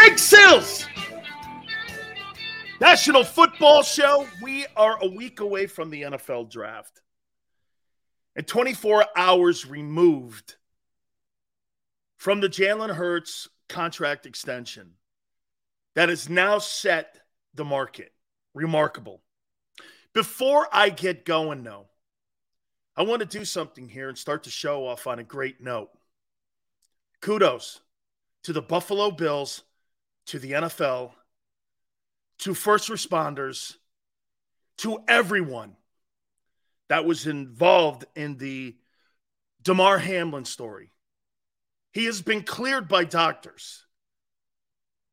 Big Sills! National Football Show. We are a week away from the NFL draft. And 24 hours removed from the Jalen Hurts contract extension that has now set the market. Remarkable. Before I get going, though, I want to do something here and start the show off on a great note. Kudos to the Buffalo Bills to the NFL, to first responders, to everyone that was involved in the Damar Hamlin story. He has been cleared by doctors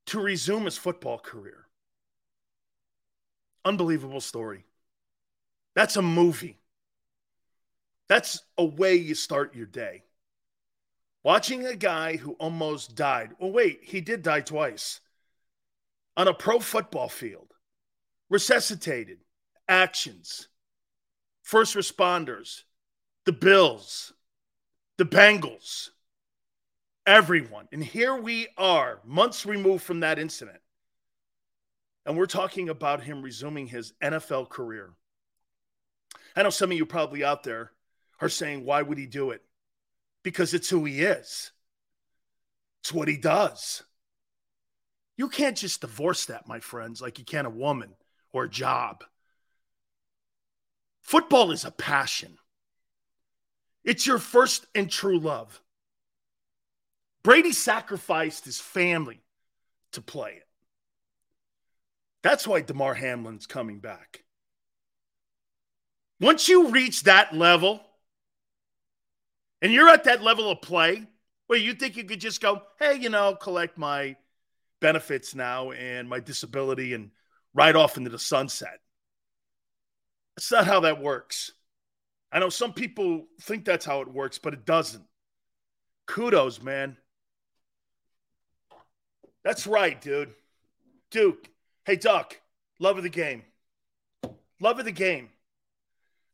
to resume his football career. Unbelievable story. That's a movie. That's a way you start your day. Watching a guy who almost died. Well, wait, he did die twice on a pro football field, resuscitated, actions, first responders, the Bills, the Bengals, everyone. And here we are, months removed from that incident. And we're talking about him resuming his NFL career. I know some of you probably out there are saying, why would he do it? Because it's who he is, it's what he does. You can't just divorce that, my friends, like you can a woman or a job. Football is a passion. It's your first and true love. Brady sacrificed his family to play it. That's why Damar Hamlin's coming back. Once you reach that level, and you're at that level of play where you think you could just go, hey, you know, collect my benefits now and my disability and ride off into the sunset. That's not how that works. I know some people think that's how it works, but it doesn't. Kudos, man. That's right, dude. Duke. Hey, Duck. Love of the game. Love of the game.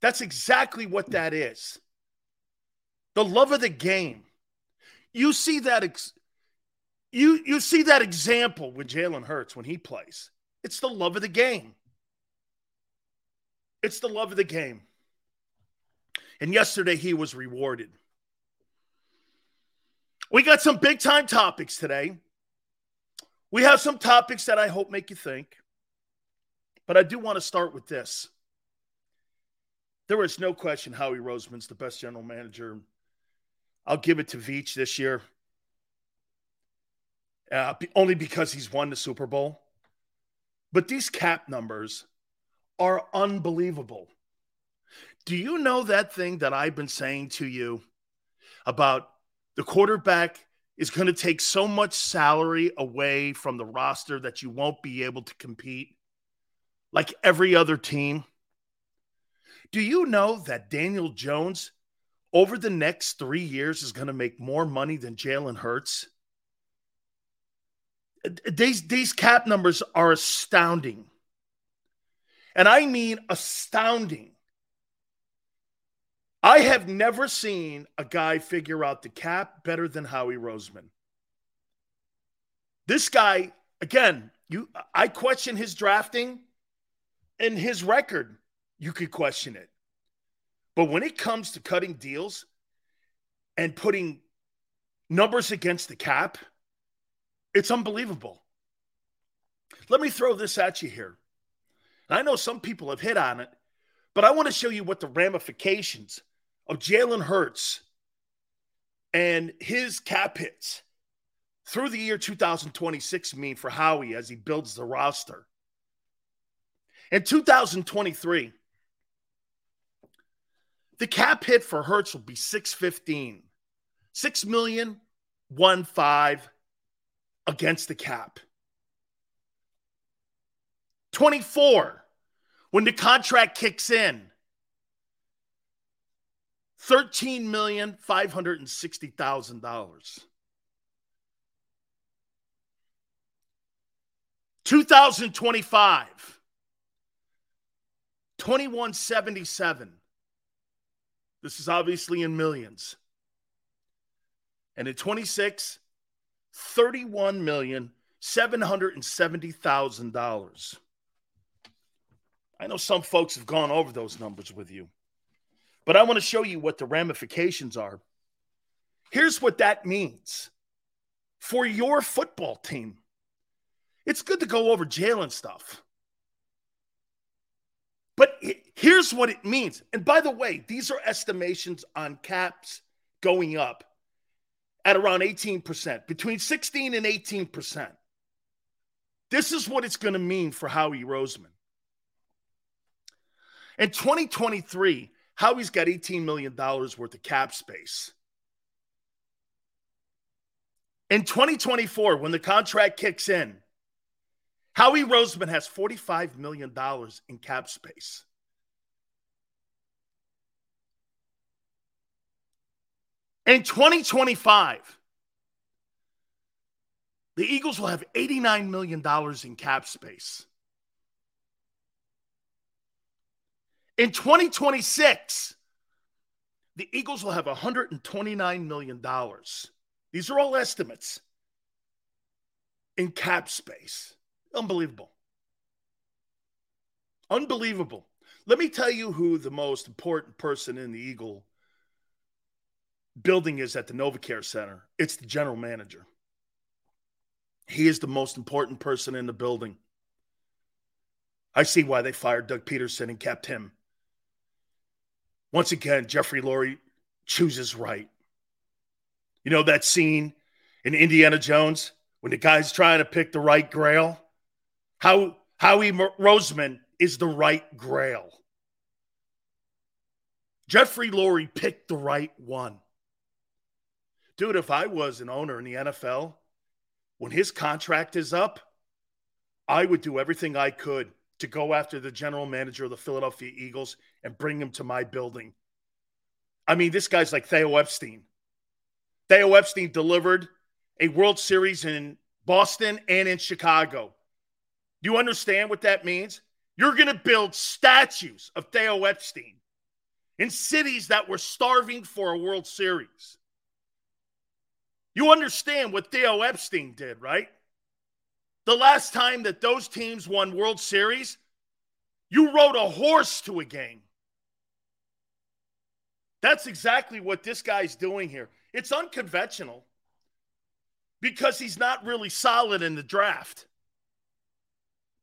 That's exactly what that is. The love of the game. You see that ex- you you see that example with Jalen Hurts when he plays. It's the love of the game. It's the love of the game. And yesterday he was rewarded. We got some big time topics today. We have some topics that I hope make you think. But I do want to start with this. There is no question Howie Roseman's the best general manager. I'll give it to Veach this year uh, only because he's won the Super Bowl. But these cap numbers are unbelievable. Do you know that thing that I've been saying to you about the quarterback is going to take so much salary away from the roster that you won't be able to compete like every other team? Do you know that Daniel Jones over the next three years is going to make more money than Jalen Hurts? These these cap numbers are astounding. And I mean astounding. I have never seen a guy figure out the cap better than Howie Roseman. This guy, again, you I question his drafting and his record. You could question it. But when it comes to cutting deals and putting numbers against the cap, It's unbelievable. Let me throw this at you here. I know some people have hit on it, but I want to show you what the ramifications of Jalen Hurts and his cap hits through the year 2026 mean for Howie as he builds the roster. In 2023, the cap hit for Hurts will be 615. 6 million, 1 5 against the cap. 24, when the contract kicks in, $13,560,000. 2025, 2177. This is obviously in millions. And in 26, $31,770,000. I know some folks have gone over those numbers with you, but I want to show you what the ramifications are. Here's what that means for your football team. It's good to go over Jalen stuff. But here's what it means. And by the way, these are estimations on caps going up at around 18%, between 16 and 18%. This is what it's going to mean for Howie Roseman. In 2023, Howie's got $18 million worth of cap space. In 2024, when the contract kicks in, Howie Roseman has $45 million in cap space. In 2025, the Eagles will have $89 million in cap space. In 2026, the Eagles will have $129 million. These are all estimates in cap space. Unbelievable. Unbelievable. Let me tell you who the most important person in the Eagle building is at the NovaCare Center. It's the general manager. He is the most important person in the building. I see why they fired Doug Pederson and kept him. Once again, Jeffrey Lurie chooses right. You know that scene in Indiana Jones when the guy's trying to pick the right grail? How Howie Roseman is the right grail. Jeffrey Lurie picked the right one. Dude, if I was an owner in the NFL, when his contract is up, I would do everything I could to go after the general manager of the Philadelphia Eagles and bring him to my building. I mean, this guy's like Theo Epstein. Theo Epstein delivered a World Series in Boston and in Chicago. Do you understand what that means? You're going to build statues of Theo Epstein in cities that were starving for a World Series. You understand what Theo Epstein did, right? The last time that those teams won World Series, you rode a horse to a game. That's exactly what this guy's doing here. It's unconventional because he's not really solid in the draft.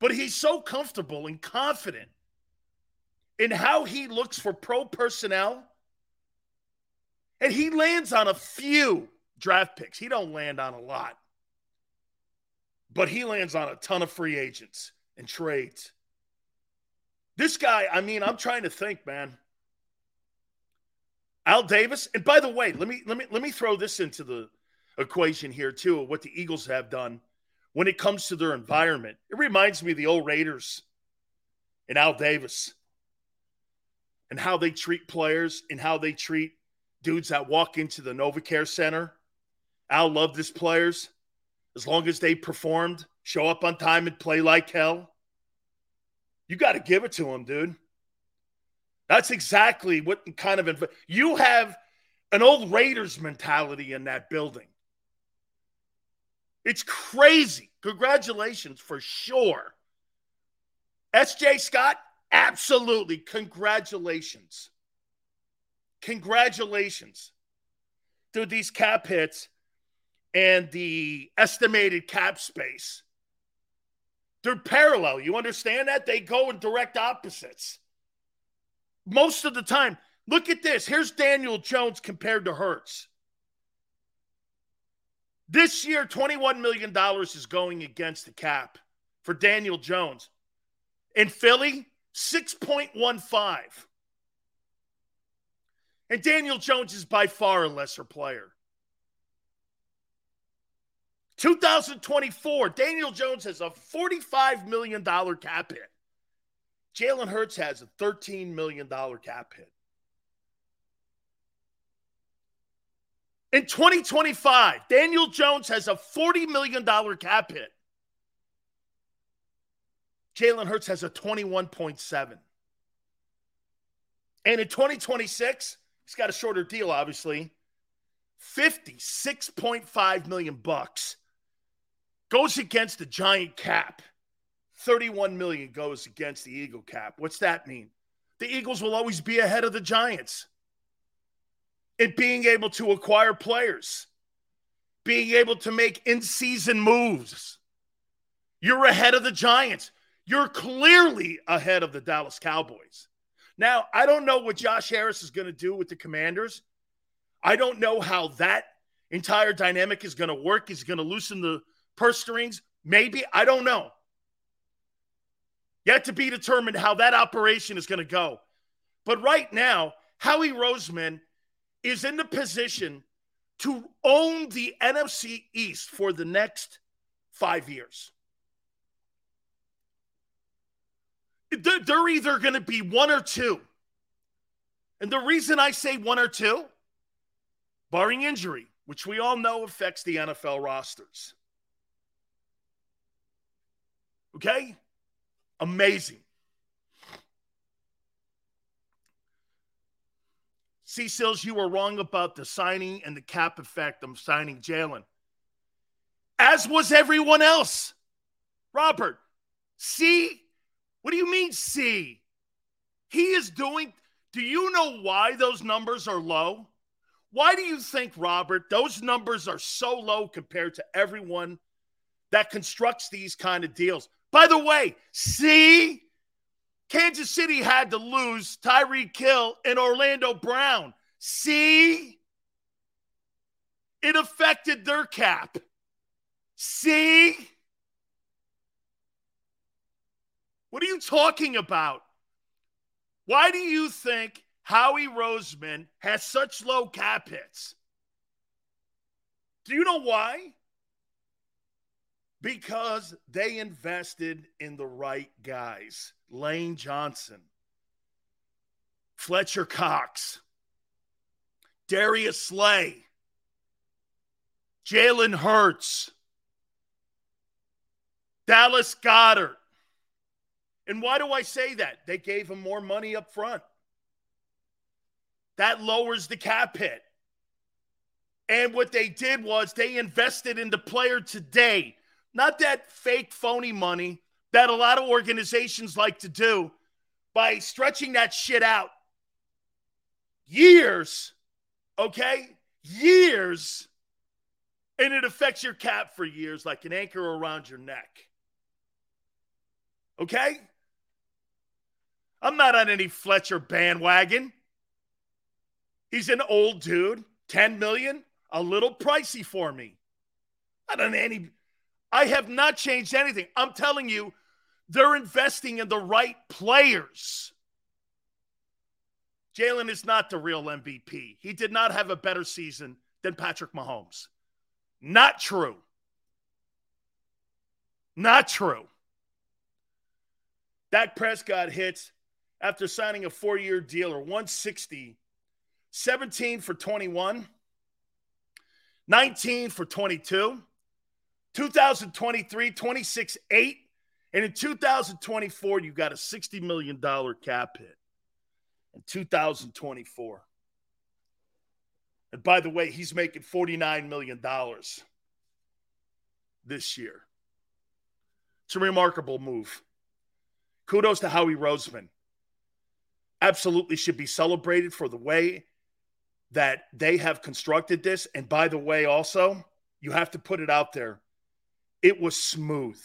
But he's so comfortable and confident in how he looks for pro personnel. And he lands on a few draft picks. He don't land on a lot. But he lands on a ton of free agents and trades. This guy, I mean, I'm trying to think, man. Al Davis, and by the way, let me let me let me throw this into the equation here too, what the Eagles have done when it comes to their environment. It reminds me of the old Raiders and Al Davis and how they treat players and how they treat dudes that walk into the NovaCare Center Al loved his players as long as they performed, show up on time, and play like hell. You got to give it to him, dude. That's exactly what kind of you have an old Raiders mentality in that building. It's crazy. Congratulations for sure. SJ Scott, absolutely. Congratulations. Congratulations. Dude, these cap hits and the estimated cap space, they're parallel. You understand that? They go in direct opposites. Most of the time, look at this. Here's Daniel Jones compared to Hurts. This year, $21 million is going against the cap for Daniel Jones. In Philly, 6.15. And Daniel Jones is by far a lesser player. 2024, Daniel Jones has a $45 million cap hit. Jalen Hurts has a $13 million cap hit. In 2025, Daniel Jones has a $40 million cap hit. Jalen Hurts has a 21.7. And in 2026, he's got a shorter deal, obviously. 56.5 million bucks goes against the giant cap. 31 million goes against the Eagle cap. What's that mean? The Eagles will always be ahead of the Giants in being able to acquire players, being able to make in season moves. You're ahead of the Giants. You're clearly ahead of the Dallas Cowboys. Now, I don't know what Josh Harris is going to do with the Commanders. I don't know how that entire dynamic is going to work. Is going to loosen the purse strings? Maybe. I don't know. Yet to be determined how that operation is going to go. But right now, Howie Roseman is in the position to own the NFC East for the next five years. They're either going to be one or two. And the reason I say one or two, barring injury, which we all know affects the NFL rosters. Okay? Amazing. C. Sills, you were wrong about the signing and the cap effect of signing Jalen, as was everyone else. Robert, see what do you mean, see? He is doing. Do you know why those numbers are low? Why do you think, Robert, those numbers are so low compared to everyone that constructs these kind of deals? By the way, see, Kansas City had to lose Tyreek Hill and Orlando Brown. See, it affected their cap. See, What are you talking about? Why do you think Howie Roseman has such low cap hits? Do you know why? Because they invested in the right guys Lane Johnson, Fletcher Cox, Darius Slay, Jalen Hurts, Dallas Goedert. And why do I say that? They gave him more money up front. That lowers the cap hit. And what they did was they invested in the player today, not that fake, phony money that a lot of organizations like to do by stretching that shit out years, okay? Years. And it affects your cap for years like an anchor around your neck. Okay? I'm not on any Fletcher bandwagon. He's an old dude. 10 million, a little pricey for me. Not on any I have not changed anything. I'm telling you, they're investing in the right players. Jalen is not the real MVP. He did not have a better season than Patrick Mahomes. Not true. Not true. Dak Prescott hits after signing a four year deal or 160, 17 for 21, 19 for 22, 2023, 26 8. And in 2024, you got a $60 million cap hit in 2024. And by the way, he's making $49 million this year. It's a remarkable move. Kudos to Howie Roseman absolutely should be celebrated for the way that they have constructed this. And by the way, also, You have to put it out there. It was smooth.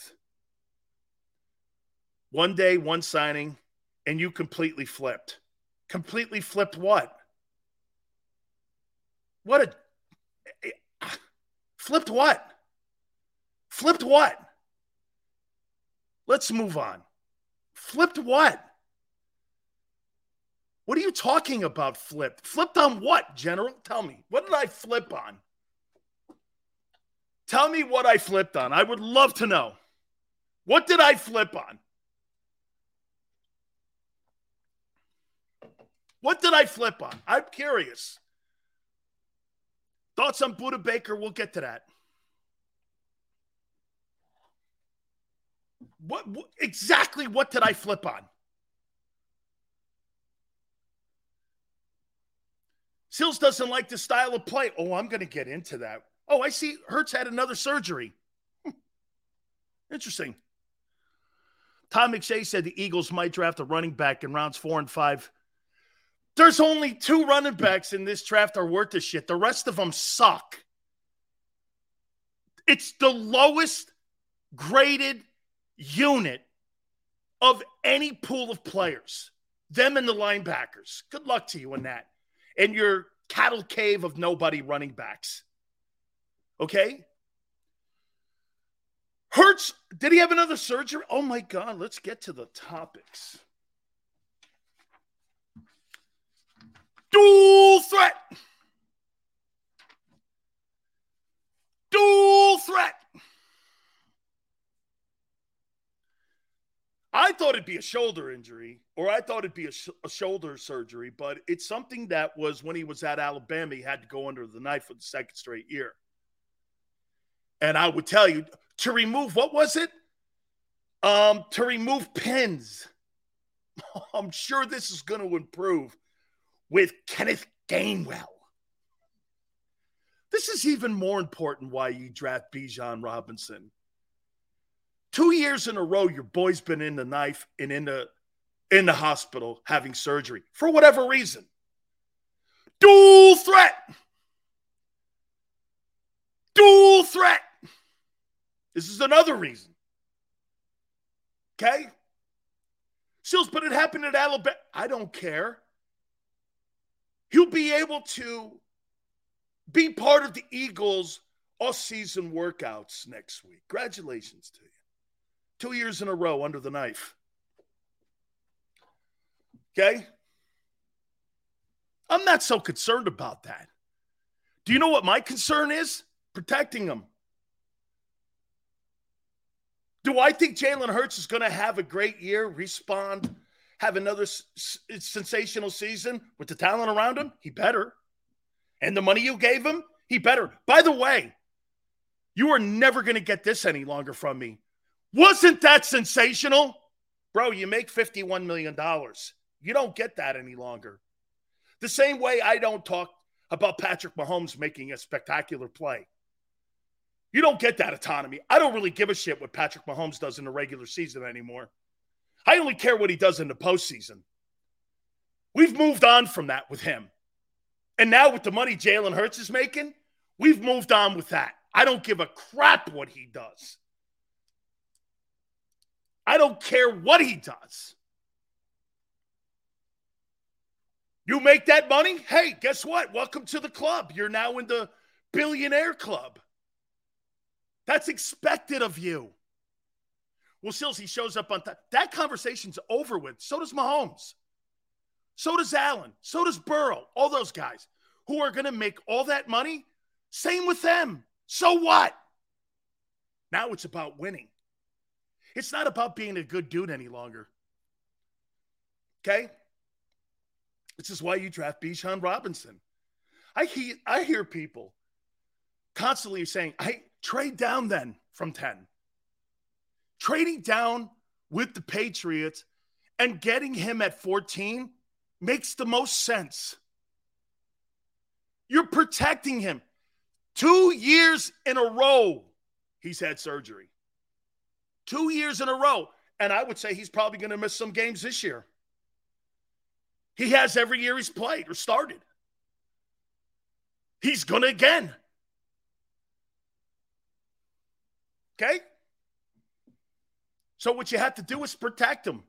One day, one signing, and you completely flipped. Completely flipped what? What a flipped what? Flipped what? Let's move on. Flipped what? What are you talking about, flipped? Flipped on what, General? Tell me. What did I flip on? Tell me what I flipped on. I would love to know. What did I flip on? What did I flip on? I'm curious. Thoughts on Budda Baker? We'll get to that. What, what exactly what did I flip on? Sills doesn't like the style of play. Oh, I'm going to get into that. Oh, I see. Hurts had another surgery. Hmm. Interesting. Todd McShay said the Eagles might draft a running back in rounds four and five. There's only two running backs in this draft are worth a shit. The rest of them suck. It's the lowest graded unit of any pool of players. Them and the linebackers. Good luck to you in that and your cattle cave of nobody running backs. Okay? Hurts, did he have another surgery? Oh my God, let's get to the topics. Dual threat. Dual threat. I thought it'd be a shoulder injury, or I thought it'd be a, sh- a, shoulder surgery, but it's something that was when he was at Alabama, he had to go under the knife for the second straight year. And I would tell you to remove what was it? Um, to remove pins. I'm sure this is going to improve with Kenneth Gainwell. This is even more important why you draft Bijan Robinson Two years in a row, your boy's been in the knife and in the in the hospital having surgery for whatever reason. Dual threat. Dual threat. This is another reason. Okay? Sills, but it happened at Alabama. I don't care. He'll be able to be part of the Eagles' off-season workouts next week. Congratulations to you. Two years in a row under the knife. Okay? I'm not so concerned about that. Do you know what my concern is? Protecting them. Do I think Jalen Hurts is going to have a great year, respond, have another s- sensational season with the talent around him? He better. And the money you gave him, he better. By the way, you are never going to get this any longer from me. Wasn't that sensational? Bro, you make $51 million. You don't get that any longer. The same way I don't talk about Patrick Mahomes making a spectacular play. You don't get that autonomy. I don't really give a shit what Patrick Mahomes does in the regular season anymore. I only care what he does in the postseason. We've moved on from that with him. And now with the money Jalen Hurts is making, we've moved on with that. I don't give a crap what he does. I don't care what he does. You make that money? Hey, guess what? Welcome to the club. You're now in the billionaire club. That's expected of you. Well, Sills, he shows up on time. That conversation's over with. So does Mahomes. So does Allen. So does Burrow. All those guys who are going to make all that money. Same with them. So what? Now it's about winning. It's not about being a good dude any longer. Okay? This is why you draft Bijan Robinson. I hear, I hear people constantly saying, I trade down then from 10. Trading down with the Patriots and getting him at 14 makes the most sense. You're protecting him. Two years in a row, he's had surgery two years in a row. And I would say he's probably going to miss some games this year. He has every year he's played or started. He's going to again. Okay? So what you have to do is protect him.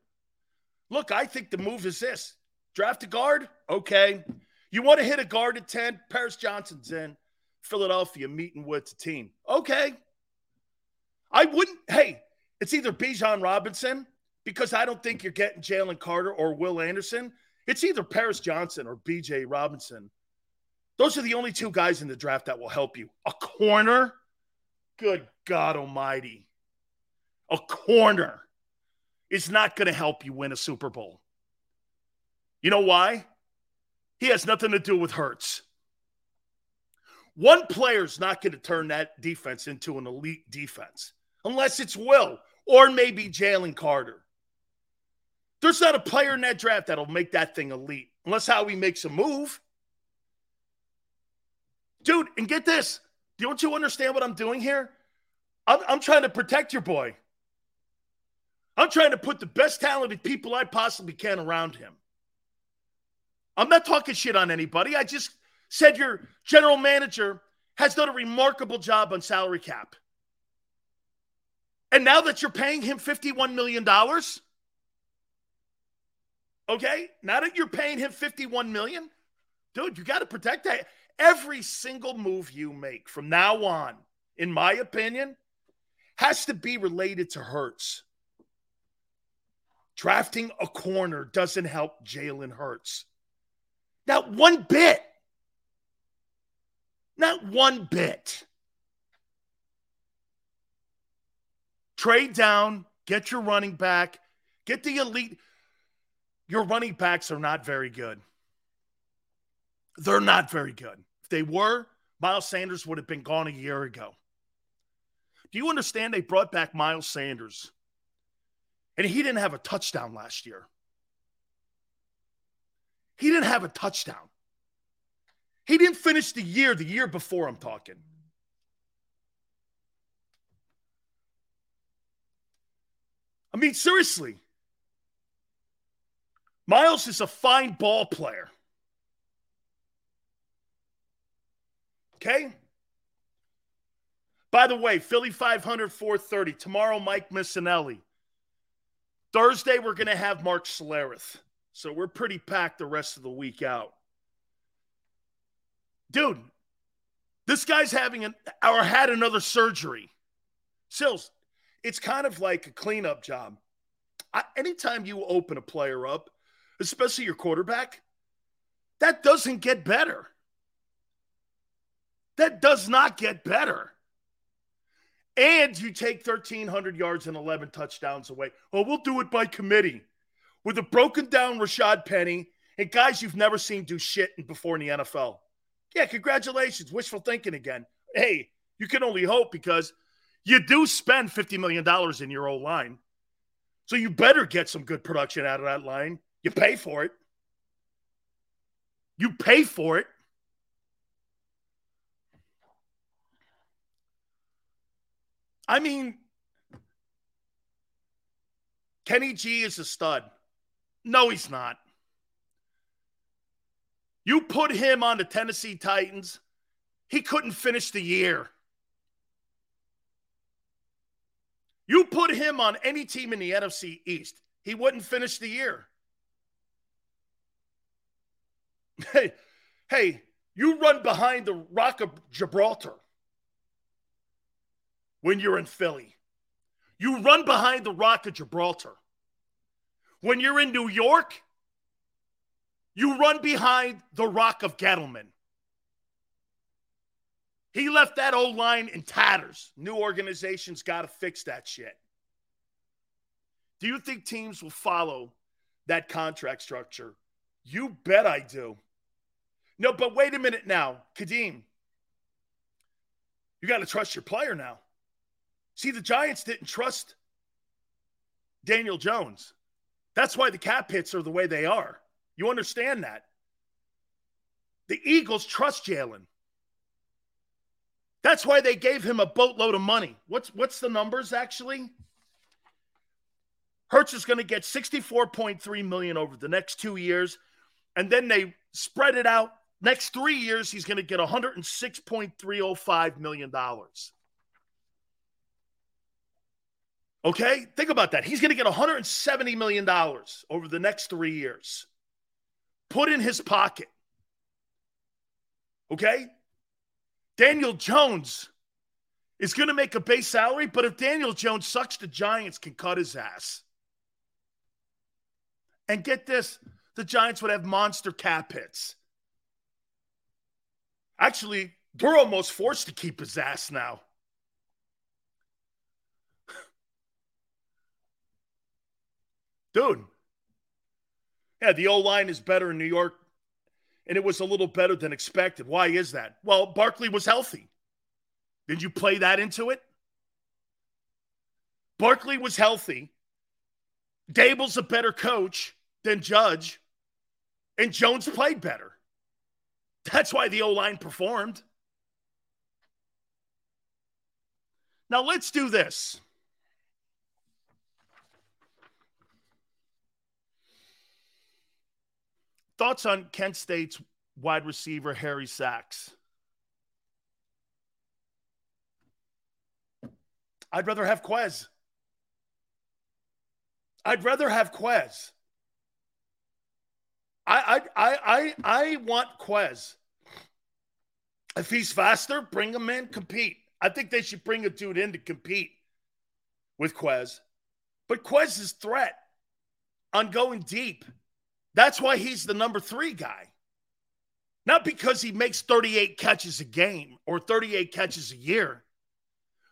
Look, I think the move is this draft a guard. Okay. You want to hit a guard at 10? Paris Johnson's in. Philadelphia meeting with the team. Okay. I wouldn't, hey, it's either Bijan Robinson, because I don't think you're getting Jalen Carter or Will Anderson. It's either Paris Johnson or BJ Robinson. Those are the only two guys in the draft that will help you. A corner, good God Almighty. A corner is not going to help you win a Super Bowl. You know why? He has nothing to do with Hurts. One player's not going to turn that defense into an elite defense unless it's Will or maybe Jalen Carter. There's not a player in that draft that'll make that thing elite unless Howie makes a move. Dude, and get this. Don't you understand what I'm doing here? I'm, I'm trying to protect your boy. I'm trying to put the best talented people I possibly can around him. I'm not talking shit on anybody. I just said your general manager has done a remarkable job on salary cap. And now that you're paying him $51 million, okay, now that you're paying him 51 million, dude, you got to protect that. Every single move you make from now on, in my opinion, has to be related to Hurts. Drafting a corner doesn't help Jalen Hurts. Not one bit. Not one bit. Trade down, get your running back, get the elite. Your running backs are not very good. They're not very good. If they were, Miles Sanders would have been gone a year ago. Do you understand they brought back Miles Sanders? And he didn't have a touchdown last year. He didn't have a touchdown. He didn't finish the year the year before, I'm talking. I mean, seriously. Miles is a fine ball player. Okay? By the way, Philly 500, 430. Tomorrow, Mike Missanelli. Thursday, we're going to have Mark Schlereth. So we're pretty packed the rest of the week out. Dude, this guy's having an or had another surgery. Sills, it's kind of like a cleanup job. I, anytime you open a player up, especially your quarterback, that doesn't get better. That does not get better. And you take 1,300 yards and 11 touchdowns away. Well, we'll do it by committee with a broken down Rashaad Penny and guys you've never seen do shit before in the NFL. Yeah, congratulations. Wishful thinking again. Hey, you can only hope because – you do spend $50 million in your old line. So you better get some good production out of that line. You pay for it. You pay for it. I mean, Kenny G is a stud. No, he's not. You put him on the Tennessee Titans, he couldn't finish the year. You put him on any team in the NFC East, he wouldn't finish the year. Hey, hey, you run behind the Rock of Gibraltar when you're in Philly. You run behind the Rock of Gibraltar. When you're in New York, you run behind the Rock of Gettleman. He left that old line in tatters. New organizations got to fix that shit. Do you think teams will follow that contract structure? You bet I do. No, but wait a minute now, Kadeem. You got to trust your player now. See, the Giants didn't trust Daniel Jones. That's why the cap hits are the way they are. You understand that? The Eagles trust Jalen. That's why they gave him a boatload of money. What's what's the numbers actually? Hurts is going to get 64.3 million over the next 2 years and then they spread it out. Next 3 years he's going to get 106.305 million dollars. Okay? Think about that. He's going to get $170 million over the next three years. Put in his pocket. Okay? Daniel Jones is going to make a base salary, but if Daniel Jones sucks, the Giants can cut his ass. And get this the Giants would have monster cap hits. Actually, they're almost forced to keep his ass now. Dude. Yeah, the O line is better in New York, and it was a little better than expected. Why is that? Well, Barkley was healthy. Did you play that into it? Barkley was healthy. Daboll's a better coach than Judge, and Jones played better. That's why the O line performed. Now let's do this. Thoughts on Kent State's wide receiver, Harry Sachs? I'd rather have Quez. I'd rather have Quez. I I I I want Quez. If he's faster, bring him in, compete. I think they should bring a dude in to compete with Quez. But Quez's threat on going deep. That's why he's the number three guy. Not because he makes 38 catches a game or 38 catches a year.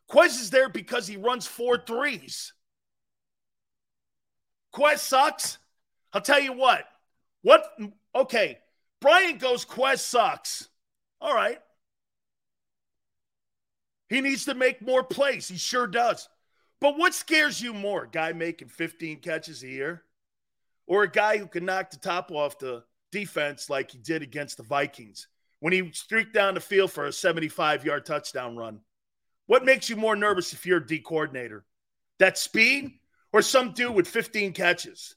Quez is there because he runs four threes. Quez sucks. I'll tell you what. What? Okay. Brian goes, Quez sucks. All right. He needs to make more plays. He sure does. But what scares you more? Guy making 15 catches a year? Or a guy who can knock the top off the defense like he did against the Vikings when he streaked down the field for a 75 yard touchdown run? What makes you more nervous if you're a D coordinator? That speed or some dude with 15 catches?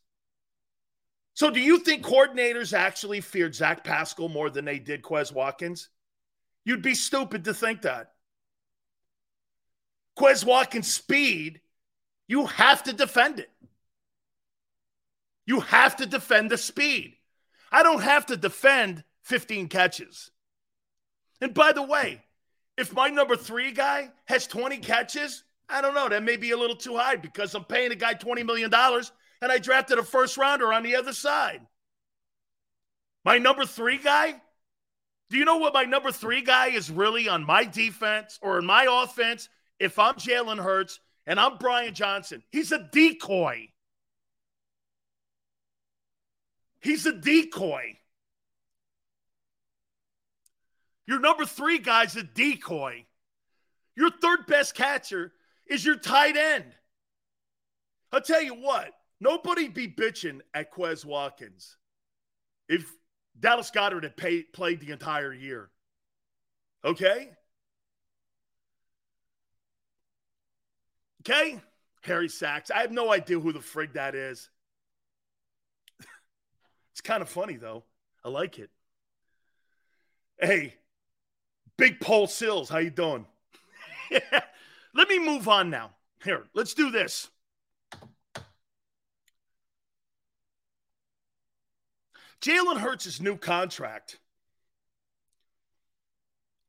So, do you think coordinators actually feared Zach Pascal more than they did Quez Watkins? You'd be stupid to think that. Quez Watkins' speed, you have to defend it. You have to defend the speed. I don't have to defend 15 catches. And by the way, if my number three guy has 20 catches, I don't know. That may be a little too high because I'm paying a guy $20 million and I drafted a first rounder on the other side. My number three guy, do you know what my number three guy is really on my defense or in my offense? If I'm Jalen Hurts and I'm Brian Johnson, he's a decoy. He's a decoy. Your number three guy's a decoy. Your third best catcher is your tight end. I'll tell you what, nobody be bitching at Quez Watkins if Dallas Goedert had pay, played the entire year. Okay? Okay? Harry Sachs. I have no idea who the frig that is. It's kind of funny, though. I like it. Hey, Big Paul Sills, how you doing? Let me move on now. Here, let's do this. Jalen Hurts' new contract.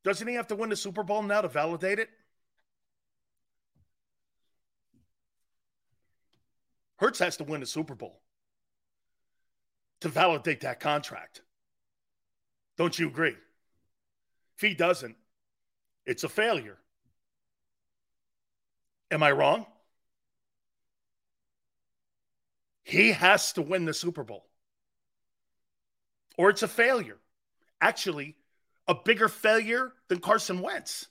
Doesn't he have to win the Super Bowl now to validate it? Hurts has to win the Super Bowl to validate that contract. Don't you agree? If he doesn't, it's a failure. Am I wrong? He has to win the Super Bowl or it's a failure. Actually, a bigger failure than Carson Wentz.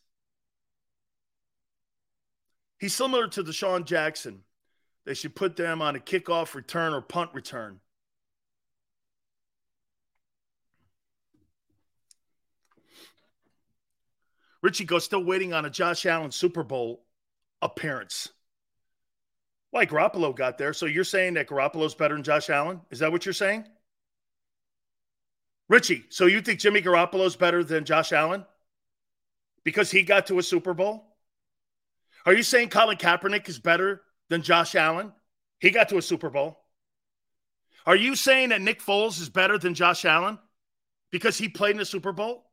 He's similar to DeSean Jackson. They should put them on a kickoff return or punt return. Richie goes still waiting on a Josh Allen Super Bowl appearance. Why Garoppolo got there? So you're saying that Garoppolo's better than Josh Allen? Is that what you're saying? Richie, so you think Jimmy Garoppolo's better than Josh Allen? Because he got to a Super Bowl? Are you saying Colin Kaepernick is better than Josh Allen? He got to a Super Bowl. Are you saying that Nick Foles is better than Josh Allen because he played in the Super Bowl?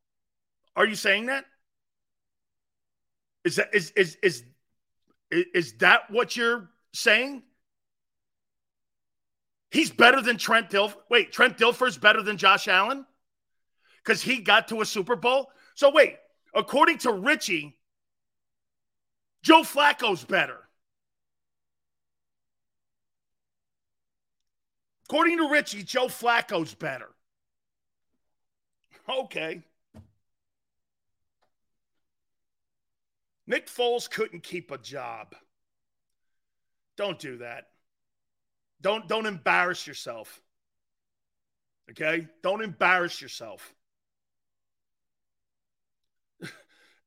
Are you saying that? Is that is is is is that what you're saying? He's better than Trent Dilfer. Wait, Trent Dilfer's better than Josh Allen because he got to a Super Bowl. So wait, according to Richie, Joe Flacco's better. According to Richie, Joe Flacco's better. Okay. Nick Foles couldn't keep a job. Don't do that. Don't don't embarrass yourself. Okay? Don't embarrass yourself.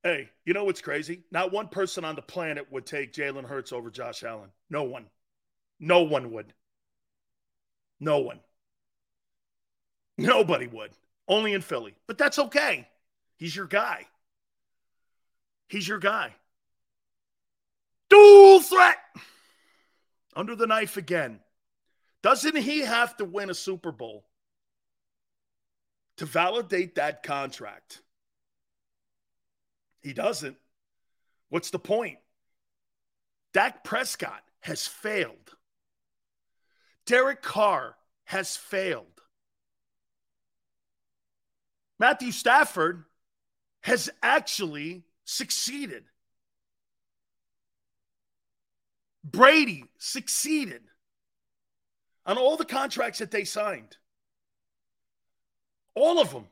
hey, you know what's crazy? Not one person on the planet would take Jalen Hurts over Josh Allen. No one. No one would. No one. Nobody would. Only in Philly. But that's okay. He's your guy. He's your guy. Dual threat. Under the knife again. Doesn't he have to win a Super Bowl to validate that contract? He doesn't. What's the point? Dak Prescott has failed. Derek Carr has failed. Matthew Stafford has actually succeeded. Brady succeeded on all the contracts that they signed. All of them.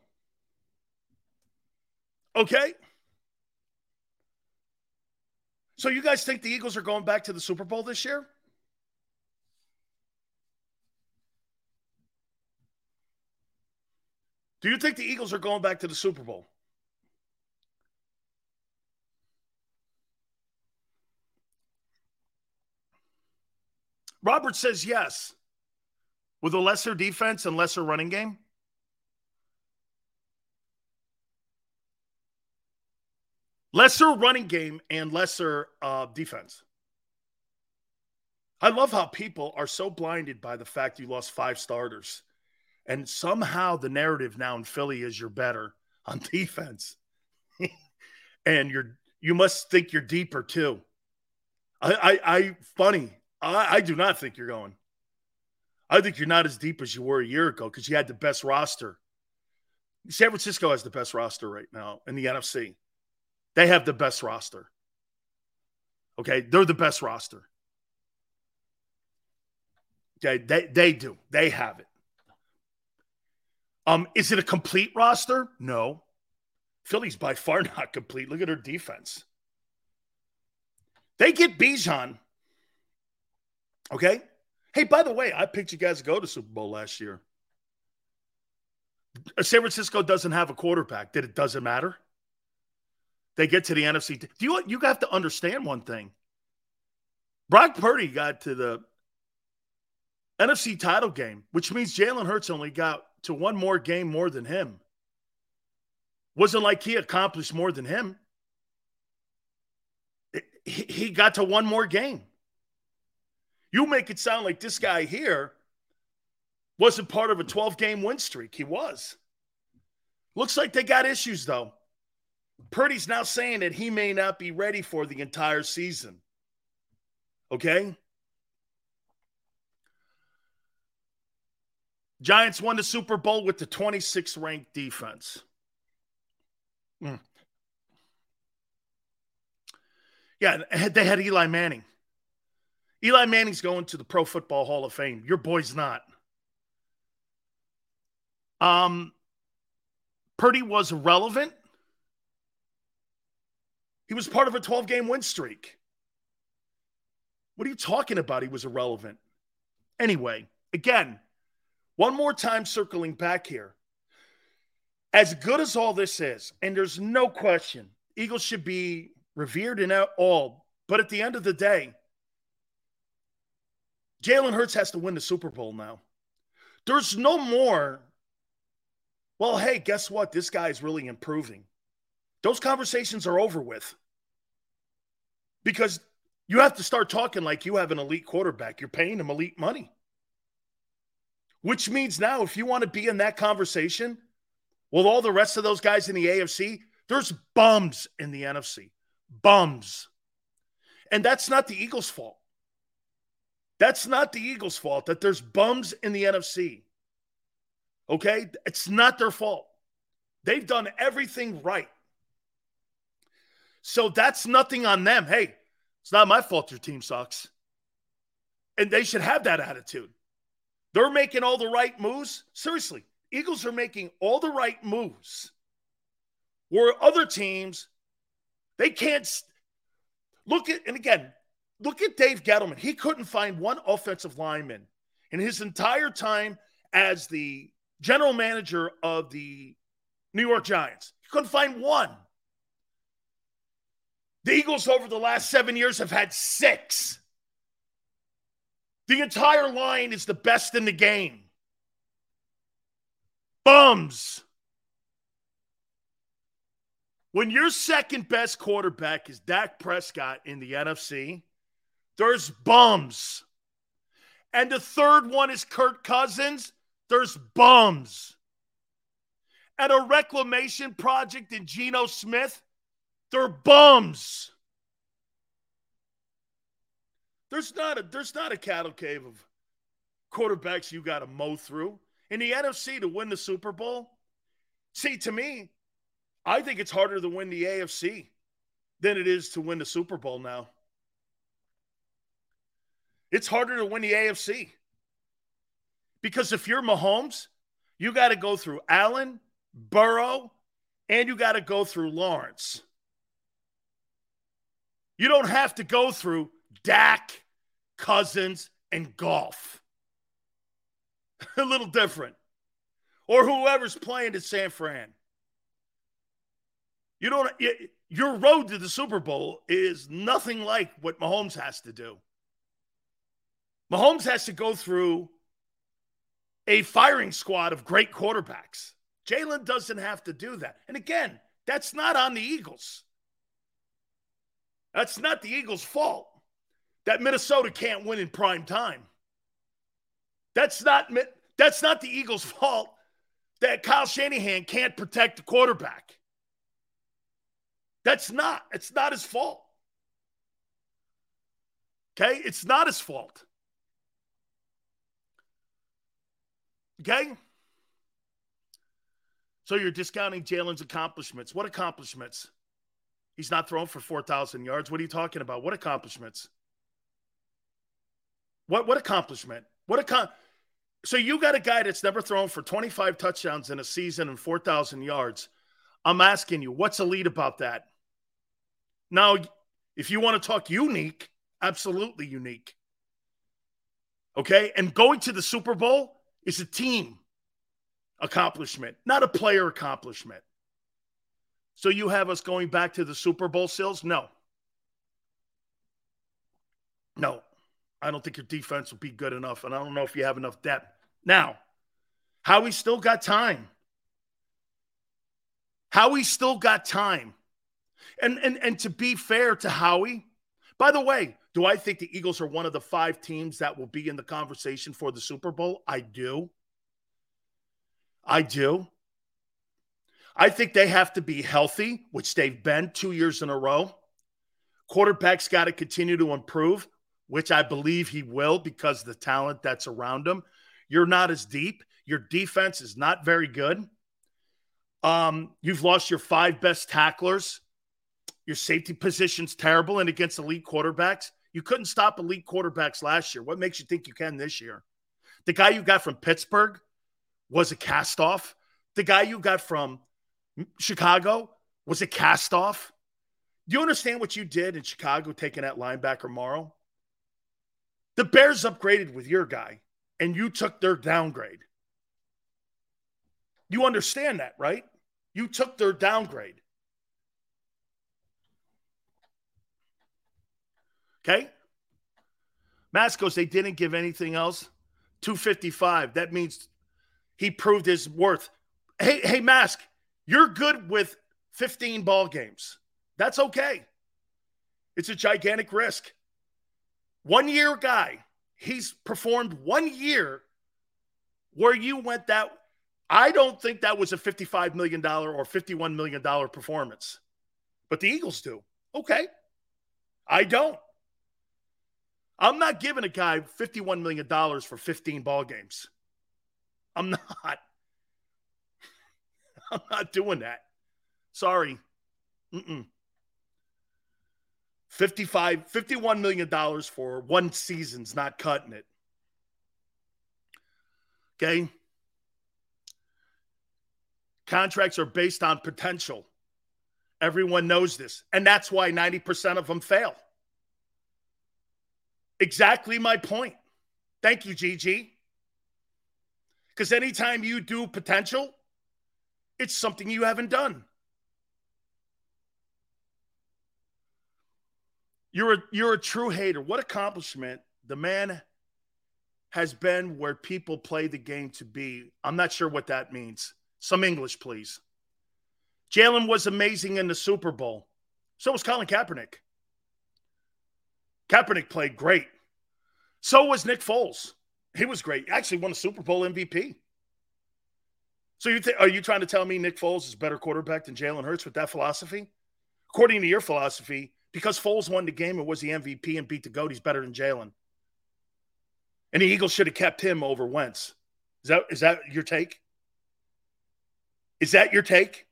Okay? So you guys think the Eagles are going back to the Super Bowl this year? Do you think the Eagles are going back to the Super Bowl? Robert says yes. With a lesser defense and lesser running game? Lesser running game and lesser uh, defense. I love how people are so blinded by the fact you lost five starters. And somehow the narrative now in Philly is you're better on defense. and you're you must think you're deeper too. I I, I funny. I, I do not think you're going. I think you're not as deep as you were a year ago because you had the best roster. San Francisco has the best roster right now in the NFC. They have the best roster. Okay, they're the best roster. Okay, they, they do. They have it. Um, is it a complete roster? No. Philly's by far not complete. Look at her defense. They get Bijan. Okay. Hey, by the way, I picked you guys to go to Super Bowl last year. Uh, San Francisco doesn't have a quarterback. Did it doesn't matter? They get to the NFC. Do you you have to understand one thing? Brock Purdy got to the NFC title game, which means Jalen Hurts only got to one more game more than him. Wasn't like he accomplished more than him. He got to one more game. You make it sound like this guy here wasn't part of a 12 game win streak. He was. Looks like they got issues, though. Purdy's now saying that he may not be ready for the entire season. Okay? Giants won the Super Bowl with the 26th ranked defense. Mm. Yeah, they had Eli Manning. Eli Manning's going to the Pro Football Hall of Fame. Your boy's not. Um, Purdy was relevant. He was part of a 12 game win streak. What are you talking about? He was irrelevant. Anyway, again, one more time circling back here. As good as all this is, and there's no question, Eagles should be revered in all. But at the end of the day, Jalen Hurts has to win the Super Bowl now. There's no more, well, hey, guess what? This guy is really improving. Those conversations are over with. Because You have to start talking like you have an elite quarterback. You're paying him elite money. Which means now, if you want to be in that conversation with all the rest of those guys in the AFC, there's bums in the NFC. Bums. And that's not the Eagles' fault. That's not the Eagles' fault that there's bums in the NFC. Okay? It's not their fault. They've done everything right. So that's nothing on them. Hey, it's not my fault your team sucks. And they should have that attitude. They're making all the right moves. Seriously, Eagles are making all the right moves. Where other teams, they can't look at, and again, look at Dave Gettleman. He couldn't find one offensive lineman in his entire time as the general manager of the New York Giants. He couldn't find one. The Eagles over the last seven years have had six. The entire line is the best in the game. Bums. When your second best quarterback is Dak Prescott in the NFC, there's bums. And the third one is Kirk Cousins, there's bums. At a reclamation project in Geno Smith, they're bums. There's not a there's not a cattle cave of quarterbacks you got to mow through. In the NFC to win the Super Bowl, see to me, I think it's harder to win the AFC than it is to win the Super Bowl now. It's harder to win the AFC. Because if you're Mahomes, you got to go through Allen, Burrow, and you got to go through Lawrence. You don't have to go through Dak, Cousins, and Goff. A little different. Or whoever's playing at San Fran. You don't your road to the Super Bowl is nothing like what Mahomes has to do. Mahomes has to go through a firing squad of great quarterbacks. Jalen doesn't have to do that. And again, that's not on the Eagles. That's not the Eagles' fault that Minnesota can't win in prime time. That's not that's not the Eagles' fault that Kyle Shanahan can't protect the quarterback. That's not. It's not his fault. Okay? It's not his fault. Okay? So you're discounting Jalen's accomplishments. What accomplishments? He's not thrown for 4,000 yards. What are you talking about? What accomplishments? What what accomplishment? What accom- So you got a guy that's never thrown for 25 touchdowns in a season and 4,000 yards. I'm asking you, what's elite about that? Now, if you want to talk unique, absolutely unique. Okay? And going to the Super Bowl is a team accomplishment, not a player accomplishment. So you have us going back to the Super Bowl sales? No. No. I don't think your defense will be good enough, and I don't know if you have enough depth. Now, Howie still got time. Howie still got time. And, and, and to be fair to Howie, by the way, do I think the Eagles are one of the five teams that will be in the conversation for the Super Bowl? I do. I do. I think they have to be healthy, which they've been two years in a row. Quarterback's got to continue to improve, which I believe he will because the talent that's around him. You're not as deep. Your defense is not very good. Um, you've lost your five best tacklers. Your safety position's terrible, and against elite quarterbacks, you couldn't stop elite quarterbacks last year. What makes you think you can this year? The guy you got from Pittsburgh was a cast off. The guy you got from Chicago was a cast off. Do you understand what you did in Chicago taking that linebacker Morrow? The Bears upgraded with your guy, and you took their downgrade. You understand that, right? You took their downgrade. Okay? Mascos, they didn't give anything else. 255. That means he proved his worth. Hey, hey, Mask, you're good with 15 ball games. That's okay. It's a gigantic risk. One year guy. He's performed one year where you went that. I don't think that was a $55 million or $51 million performance, but the Eagles do. Okay. I don't. I'm not giving a guy $51 million for 15 ball games. I'm not. I'm not doing that. Sorry. Mm-mm. 55 51 million dollars for one season's not cutting it. Okay? Contracts are based on potential. Everyone knows this, and that's why 90% of them fail. Exactly my point. Thank you, GG. Because anytime you do potential, it's something you haven't done. You're a, you're a true hater. What accomplishment the man has been where people play the game to be. I'm not sure what that means. Some English, please. Jalen was amazing in the Super Bowl. So was Colin Kaepernick. Kaepernick played great. So was Nick Foles. He was great. He actually won a Super Bowl MVP. So you th- are you trying to tell me Nick Foles is better quarterback than Jalen Hurts with that philosophy? According to your philosophy, because Foles won the game and was the MVP and beat the GOAT, he's better than Jalen. And the Eagles should have kept him over Wentz. Is that is that your take? Is that your take?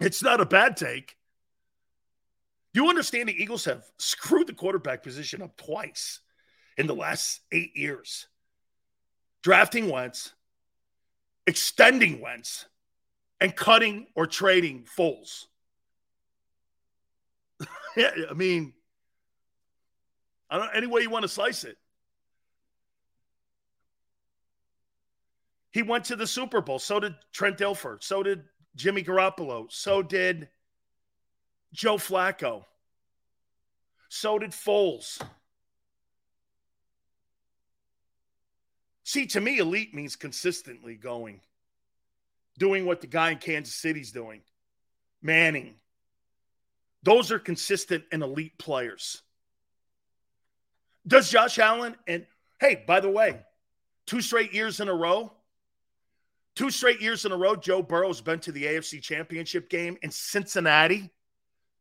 It's not a bad take. You understand the Eagles have screwed the quarterback position up twice in the last eight years. Drafting Wentz, extending Wentz, and cutting or trading Foles. I mean, I don't any way you want to slice it. He went to the Super Bowl. So did Trent Dilfer. So did Jimmy Garoppolo. So did Joe Flacco. So did Foles. See, to me, elite means consistently going, doing what the guy in Kansas City's doing, Manning. Those are consistent and elite players. Does Josh Allen and hey, by the way, two straight years in a row, two straight years in a row, Joe Burrow's been to the AFC Championship game in Cincinnati.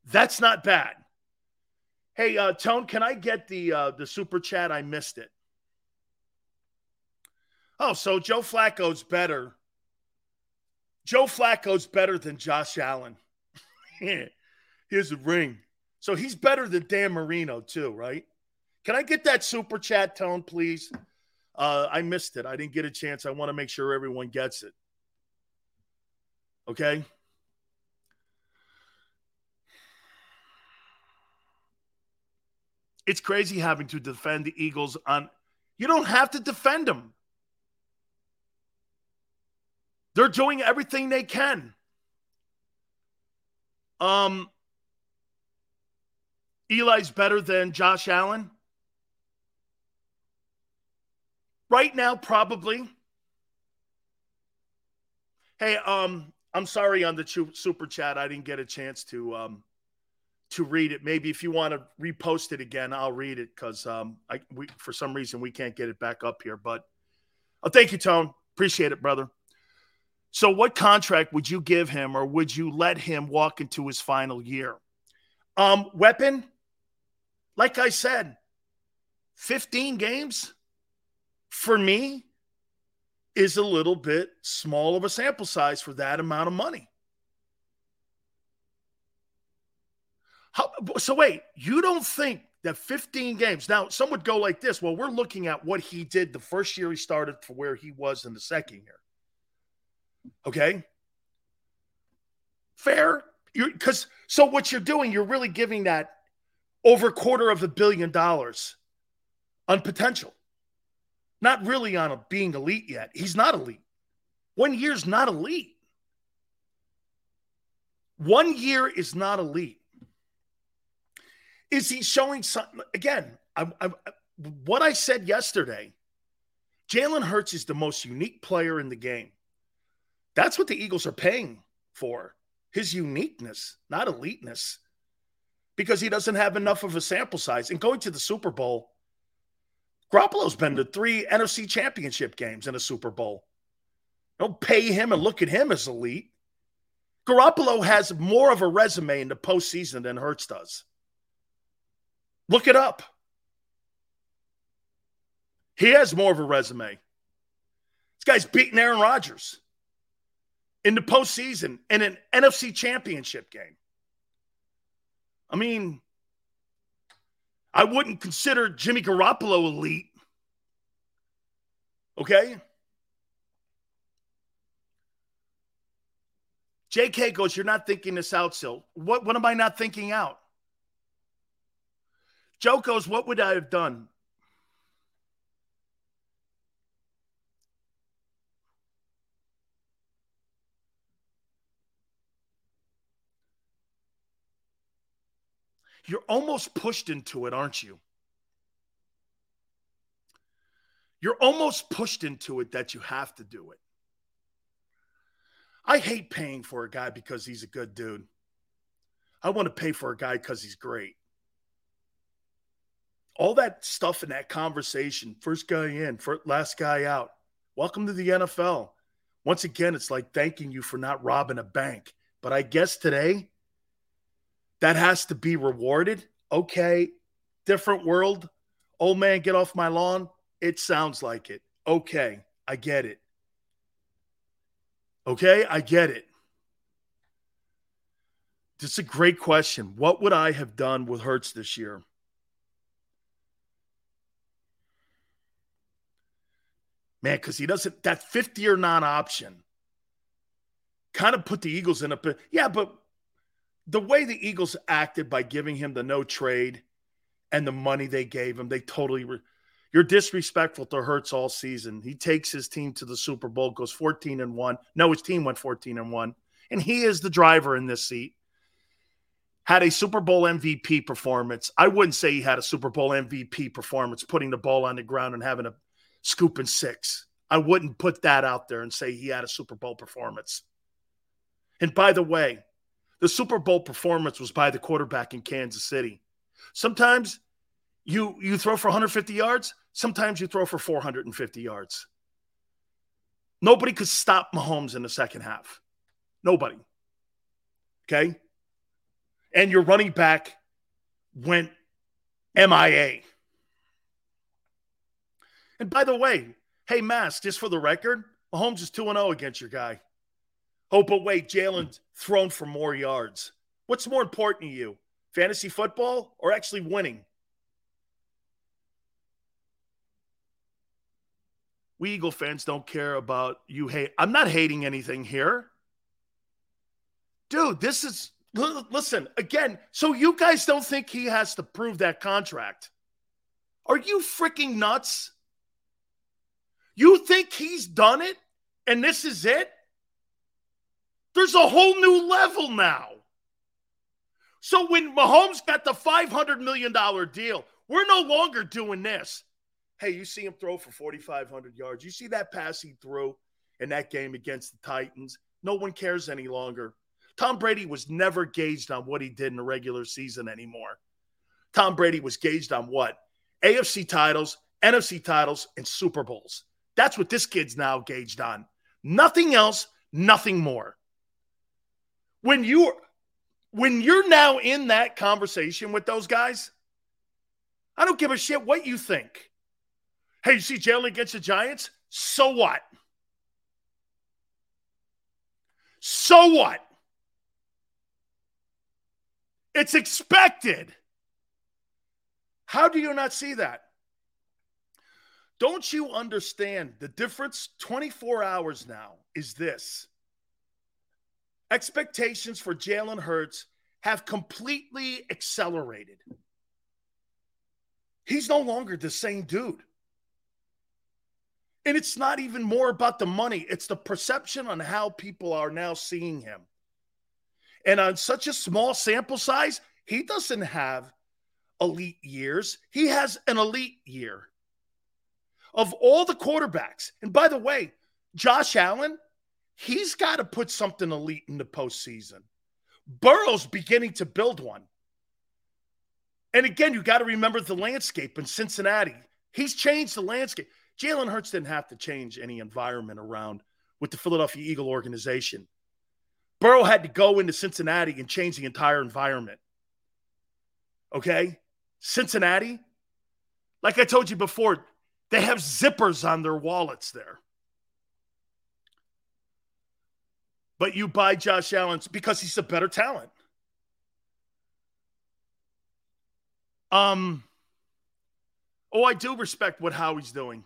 That's not bad. Hey, uh, Tone, can I get the uh, the super chat? I missed it. Oh, so Joe Flacco's better. Joe Flacco's better than Josh Allen. Here's a ring. So he's better than Dan Marino, too, right? Can I get that super chat tone, please? Uh, I missed it. I didn't get a chance. I want to make sure everyone gets it. Okay. It's crazy having to defend the Eagles on. You don't have to defend them. They're doing everything they can. Um, Eli's better than Josh Allen. Right now, probably. Hey, um, I'm sorry on the super chat. I didn't get a chance to um, to read it. Maybe if you want to repost it again, I'll read it because um, I we for some reason we can't get it back up here. But oh, thank you, Tone. Appreciate it, brother. So, what contract would you give him, or would you let him walk into his final year? Um, weapon, like I said, 15 games for me is a little bit small of a sample size for that amount of money. How, so wait, you don't think that 15 games now some would go like this well we're looking at what he did the first year he started for where he was in the second year. Okay? Fair? Because so what you're doing you're really giving that over quarter of a billion dollars on potential. Not really on a being elite yet. He's not elite. One year's not elite. One year is not elite is he showing something? Again, I, I, what I said yesterday Jalen Hurts is the most unique player in the game. That's what the Eagles are paying for his uniqueness, not eliteness. because he doesn't have enough of a sample size. And going to the Super Bowl, Garoppolo's been to three NFC championship games in a Super Bowl. Don't pay him and look at him as elite. Garoppolo has more of a resume in the postseason than Hurts does. Look it up. He has more of a resume. This guy's beating Aaron Rodgers in the postseason in an NFC championship game. I mean, I wouldn't consider Jimmy Garoppolo elite. Okay? JK goes, You're not thinking this out, Sil. What, what am I not thinking out? Joe goes, What would I have done? You're almost pushed into it, aren't you? You're almost pushed into it that you have to do it. I hate paying for a guy because he's a good dude. I want to pay for a guy because he's great. All that stuff in that conversation, first guy in, first, last guy out. Welcome to the NFL. Once again, it's like thanking you for not robbing a bank. But I guess today, that has to be rewarded. Okay, different world. Old man, get off my lawn. It sounds like it. Okay, I get it. Okay, I get it. This is a great question. What would I have done with Hurts this year? Man, because he doesn't, that 50 or non option kind of put the Eagles in a, bit. yeah, but the way the Eagles acted by giving him the no trade and the money they gave him, they totally. Re- you're disrespectful to Hurts all season. He takes his team to the Super Bowl, goes 14 and 1. No, his team went 14 and 1. And he is the driver in this seat. Had a Super Bowl MVP performance. I wouldn't say he had a Super Bowl MVP performance, putting the ball on the ground and having a scoop and six. I wouldn't put that out there and say he had a Super Bowl performance. And by the way, the Super Bowl performance was by the quarterback in Kansas City. Sometimes you you throw for 150 yards, sometimes you throw for 450 yards. Nobody could stop Mahomes in the second half. Nobody. Okay? And your running back went MIA. And by the way, hey, Mass, just for the record, Mahomes is 2 0 against your guy. Oh, but wait, Jalen's thrown for more yards. What's more important to you, fantasy football or actually winning? We Eagle fans don't care about you hate. I'm not hating anything here. Dude, this is listen again. So you guys don't think he has to prove that contract? Are you freaking nuts? You think he's done it and this is it? There's a whole new level now. So when Mahomes got the $500 million deal, we're no longer doing this. Hey, you see him throw for 4,500 yards. You see that pass he threw in that game against the Titans. No one cares any longer. Tom Brady was never gauged on what he did in the regular season anymore. Tom Brady was gauged on what? AFC titles, NFC titles, and Super Bowls. That's what this kid's now gauged on. Nothing else, nothing more when you're when you're now in that conversation with those guys, I don't give a shit what you think. Hey, you see Jalen against the Giants? So what? So what? It's expected. How do you not see that? Don't you understand the difference? 24 hours now is this expectations for Jalen Hurts have completely accelerated. He's no longer the same dude. And it's not even more about the money, it's the perception on how people are now seeing him. And on such a small sample size, he doesn't have elite years, he has an elite year. Of all the quarterbacks, and by the way, Josh Allen He's got to put something elite in the postseason. Burrow's beginning to build one. And again, you got to remember the landscape in Cincinnati. He's changed the landscape. Jalen Hurts didn't have to change any environment around with the Philadelphia Eagle organization. Burrow had to go into Cincinnati and change the entire environment. Okay? Cincinnati, like I told you before, they have zippers on their wallets there. But you buy Josh Allen because he's a better talent. Um, oh, I do respect what Howie's doing.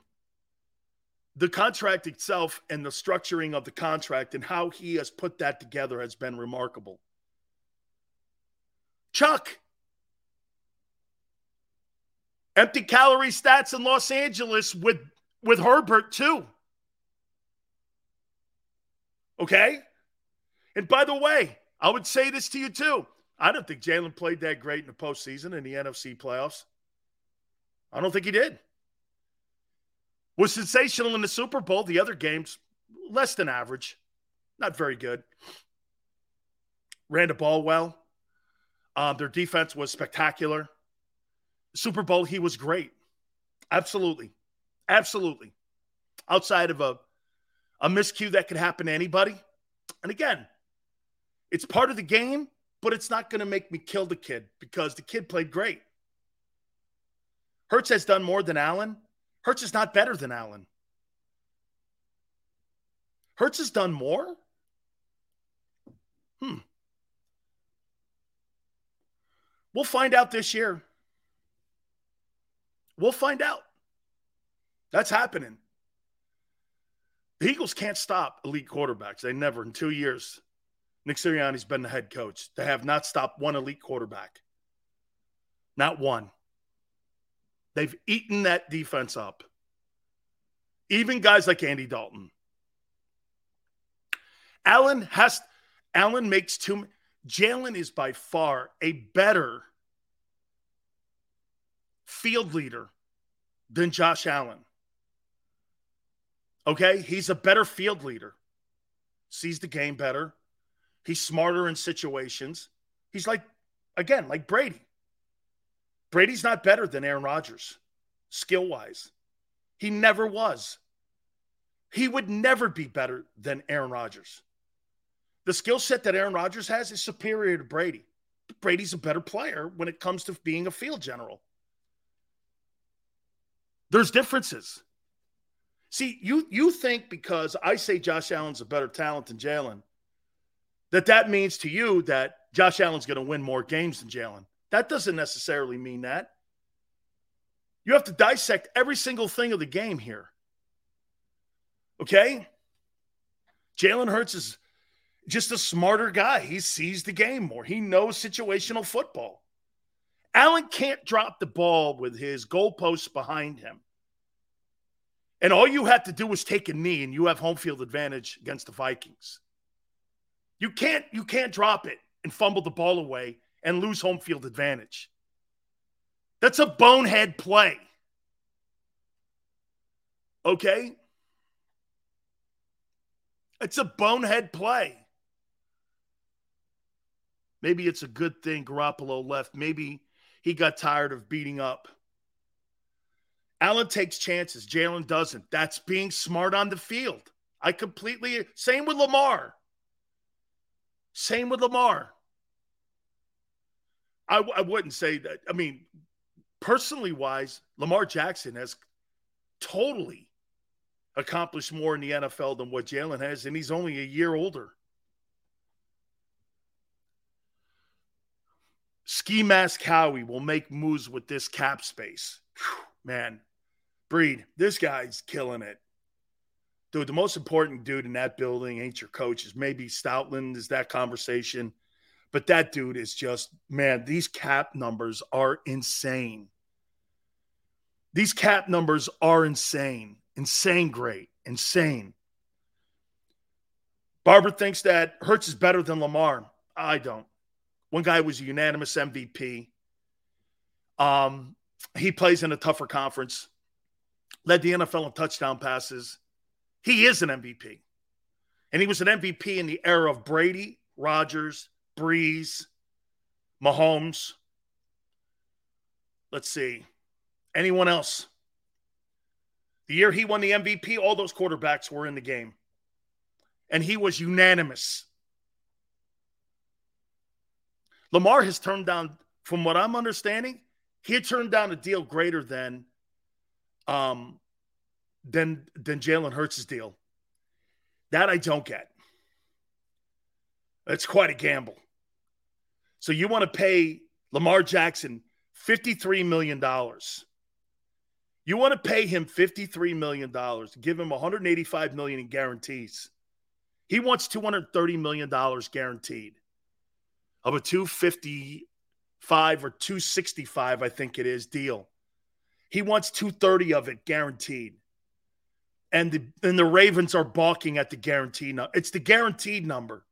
The contract itself and the structuring of the contract and how he has put that together has been remarkable. Chuck, empty calorie stats in Los Angeles with with Herbert too. Okay? And by the way, I would say this to you too. I don't think Jalen played that great in the postseason in the NFC playoffs. I don't think he did. Was sensational in the Super Bowl. The other games, less than average. Not very good. Ran the ball well. Um, their defense was spectacular. Super Bowl, he was great. Absolutely. Absolutely. Outside of a, a miscue that could happen to anybody. And again, it's part of the game, but it's not going to make me kill the kid because the kid played great. Hurts has done more than Allen. Hurts is not better than Allen. Hurts has done more? Hmm. We'll find out this year. We'll find out. That's happening. The Eagles can't stop elite quarterbacks. They never in two years. Nick Sirianni's been the head coach. They have not stopped one elite quarterback. Not one. They've eaten that defense up. Even guys like Andy Dalton. Allen has Allen makes too Jalen is by far a better field leader than Josh Allen. Okay? He's a better field leader. Sees the game better. He's smarter in situations. He's like, again, like Brady. Brady's not better than Aaron Rodgers, skill wise. He never was. He would never be better than Aaron Rodgers. The skill set that Aaron Rodgers has is superior to Brady. Brady's a better player when it comes to being a field general. There's differences. See, you you think because I say Josh Allen's a better talent than Jalen, that that means to you that Josh Allen's going to win more games than Jalen. That doesn't necessarily mean that. You have to dissect every single thing of the game here. Okay? Jalen Hurts is just a smarter guy. He sees the game more, he knows situational football. Allen can't drop the ball with his goalposts behind him. And all you have to do is take a knee, and you have home field advantage against the Vikings. You can't you can't drop it and fumble the ball away and lose home field advantage. That's a bonehead play. Okay? It's a bonehead play. Maybe it's a good thing Garoppolo left. Maybe he got tired of beating up. Allen takes chances. Jalen doesn't. That's being smart on the field. I completely, same with Lamar. Same with Lamar. I, I wouldn't say that. I mean, personally wise, Lamar Jackson has totally accomplished more in the NFL than what Jalen has, and he's only a year older. Ski Mask Howie will make moves with this cap space. Whew, man, Breed, this guy's killing it. Dude, the most important dude in that building ain't your coach. Is maybe Stoutland is that conversation. But that dude is just, man, these cap numbers are insane. These cap numbers are insane. Insane great. Insane. Barber thinks that Hurts is better than Lamar. I don't. One guy was a unanimous MVP. Um, he plays in a tougher conference, led the NFL in touchdown passes. He is an MVP. And he was an MVP in the era of Brady, Rodgers, Brees, Mahomes. let's see. Anyone else? The year he won the MVP, all those quarterbacks were in the game. And he was unanimous. Lamar has turned down, from what I'm understanding, he had turned down a deal greater than um than than Jalen Hurts' deal. That I don't get. That's quite a gamble. So you want to pay Lamar Jackson $53 million. You want to pay him $53 million, give him 185 million in guarantees. He wants $230 million guaranteed of a 255 or 265, I think it is, deal. He wants 230 of it guaranteed. And the and the Ravens are balking at the guarantee number. It's the guaranteed number.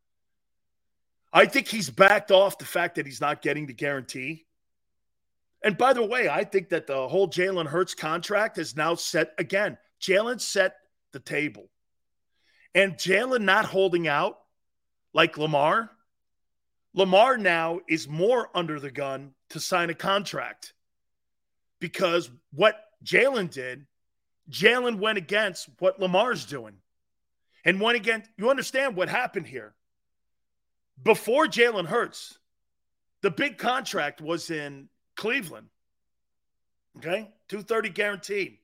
I think he's backed off the fact that he's not getting the guarantee. And by the way, I think that the whole Jalen Hurts contract is now set again. Jalen set the table. And Jalen not holding out like Lamar, Lamar now is more under the gun to sign a contract because what Jalen did, Jalen went against what Lamar's doing. And went against, you understand what happened here. Before Jalen Hurts, the big contract was in Cleveland. Okay? 230 guaranteed.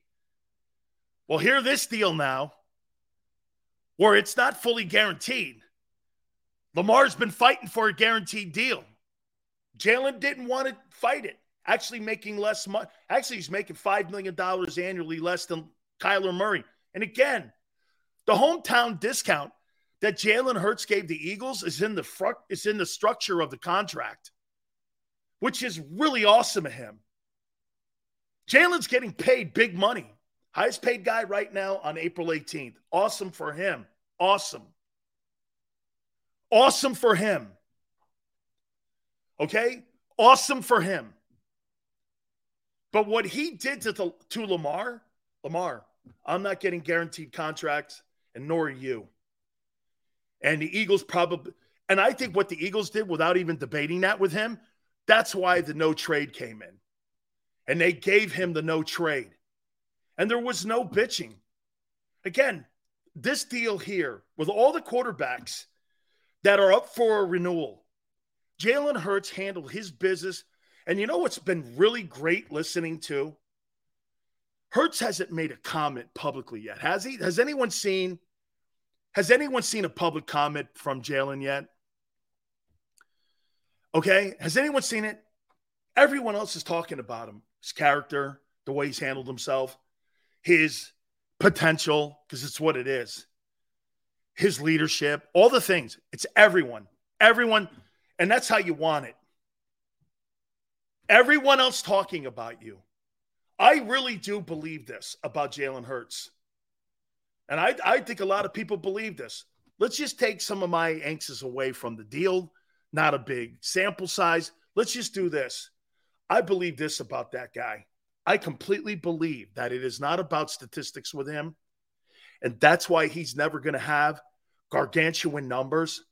Well, hear this deal now where it's not fully guaranteed. Lamar's been fighting for a guaranteed deal. Jalen didn't want to fight it. Actually, making less money. Actually, he's making $5 million annually less than Kyler Murray. And again, the hometown discount that Jalen Hurts gave the Eagles is in the front, is in the structure of the contract, which is really awesome of him. Jalen's getting paid big money. Highest paid guy right now on April 18th. Awesome for him. Awesome. Awesome for him. Okay? Awesome for him. But what he did to, to Lamar, Lamar, I'm not getting guaranteed contracts, and nor are you. And the Eagles probably, and I think what the Eagles did without even debating that with him, that's why the no trade came in. And they gave him the no trade. And there was no bitching. Again, this deal here with all the quarterbacks that are up for a renewal, Jalen Hurts handled his business. And you know what's been really great listening to? Hurts hasn't made a comment publicly yet, has he? Has anyone seen has anyone seen a public comment from Jalen yet? Okay. Has anyone seen it? Everyone else is talking about him, his character, the way he's handled himself, his potential, because it's what it is, his leadership, all the things. It's everyone. Everyone. And that's how you want it. Everyone else talking about you. I really do believe this about Jalen Hurts. And I, I think a lot of people believe this. Let's just take some of my angst away from the deal, not a big sample size. Let's just do this. I believe this about that guy. I completely believe that it is not about statistics with him. And that's why he's never going to have gargantuan numbers.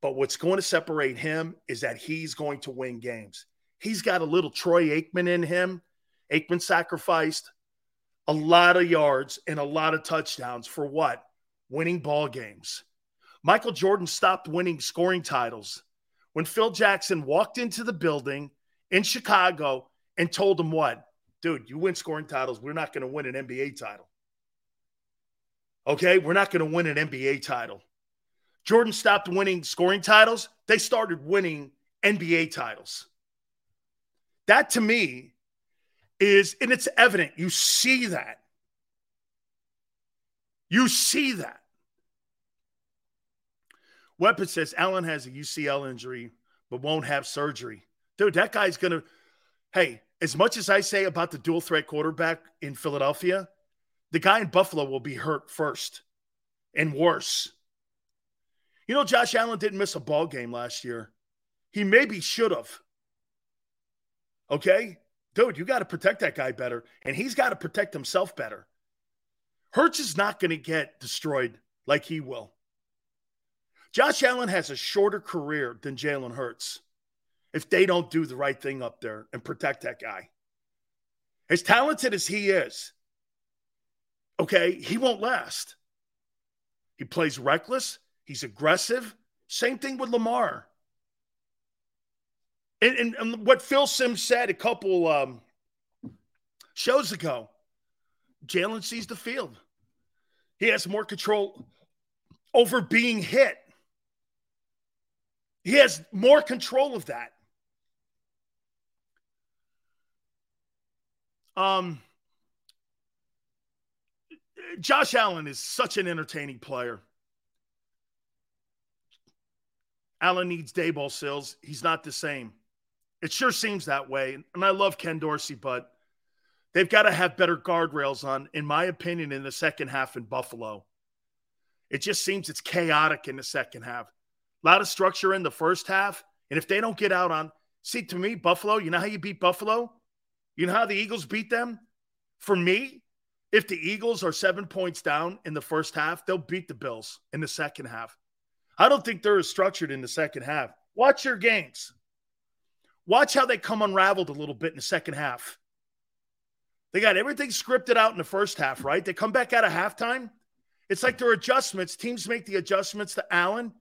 But what's going to separate him is that he's going to win games. He's got a little Troy Aikman in him. Aikman sacrificed a lot of yards and a lot of touchdowns for what? Winning ball games. Michael Jordan stopped winning scoring titles when Phil Jackson walked into the building in Chicago and told him what? Dude, you win scoring titles. We're not going to win an NBA title. Okay? We're not going to win an NBA title. Jordan stopped winning scoring titles. They started winning NBA titles. That to me is, and it's evident, you see that. You see that. Weapon says Allen has a UCL injury, but won't have surgery. Dude, that guy's going to, hey, as much as I say about the dual threat quarterback in Philadelphia, the guy in Buffalo will be hurt first and worse. You know, Josh Allen didn't miss a ball game last year. He maybe should have. Okay? dude, you got to protect that guy better. And he's got to protect himself better. Hurts is not going to get destroyed like he will. Josh Allen has a shorter career than Jalen Hurts if they don't do the right thing up there and protect that guy. As talented as he is, okay, he won't last. He plays reckless, he's aggressive. Same thing with Lamar. And, and, and what Phil Simms said a couple um, shows ago Jalen sees the field. He has more control over being hit. He has more control of that. Um, Josh Allen is such an entertaining player. Allen needs Daboll Sills. He's not the same. It sure seems that way. And I love Ken Dorsey, but they've got to have better guardrails on, in my opinion, in the second half in Buffalo. It just seems it's chaotic in the second half. A lot of structure in the first half. And if they don't get out on, see, to me, Buffalo, you know how you beat Buffalo? You know how the Eagles beat them? For me, if the Eagles are seven points down in the first half, they'll beat the Bills in the second half. I don't think they're as structured in the second half. Watch your games. Watch how they come unraveled a little bit in the second half. They got everything scripted out in the first half, right? They come back out of halftime. It's like their adjustments. Teams make the adjustments to Allen,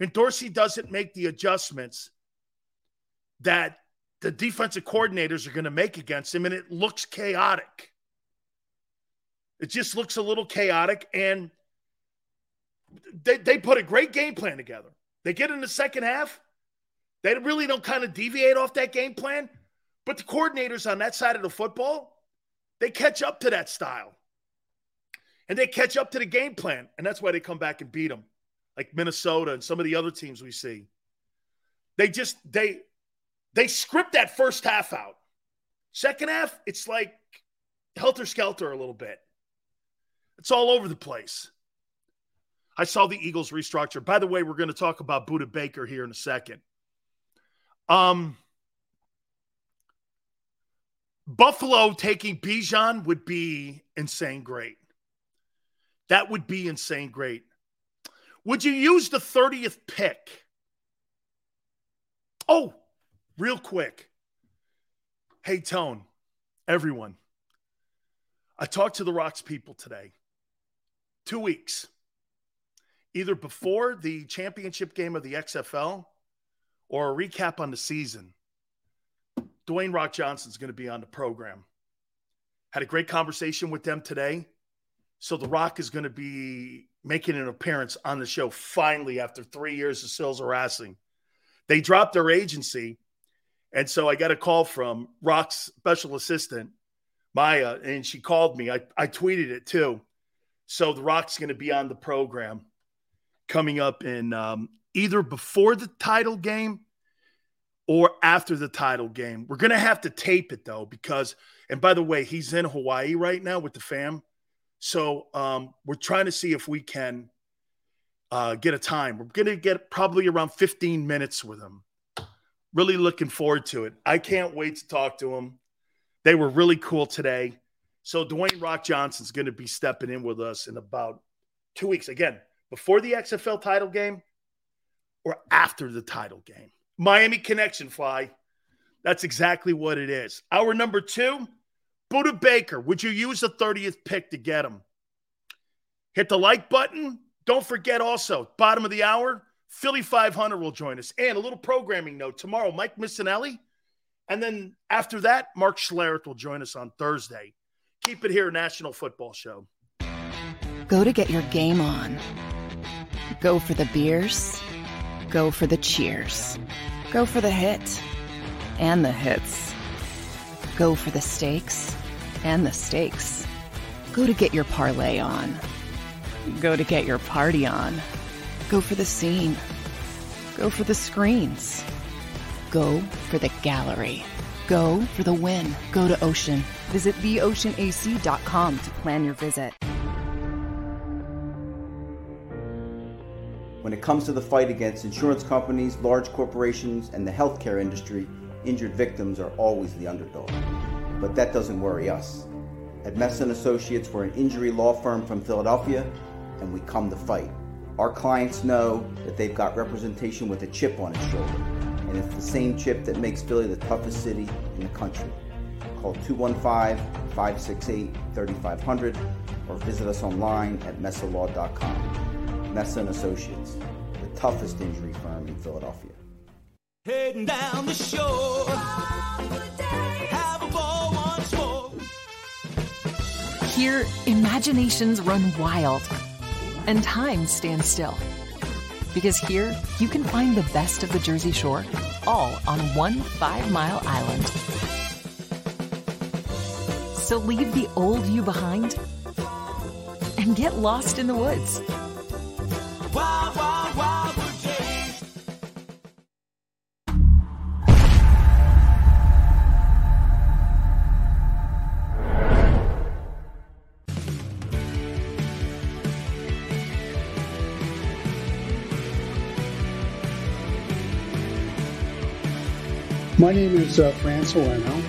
and Dorsey doesn't make the adjustments that the defensive coordinators are going to make against him, and it looks chaotic. It just looks a little chaotic, and they, they put a great game plan together. They get in the second half. They really don't kind of deviate off that game plan. But the coordinators on that side of the football, they catch up to that style. And they catch up to the game plan. And that's why they come back and beat them, like Minnesota and some of the other teams we see. They just, they, they script that first half out. Second half, it's like helter skelter a little bit. It's all over the place. I saw the Eagles restructure. By the way, we're going to talk about Budda Baker here in a second. Um, Buffalo taking Bijan would be insane great. That would be insane great. Would you use the 30th pick? Oh, real quick. Hey, Tone, everyone. I talked to the Rocks people today. Two weeks, either before the championship game of the XFL or a recap on the season. Dwayne Rock Johnson's going to be on the program. Had a great conversation with them today. So The Rock is going to be making an appearance on the show finally after three years of sales harassing. They dropped their agency and so I got a call from Rock's special assistant, Maya, and she called me. I, I tweeted it too. So the Rock's going to be on the program coming up in um, either before the title game or after the title game. We're going to have to tape it though, because, and by the way, he's in Hawaii right now with the fam. So um, we're trying to see if we can uh, get a time. We're going to get probably around 15 minutes with him. Really looking forward to it. I can't wait to talk to him. They were really cool today. So Dwayne Rock Johnson's going to be stepping in with us in about two weeks. Again, before the XFL title game or after the title game. Miami Connection Fly. That's exactly what it is. Our number two, Budda Baker. Would you use the 30th pick to get him? Hit the like button. Don't forget also, bottom of the hour, Philly 500 will join us. And a little programming note tomorrow, Mike Missanelli. And then after that, Mark Schlereth will join us on Thursday. Keep it here, National Football Show. Go to get your game on. Go for the beers. Go for the cheers. Go for the hit and the hits. Go for the stakes and the stakes. Go to get your parlay on. Go to get your party on Go for the scene. Go for the screens. Go for the gallery. Go for the win. Go to Ocean. Visit theoceanac.com to plan your visit. When it comes to the fight against insurance companies, large corporations, and the healthcare industry, injured victims are always the underdog. But that doesn't worry us. At Messa and Associates, we're an injury law firm from Philadelphia, and we come to fight. Our clients know that they've got representation with a chip on its shoulder, and it's the same chip that makes Philly the toughest city in the country. Call 215 568 3500 or visit us online at messalaw.com. Messa and Associates, the toughest injury firm in Philadelphia. Heading down the shore. Have a ball once more. Here, imaginations run wild and time stands still. Because here, you can find the best of the Jersey Shore all on one five mile island. So leave the old you behind and get lost in the woods. My name is uh, Fran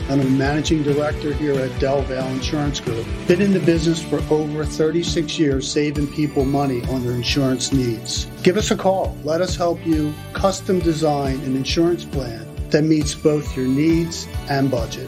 I'm a managing director here at Del Valle Insurance Group. Been in the business for over 36 years, saving people money on their insurance needs. Give us a call. Let us help you custom design an insurance plan that meets both your needs and budget.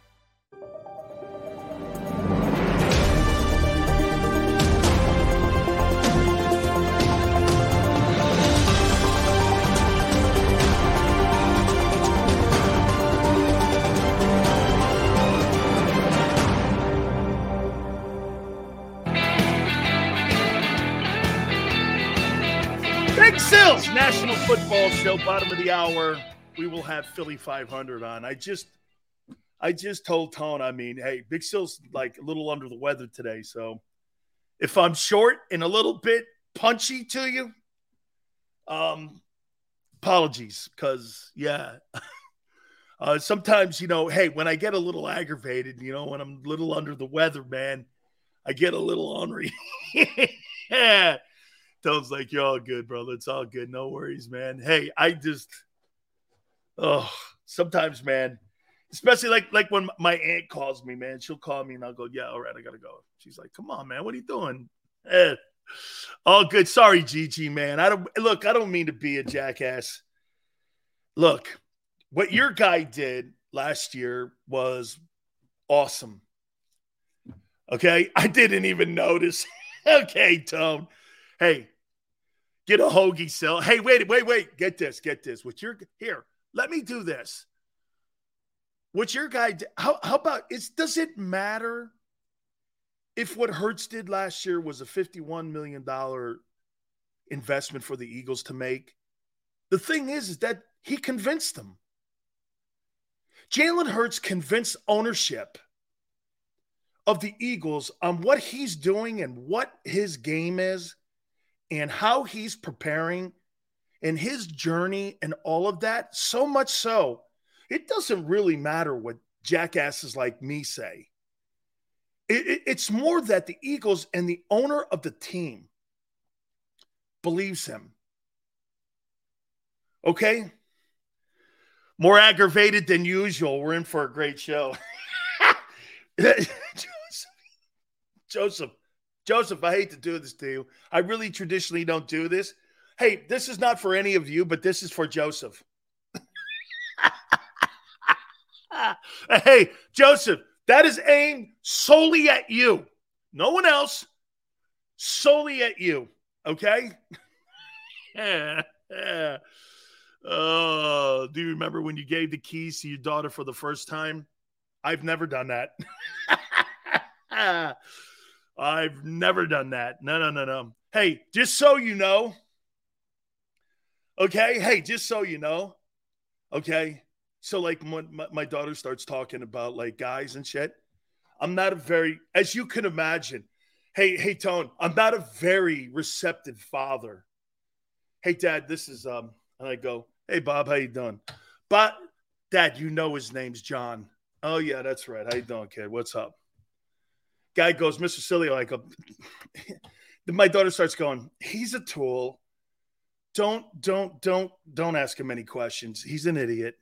National Football Show, bottom of the hour. We will have Philly 500 on. I just, I just told Tone. I mean, hey, Big Sills like a little under the weather today. So, if I'm short and a little bit punchy to you, um, apologies, because yeah. Uh, sometimes, you know, hey, when I get a little aggravated, you know, when I'm a little under the weather, man, I get a little ornery. yeah. Tone's like, you're all good, brother. It's all good. No worries, man. Hey, I just, oh, sometimes, man, especially like like when my aunt calls me, man, she'll call me and I'll go, yeah, all right, I gotta go. She's like, come on, man, what are you doing? Eh, all good. Sorry, Gigi, man. I don't look. I don't mean to be a jackass. Look, what your guy did last year was awesome. Okay, I didn't even notice. okay, Tone. Hey, get a hoagie sell. Hey, wait, wait, wait. Get this, get this. What your here? Let me do this. What your guy? How how about? It's does it matter if what Hurts did last year was a fifty-one million dollar investment for the Eagles to make? The thing is, is that he convinced them. Jalen Hurts convinced ownership of the Eagles on what he's doing and what his game is and how he's preparing and his journey and all of that. So much so, it doesn't really matter what jackasses like me say. It, it, it's more that the Eagles and the owner of the team believes him. Okay? More aggravated than usual. We're in for a great show. Joseph, Joseph, Joseph, I hate to do this to you. I really traditionally don't do this. Hey, this is not for any of you, but this is for Joseph. hey, Joseph, that is aimed solely at you. No one else, solely at you. Okay? Oh, do you remember when you gave the keys to your daughter for the first time? I've never done that. I've never done that. No, no, no, no. Hey, just so you know, okay? Hey, just so you know, okay? So, like, when my, my daughter starts talking about like guys and shit, I'm not a very, as you can imagine, hey, hey, Tone, I'm not a very receptive father. Hey, Dad, this is, um, and I go, hey, Bob, how you doing? But Dad, you know his name's John. Oh, yeah, that's right. How you doing, kid? What's up? Guy goes, Mr. I go, my daughter starts going, he's a tool. Don't, don't, don't, don't ask him any questions. He's an idiot.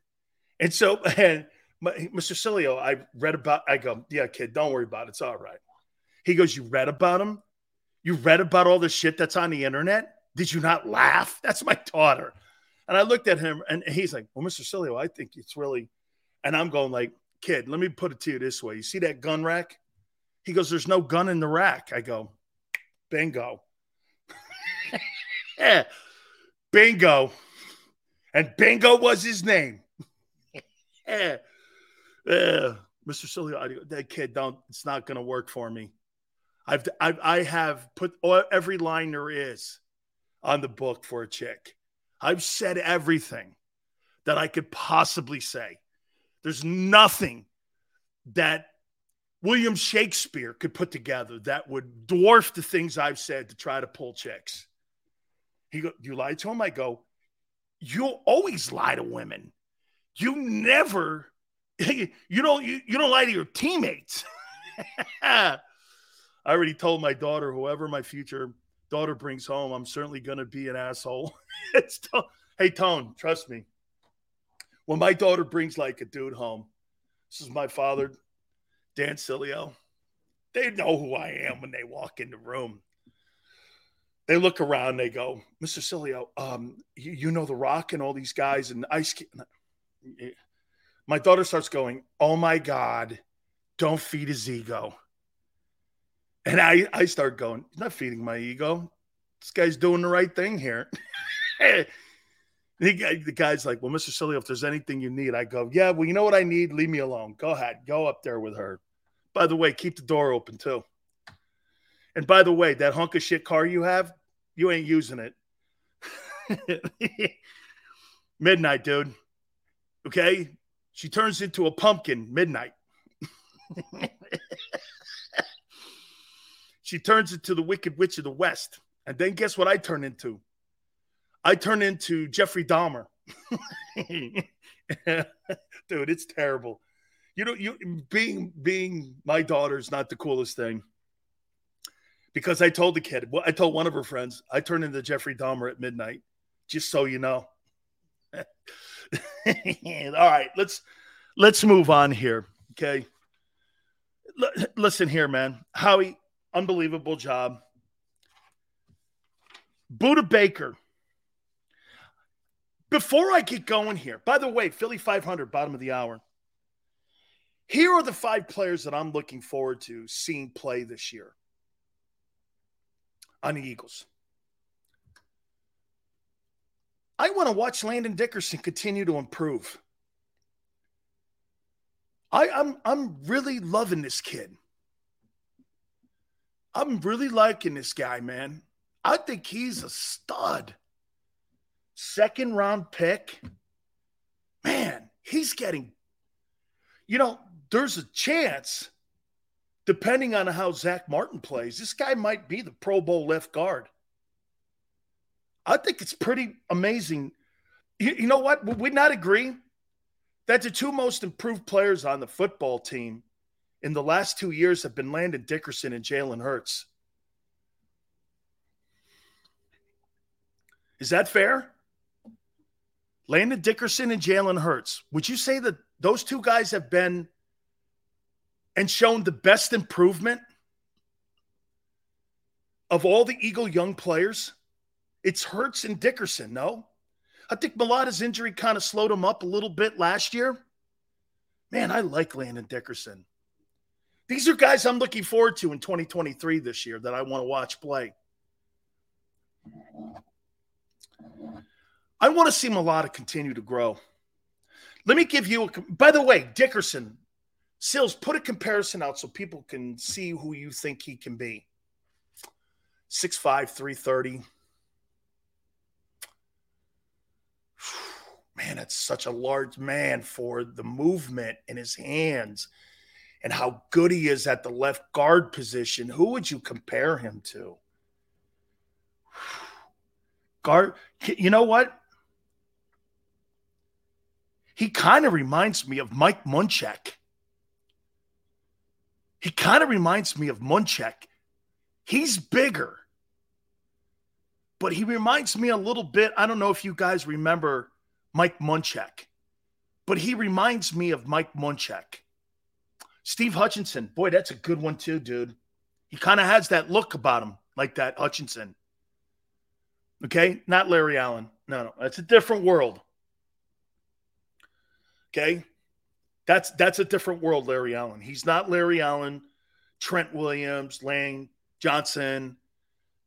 And so, and Mr. Sileo, I read about, I go, yeah, kid, don't worry about it. It's all right. He goes, you read about him? You read about all the shit that's on the internet? Did you not laugh? That's my daughter. And I looked at him and he's like, well, Mr. Sileo, I think it's really, and I'm going like, kid, let me put it to you this way. You see that gun rack? He goes, there's no gun in the rack. I go, bingo. yeah, bingo. And bingo was his name. yeah. yeah. Mr. Sileo, that kid, don't, it's not going to work for me. I've, I've, I have put all, every line there is on the book for a chick. I've said everything that I could possibly say. There's nothing that William Shakespeare could put together that would dwarf the things I've said to try to pull chicks. He go, you lie to him? I go, you always lie to women. You never, you don't, you, you don't lie to your teammates. I already told my daughter, whoever my future daughter brings home, I'm certainly going to be an asshole. t- hey, Tone, trust me. When my daughter brings like a dude home, this is my father, Dan Sileo. They know who I am when they walk in the room. They look around, they go, Mr. Sileo, um, you, you know The Rock and all these guys and Ice. My daughter starts going, Oh my God, don't feed his ego. And I, I start going, He's not feeding my ego. This guy's doing the right thing here. the guy's like, Well, Mr. Sileo, if there's anything you need, I go, Yeah, well, you know what I need? Leave me alone. Go ahead. Go up there with her. By the way, keep the door open too. And by the way, that hunk of shit car you have, you ain't using it. midnight, dude. Okay. She turns into a pumpkin midnight. she turns into the Wicked Witch of the West. And then guess what I turn into? I turn into Jeffrey Dahmer. Dude, it's terrible. You know, you being being my daughter is not the coolest thing. Because I told the kid, well, I told one of her friends, I turned into Jeffrey Dahmer at midnight, just so you know. All right, let's let's move on here. Okay. L- listen here, man. Howie, unbelievable job. Budda Baker. Before I get going here, by the way, Philly 500, bottom of the hour. Here are the five players that I'm looking forward to seeing play this year on the Eagles. I want to watch Landon Dickerson continue to improve. I, I'm I'm really loving this kid. I'm really liking this guy, man. I think he's a stud. Second round pick. Man, he's getting, you know, there's a chance, depending on how Zach Martin plays, this guy might be the Pro Bowl left guard. I think it's pretty amazing. You, you know what? Would we not agree that the two most improved players on the football team in the last two years have been Landon Dickerson and Jalen Hurts? Is that fair? Landon Dickerson and Jalen Hurts. Would you say that those two guys have been and shown the best improvement of all the Eagle young players? It's Hurts and Dickerson, no? I think Mailata's injury kind of slowed him up a little bit last year. Man, I like Landon Dickerson. These are guys I'm looking forward to in 2023 this year that I want to watch play. I want to see Mailata continue to grow. Let me give you a. By the way, Dickerson, Sills, put a comparison out so people can see who you think he can be. 6'5, 330. Man, that's such a large man for the movement in his hands and how good he is at the left guard position. Who would you compare him to? Guard, you know what? He kind of reminds me of Mike Munchak. He kind of reminds me of Munchak. He's bigger, but he reminds me a little bit. I don't know if you guys remember Mike Munchak, but he reminds me of Mike Munchak. Steve Hutchinson, boy, that's a good one too, dude. He kind of has that look about him, like that Hutchinson. Okay, not Larry Allen. No, no, that's a different world. Okay, that's that's a different world, Larry Allen. He's not Larry Allen, Trent Williams, Lane, Johnson,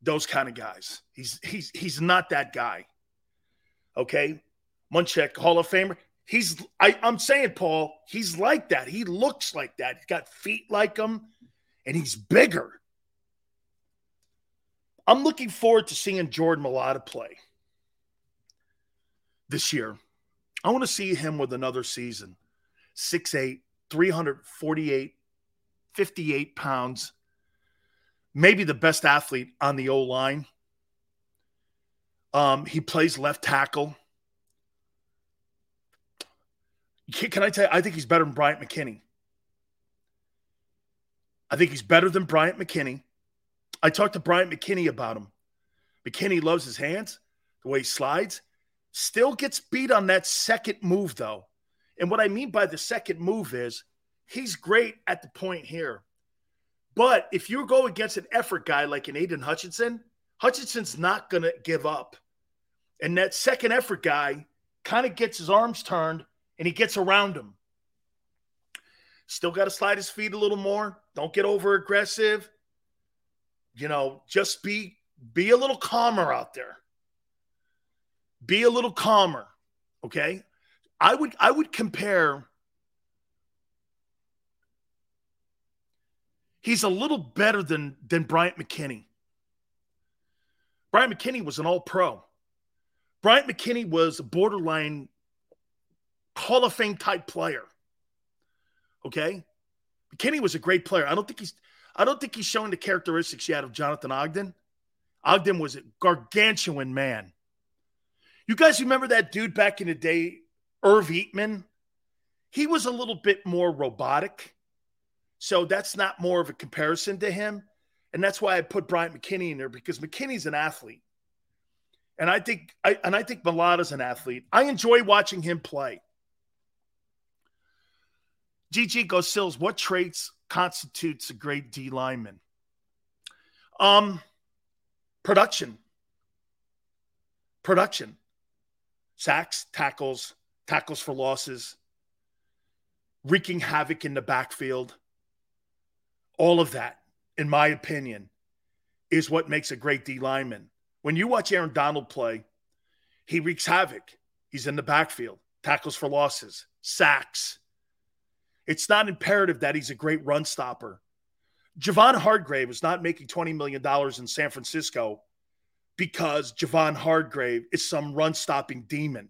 those kind of guys. He's he's he's not that guy. Okay, Munchak, Hall of Famer. He's I, I'm saying, Paul, he's like that. He looks like that. He's got feet like him, and he's bigger. I'm looking forward to seeing Jordan Mailata play this year. I want to see him with another season. 6'8, 348, 58 pounds. Maybe the best athlete on the O line. Um, he plays left tackle. Can I tell you, I think he's better than Bryant McKinnie. I think he's better than Bryant McKinnie. I talked to Bryant McKinnie about him. McKinnie loves his hands, the way he slides. Still gets beat on that second move, though. And what I mean by the second move is he's great at the point here. But if you go against an effort guy like an Aidan Hutchinson, Hutchinson's not going to give up. And that second effort guy kind of gets his arms turned and he gets around him. Still got to slide his feet a little more. Don't get over aggressive. You know, just be be a little calmer out there be a little calmer. Okay. I would I would compare he's a little better than than Bryant McKinnie. Bryant McKinnie was an all pro. Bryant McKinnie was a borderline Hall of Fame type player. Okay? McKinnie was a great player. I don't think he's I don't think he's showing the characteristics yet of Jonathan Ogden. Ogden was a gargantuan man. You guys remember that dude back in the day, Irv Eatman? He was a little bit more robotic. So that's not more of a comparison to him. And that's why I put Bryant McKinnie in there because McKinnie's an athlete. And I think I and I think Mailata's an athlete. I enjoy watching him play. GG goes Sills, what traits constitutes a great D lineman? Um production. Production sacks, tackles, tackles for losses, wreaking havoc in the backfield. All of that, in my opinion, is what makes a great D lineman. When you watch Aaron Donald play, he wreaks havoc. He's in the backfield, tackles for losses, sacks. It's not imperative that he's a great run stopper. Javon Hargrave is not making $20 million in San Francisco because Javon Hargrave is some run stopping demon.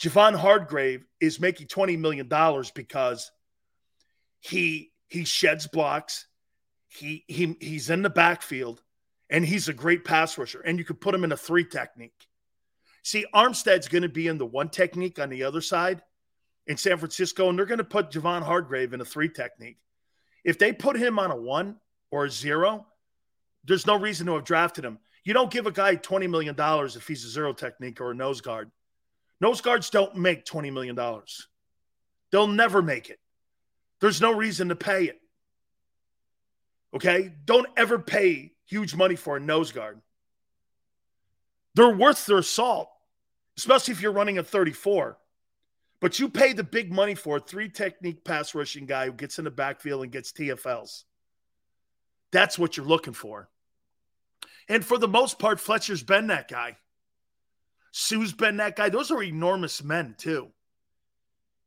Javon Hargrave is making $20 million because he he sheds blocks, he he he's in the backfield, and he's a great pass rusher. And you could put him in a three technique. See, Armstead's going to be in the one technique on the other side in San Francisco, and they're going to put Javon Hargrave in a three technique. If they put him on a one or a zero, there's no reason to have drafted him. You don't give a guy $20 million if he's a zero technique or a nose guard. Nose guards don't make $20 million. They'll never make it. There's no reason to pay it. Okay? Don't ever pay huge money for a nose guard. They're worth their salt, especially if you're running a 34. But you pay the big money for a three technique pass rushing guy who gets in the backfield and gets TFLs. That's what you're looking for. And for the most part, Fletcher's been that guy. Suh's been that guy. Those are enormous men, too.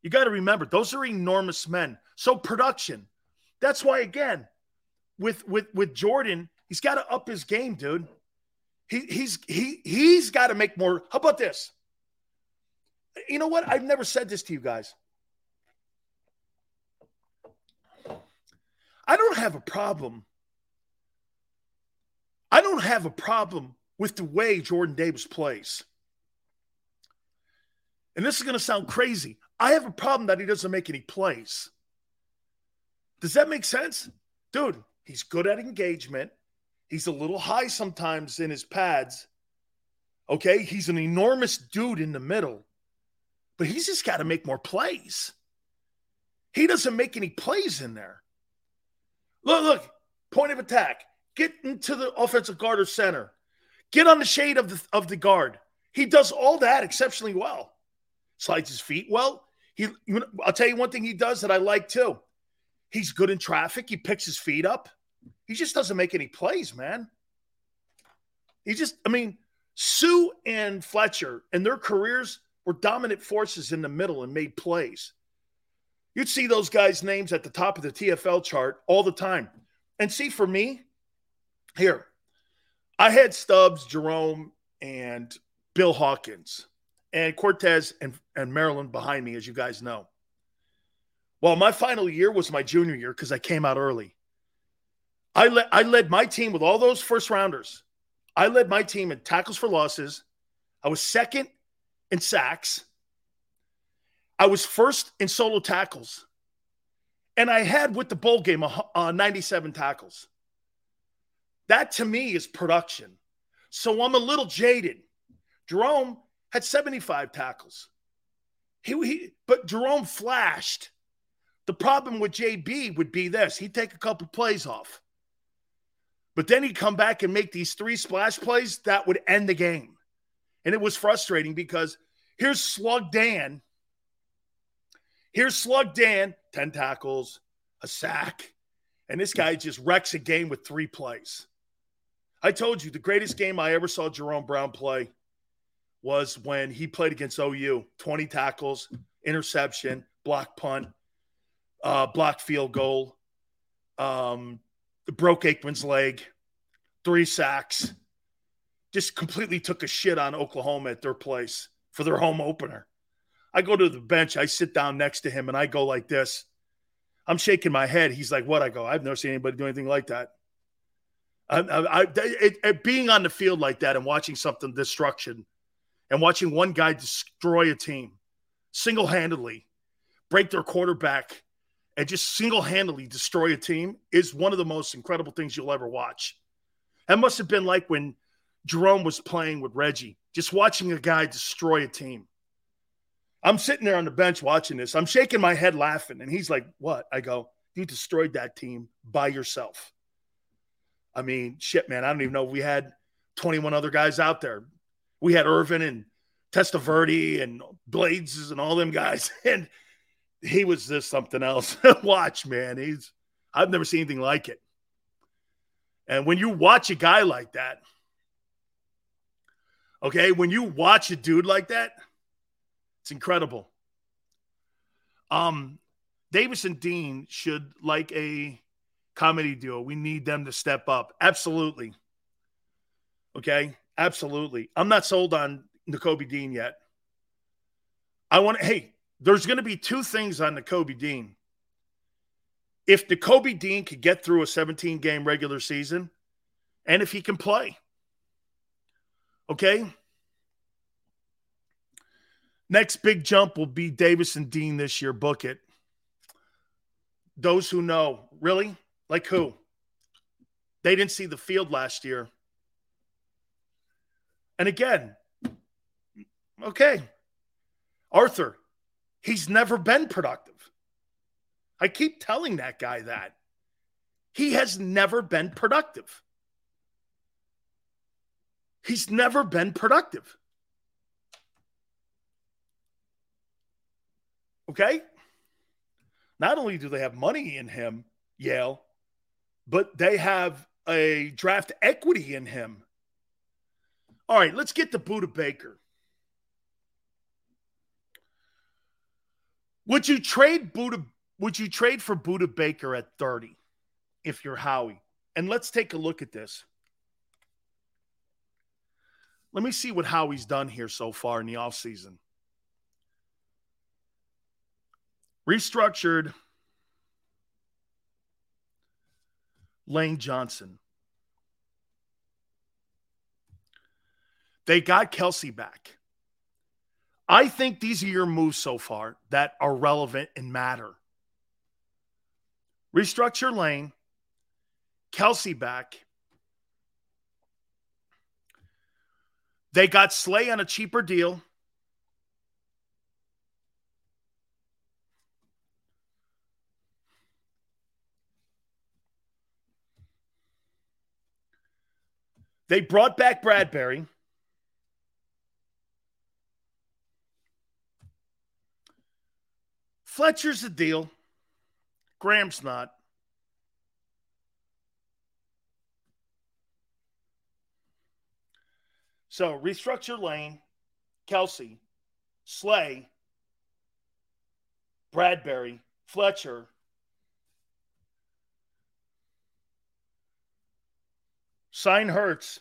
You got to remember, those are enormous men. So production. That's why, again, with with with Jordan, he's got to up his game, dude. He he's he he's got to make more. How about this? You know what? I've never said this to you guys. I don't have a problem I don't have a problem with the way Jordan Davis plays. And this is going to sound crazy. I have a problem that he doesn't make any plays. Does that make sense? Dude, he's good at engagement. He's a little high sometimes in his pads. Okay. He's an enormous dude in the middle, but he's just got to make more plays. He doesn't make any plays in there. Look, look, point of attack. Get into the offensive guard or center. Get on the shade of the of the guard. He does all that exceptionally well. Slides his feet well. He, I'll tell you one thing he does that I like too. He's good in traffic. He picks his feet up. He just doesn't make any plays, man. He just, I mean, Suh and Fletcher and their careers were dominant forces in the middle and made plays. You'd see those guys' names at the top of the TFL chart all the time. And see, for me, here, I had Stubbs, Jerome, and Bill Hawkins, and Cortez and, and Maryland behind me, as you guys know. Well, my final year was my junior year because I came out early. I, le- I led my team with all those first rounders. I led my team in tackles for losses. I was second in sacks. I was first in solo tackles. And I had with the bowl game uh, 97 tackles. That to me is production. So I'm a little jaded. Jerome had 75 tackles. He, he, but Jerome flashed. The problem with JB would be this he'd take a couple plays off. But then he'd come back and make these three splash plays that would end the game. And it was frustrating because here's Slug Dan. Here's Slug Dan, 10 tackles, a sack. And this guy just wrecks a game with three plays. I told you the greatest game I ever saw Jerome Brown play was when he played against OU 20 tackles, interception, block punt, uh, block field goal, um, broke Aikman's leg, three sacks, just completely took a shit on Oklahoma at their place for their home opener. I go to the bench, I sit down next to him, and I go like this. I'm shaking my head. He's like, "What?" I go, "I've never seen anybody do anything like that." I, I, it, it, being on the field like that and watching something destruction, and watching one guy destroy a team single handedly, break their quarterback, and just single handedly destroy a team is one of the most incredible things you'll ever watch. That must have been like when Jerome was playing with Reggie, just watching a guy destroy a team. I'm sitting there on the bench watching this. I'm shaking my head laughing. And he's like, What? I go, You destroyed that team by yourself. I mean, shit, man. I don't even know if we had 21 other guys out there. We had Irvin and Testaverde and Blades and all them guys. And he was just something else. watch, man. He's I've never seen anything like it. And when you watch a guy like that, okay, when you watch a dude like that, it's incredible. Um, Davis and Dean should like a comedy duo. We need them to step up. Absolutely. Okay, absolutely. I'm not sold on Nakobe Dean yet. I want to, hey, there's going to be two things on Nakobe Dean. If Nakobe Dean could get through a 17 game regular season, and if he can play, okay. Next big jump will be Davis and Dean this year. Book it. Those who know, really? Like who? They didn't see the field last year. And again, okay, Arthur, He's never been productive. I keep telling that guy that. He has never been productive. He's never been productive. Okay? Not only do they have money in him, Yale, but they have a draft equity in him. All right, let's get to Budda Baker. Would you trade Budda? Would you trade for Budda Baker at 30 if you're Howie? And let's take a look at this. Let me see what Howie's done here so far in the offseason. Restructured Lane Johnson. They got Kelce back. I think these are your moves so far that are relevant and matter. Restructure Lane, Kelce back. They got Slay on a cheaper deal. They brought back Bradbury. Fletcher's a deal. Graham's not. So restructure Lane, Kelce, Slay, Bradbury, Fletcher. Sign Hurts.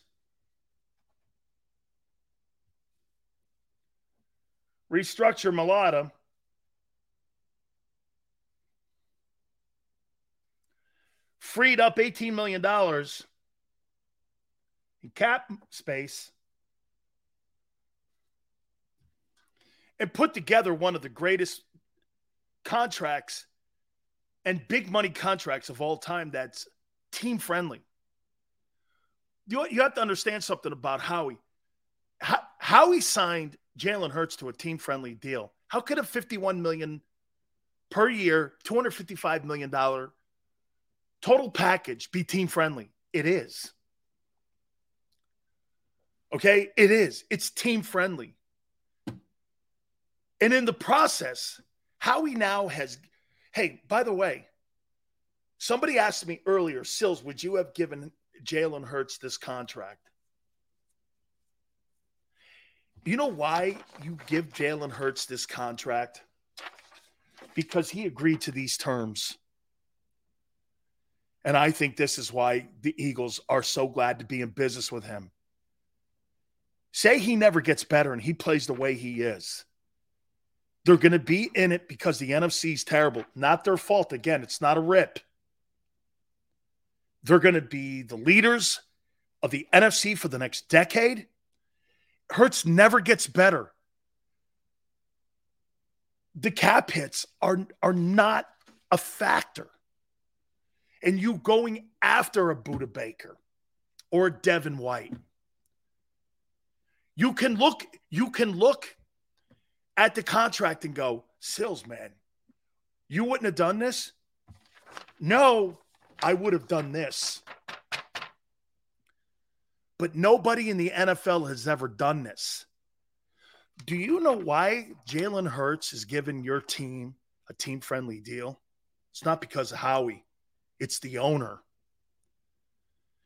Restructure Mailata. Freed up $18 million in cap space and put together one of the greatest contracts and big money contracts of all time that's team friendly. You, you have to understand something about Howie. How, Howie signed Jalen Hurts to a team friendly deal. How could a 51 million per year, 255 million dollar total package be team friendly? It is. Okay, it is. It's team friendly. And in the process, Howie now has, hey, by the way, somebody asked me earlier, Sills, would you have given Jalen Hurts this contract? You know why you give Jalen Hurts this contract? Because he agreed to these terms. And I think this is why the Eagles are so glad to be in business with him. Say he never gets better and he plays the way he is. They're going to be in it because the NFC is terrible. Not their fault. Again, it's not a rip. They're going to be the leaders of the NFC for the next decade. Hurts never gets better. The cap hits are, are not a factor. And you going after a Budda Baker or a Devin White. You can look, you can look at the contract and go, Sills, man, you wouldn't have done this? No, I would have done this. But nobody in the NFL has ever done this. Do you know why Jalen Hurts is giving your team a team friendly deal? It's not because of Howie, it's the owner.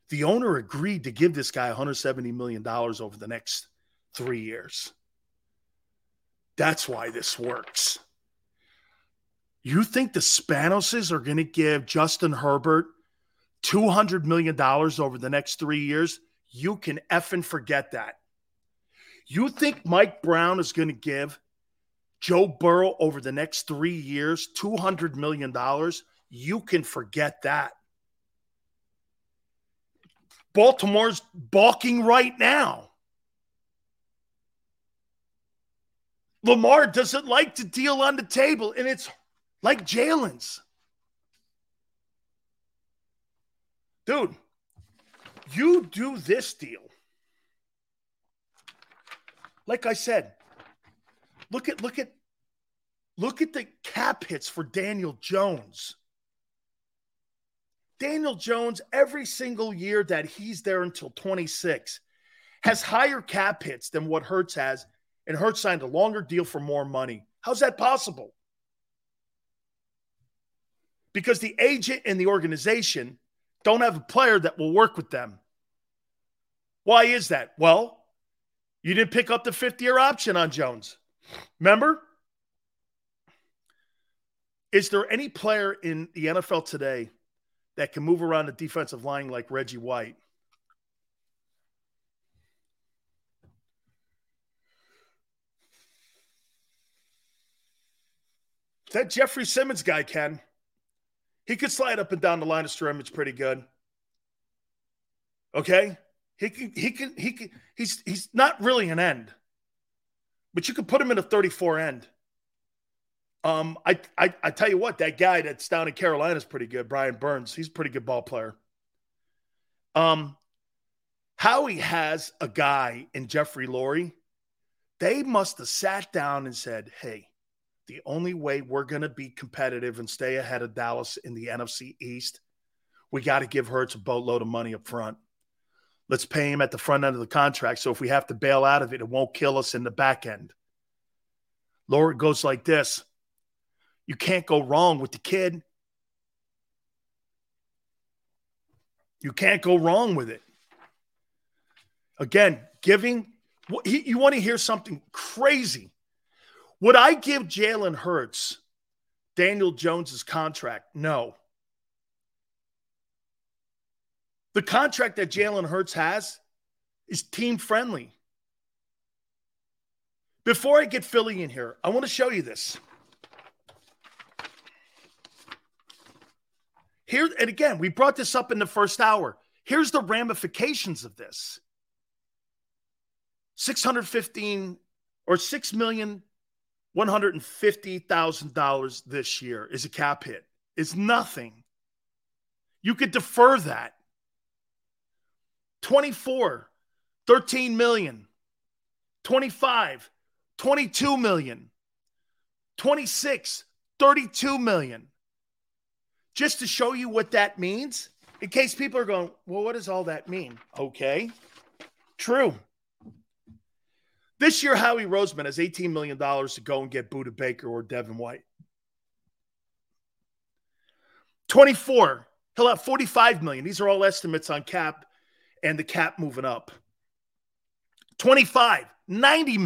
The owner agreed to give this guy $170 million over the next three years. That's why this works. You think the Spanoses are going to give Justin Herbert $200 million over the next three years? You can effing forget that. You think Mike Brown is going to give Joe Burrow over the next three years $200 million? You can forget that. Baltimore's balking right now. Lamar doesn't like to deal on the table, and it's like Jalen's. Dude, you do this deal. Like I said, look at look at look at the cap hits for Daniel Jones. Daniel Jones, every single year that he's there until 26, has higher cap hits than what Hurts has and Hurts signed a longer deal for more money. How's that possible? Because the agent and the organization don't have a player that will work with them. Why is that? Well, you didn't pick up the fifth year option on Jones. Remember? Is there any player in the NFL today that can move around the defensive line like Reggie White? That Jeffery Simmons guy can. He could slide up and down the line of scrimmage pretty good. Okay? He can he can he can he's he's not really an end. but you could put him in a 34 end. Um, I, I I tell you what, that guy that's down in Carolina is pretty good. Brian Burns, he's a pretty good ball player. Um, Howie has a guy in Jeffrey Lurie. They must have sat down and said, "Hey, the only way we're going to be competitive and stay ahead of Dallas in the NFC East, we got to give Hurts a boatload of money up front. Let's pay him at the front end of the contract. So if we have to bail out of it, it won't kill us in the back end." Lurie goes like this you can't go wrong with the kid. You can't go wrong with it. Again, giving, you want to hear something crazy. Would I give Jalen Hurts Daniel Jones's contract? No. The contract that Jalen Hurts has is team friendly. Before I get Philly in here, I want to show you this. Here, and again, we brought this up in the first hour. Here's the ramifications of this 615 or $6 million. $150,000 this year is a cap hit. It's nothing. You could defer that. 24, 13 million, 25, 22 million, 26, 32 million just to show you what that means, in case people are going, well, what does all that mean? Okay, true. This year, Howie Roseman has $18 million to go and get Budda Baker or Devin White. 24, he'll have 45 million. These are all estimates on cap and the cap moving up. 25, 90 million.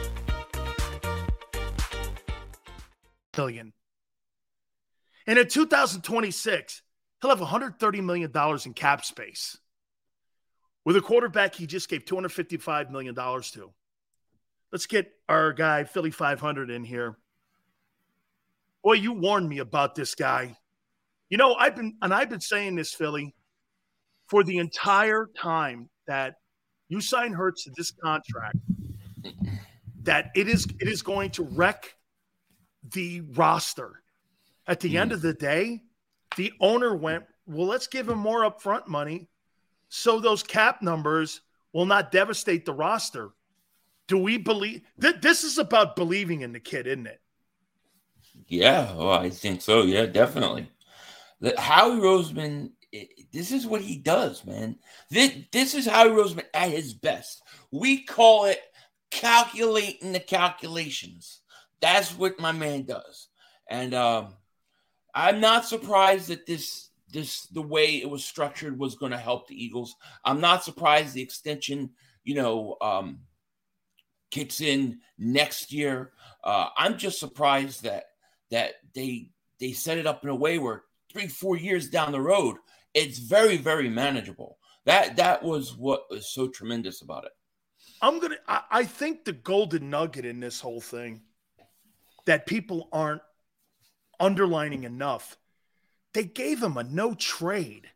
Billion. And in 2026, he'll have $130 million in cap space with a quarterback he just gave $255 million to. Let's get our guy, Philly 500, in here. Boy, you warned me about this guy. You know, I've been, and I've been saying this, Philly, for the entire time that you sign Hurts to this contract, that it is it is going to wreck the roster. At the mm. end of the day, the owner went, well, let's give him more upfront money so those cap numbers will not devastate the roster. Do we believe th- this is about believing in the kid, isn't it? Yeah, well, I think so. Yeah, definitely. The, Howie Roseman, this is what he does, man. This, this is Howie Roseman at his best. We call it calculating the calculations. That's what my man does. And um, I'm not surprised that this this the way it was structured was going to help the Eagles. I'm not surprised the extension, you know, um, kicks in next year. Uh, I'm just surprised that that they they set it up in a way where three four years down the road, it's very very manageable. That that was what was so tremendous about it. I'm gonna. I, I think the golden nugget in this whole thing that people aren't underlining enough. They gave him a no trade.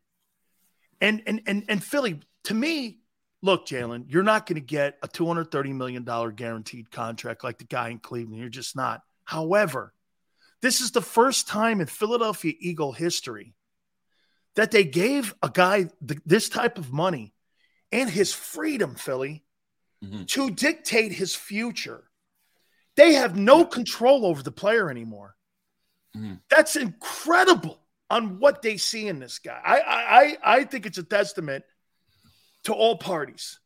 And and and and Philly, to me, look, Jalen, you're not going to get a $230 million guaranteed contract like the guy in Cleveland. You're just not. However, this is the first time in Philadelphia Eagle history that they gave a guy this type of money and his freedom, Philly, mm-hmm. to dictate his future. They have no control over the player anymore. Mhm. That's incredible on what they see in this guy. I I I I think it's a testament to all parties.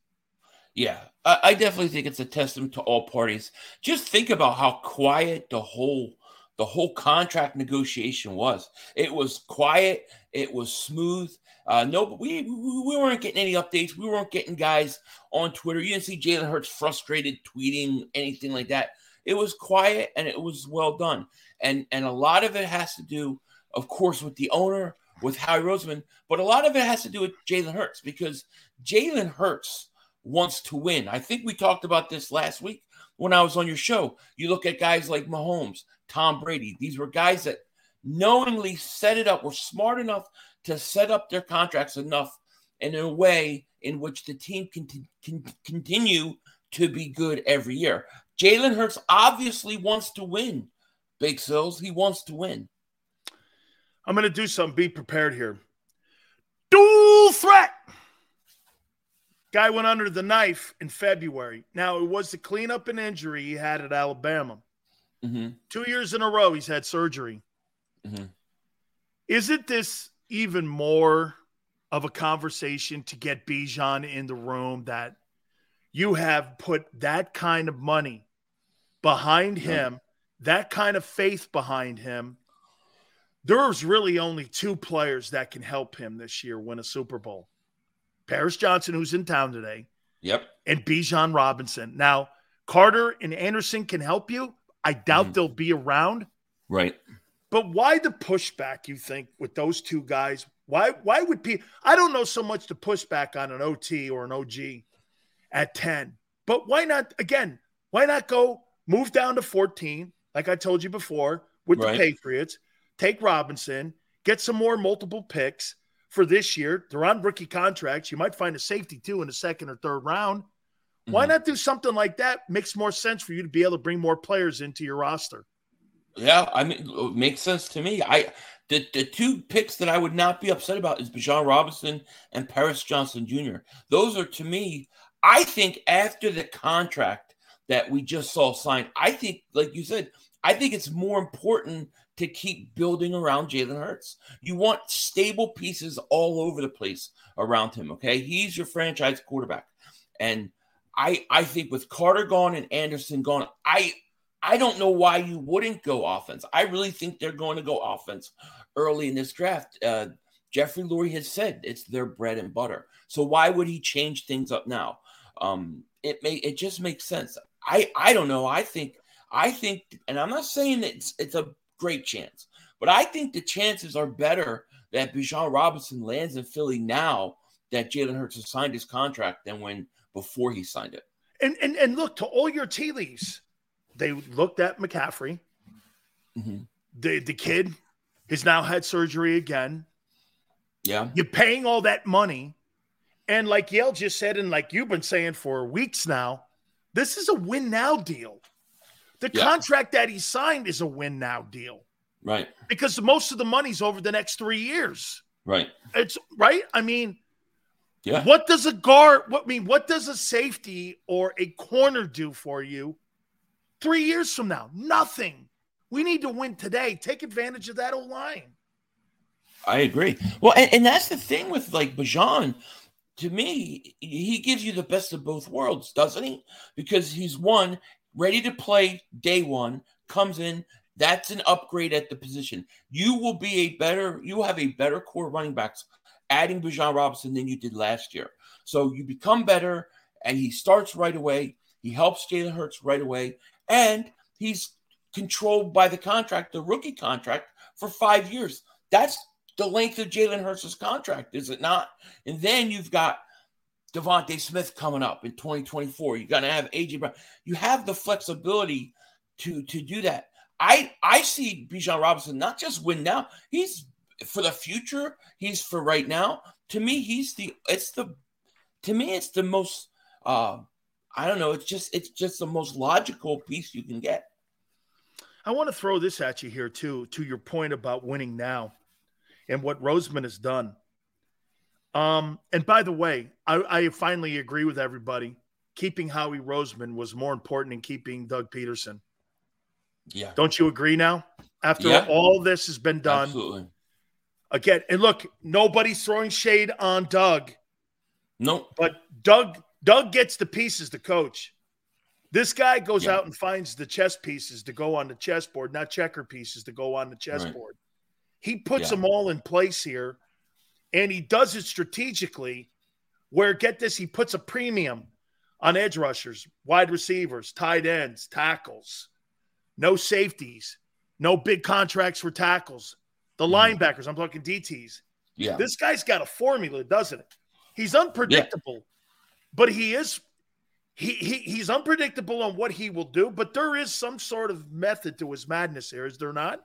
Yeah, I, I definitely think it's a testament to all parties. Just think about how quiet the whole the whole contract negotiation was. It was quiet. It was smooth. Uh, no, we we we weren't getting any updates. We weren't getting guys on Twitter. You didn't see Jalen Hurts frustrated tweeting anything like that. It was quiet and it was well done. And and a lot of it has to do, of course, with the owner, with Howie Roseman, but a lot of it has to do with Jalen Hurts because Jalen Hurts wants to win. I think we talked about this last week when I was on your show. You look at guys like Mahomes, Tom Brady. These were guys that knowingly set it up, were smart enough to set up their contracts enough in a way in which the team can, can continue to be good every year. Jalen Hurts obviously wants to win. Big Sills, he wants to win. I'm going to do something. Be prepared here. Dual threat. Guy went under the knife in February. Now, it was to clean up an injury he had at Alabama. Mm-hmm. Two years in a row, he's had surgery. Mm-hmm. Isn't this even more of a conversation to get Bijan in the room that you have put that kind of money behind him, that kind of faith behind him? There's really only two players that can help him this year win a Super Bowl. Paris Johnson, who's in town today, Yep. and Bijan Robinson. Now, Carter and Anderson can help you. I doubt mm. they'll be around. Right. But why the pushback? You think with those two guys? Why? Why would people? I don't know so much the pushback on an OT or an OG at ten, but why not? Again, why not go move down to fourteen? Like I told you before, with Right. the Patriots, take Robinson, get some more multiple picks for this year. They're on rookie contracts. You might find a safety too in the second or third round. Why Mm-hmm. not do something like that? Makes more sense for you to be able to bring more players into your roster. Yeah, I mean, it makes sense to me. I the, the two picks that I would not be upset about is Bijan Robinson and Paris Johnson Jr. Those are to me. I think after the contract that we just saw signed, I think, like you said, I think it's more important to keep building around Jalen Hurts. You want stable pieces all over the place around him. Okay, he's your franchise quarterback, and I I think with Carter gone and Anderson gone, I I don't know why you wouldn't go offense. I really think they're going to go offense early in this draft. Uh, Jeffrey Lurie has said it's their bread and butter. So why would he change things up now? Um, it may it just makes sense. I I don't know. I think I think, and I'm not saying that it's it's a great chance, but I think the chances are better that Bijan Robinson lands in Philly now that Jalen Hurts has signed his contract than when before he signed it. And and and look to all your tea leaves. They looked at McCaffrey. Mhm. The the kid has now had surgery again. Yeah. You're paying all that money. And like Yale just said, and like you've been saying for weeks now, this is a win now deal. The Yeah. contract that he signed is a win now deal Right. because most of the money's over the next three years. Right. It's right. I mean, Yeah. what does a guard, what I mean, what does a safety or a corner do for you three years from now? Nothing. We need to win today. Take advantage of that old line. I agree. Well, and, and that's the thing with like Bijan. To me, he gives you the best of both worlds, doesn't he? Because he's one ready to play day one, comes in. That's an upgrade at the position. You will be a better. You will have a better core running backs adding Bijan Robinson than you did last year. So you become better, and he starts right away. He helps Jalen Hurts right away, and he's controlled by the contract, the rookie contract, for five years. That's the length of Jalen Hurts' contract, is it not? And then you've got DeVonta Smith coming up in 2024. You're gonna have AJ Brown. You have the flexibility to to do that. I I see Bijan Robinson not just win now. He's for the future. He's for right now. To me, he's the it's the to me it's the most uh I don't know, it's just it's just the most logical piece you can get. I want to throw this at you here too, to your point about winning now and what Roseman has done. Um, and by the way, I, I finally agree with everybody. Keeping Howie Roseman was more important than keeping Doug Pederson. Yeah. Don't you agree now? after Yeah. all this has been done. Absolutely. Again, and look, nobody's throwing shade on Doug, Nope. but Doug Doug gets the pieces to coach. This guy goes Yeah. out and finds the chess pieces to go on the chessboard, not checker pieces to go on the chessboard. He puts Yeah. them all in place here, and he does it strategically. Where get this, he puts a premium on edge rushers, wide receivers, tight ends, tackles, no safeties, no big contracts for tackles. The linebackers, I'm talking DTs. Mm-hmm. Yeah. This guy's got a formula, doesn't it? He's unpredictable, but he is he, he he's unpredictable on what he will do, but there is some sort of method to his madness here, is there not?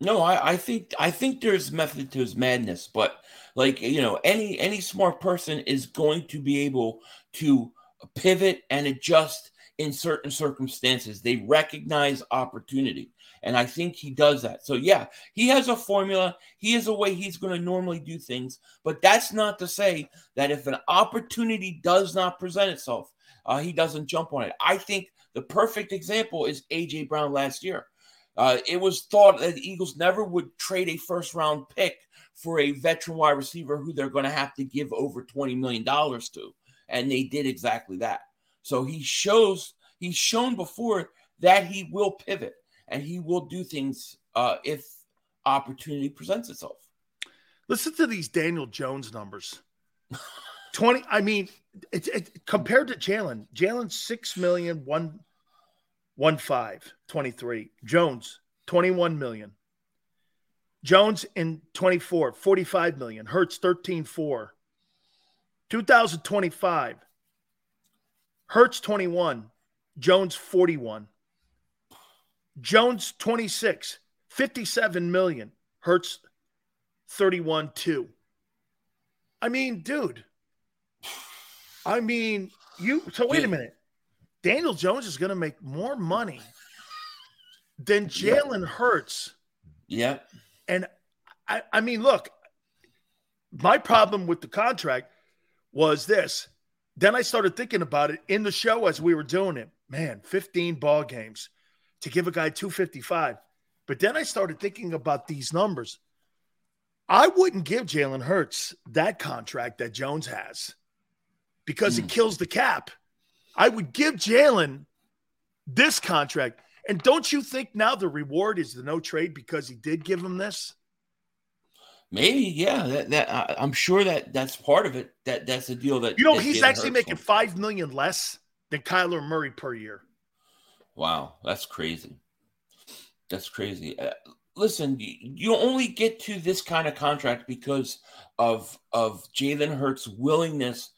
No, I, I think I think there's method to his madness, but like you know, any any smart person is going to be able to pivot and adjust in certain circumstances. They recognize opportunity, and I think he does that. So yeah, he has a formula. He has a way he's going to normally do things, but that's not to say that if an opportunity does not present itself, uh, he doesn't jump on it. I think the perfect example is AJ Brown last year. Uh, it was thought that the Eagles never would trade a first round pick for a veteran wide receiver who they're going to have to give over $20 million to. And they did exactly that. So he shows, he's shown before that he will pivot and he will do things uh, if opportunity presents itself. Listen to these Daniel Jones numbers. 20, I mean, it, it, compared to Jalen, Jalen 6 million, one, one five, 23. Jones, 21 million. Jones in 24, 45 million. Hurts, 13 4. 2025, Hurts 21, Jones 41. Jones 26, 57 million. Hurts 31 2. I mean, dude. I mean, you so wait a minute. Daniel Jones is going to make more money than Jalen Hurts. Yeah. And I, I mean, look, my problem with the contract was this. Then I started thinking about it in the show as we were doing it. Man, 15 ball games to give a guy 255. But then I started thinking about these numbers. I wouldn't give Jalen Hurts that contract that Jones has because it hmm. kills the cap. I would give Jalen this contract. And don't you think now the reward is the no trade because he did give him this? Maybe, yeah. That, that I, I'm sure that that's part of it. That that's the deal that You know, that he's Jalen actually making five million less than Kyler Murray per year. Wow, that's crazy. That's crazy. Uh, listen, you, you only get to this kind of contract because of of Jalen Hurts' willingness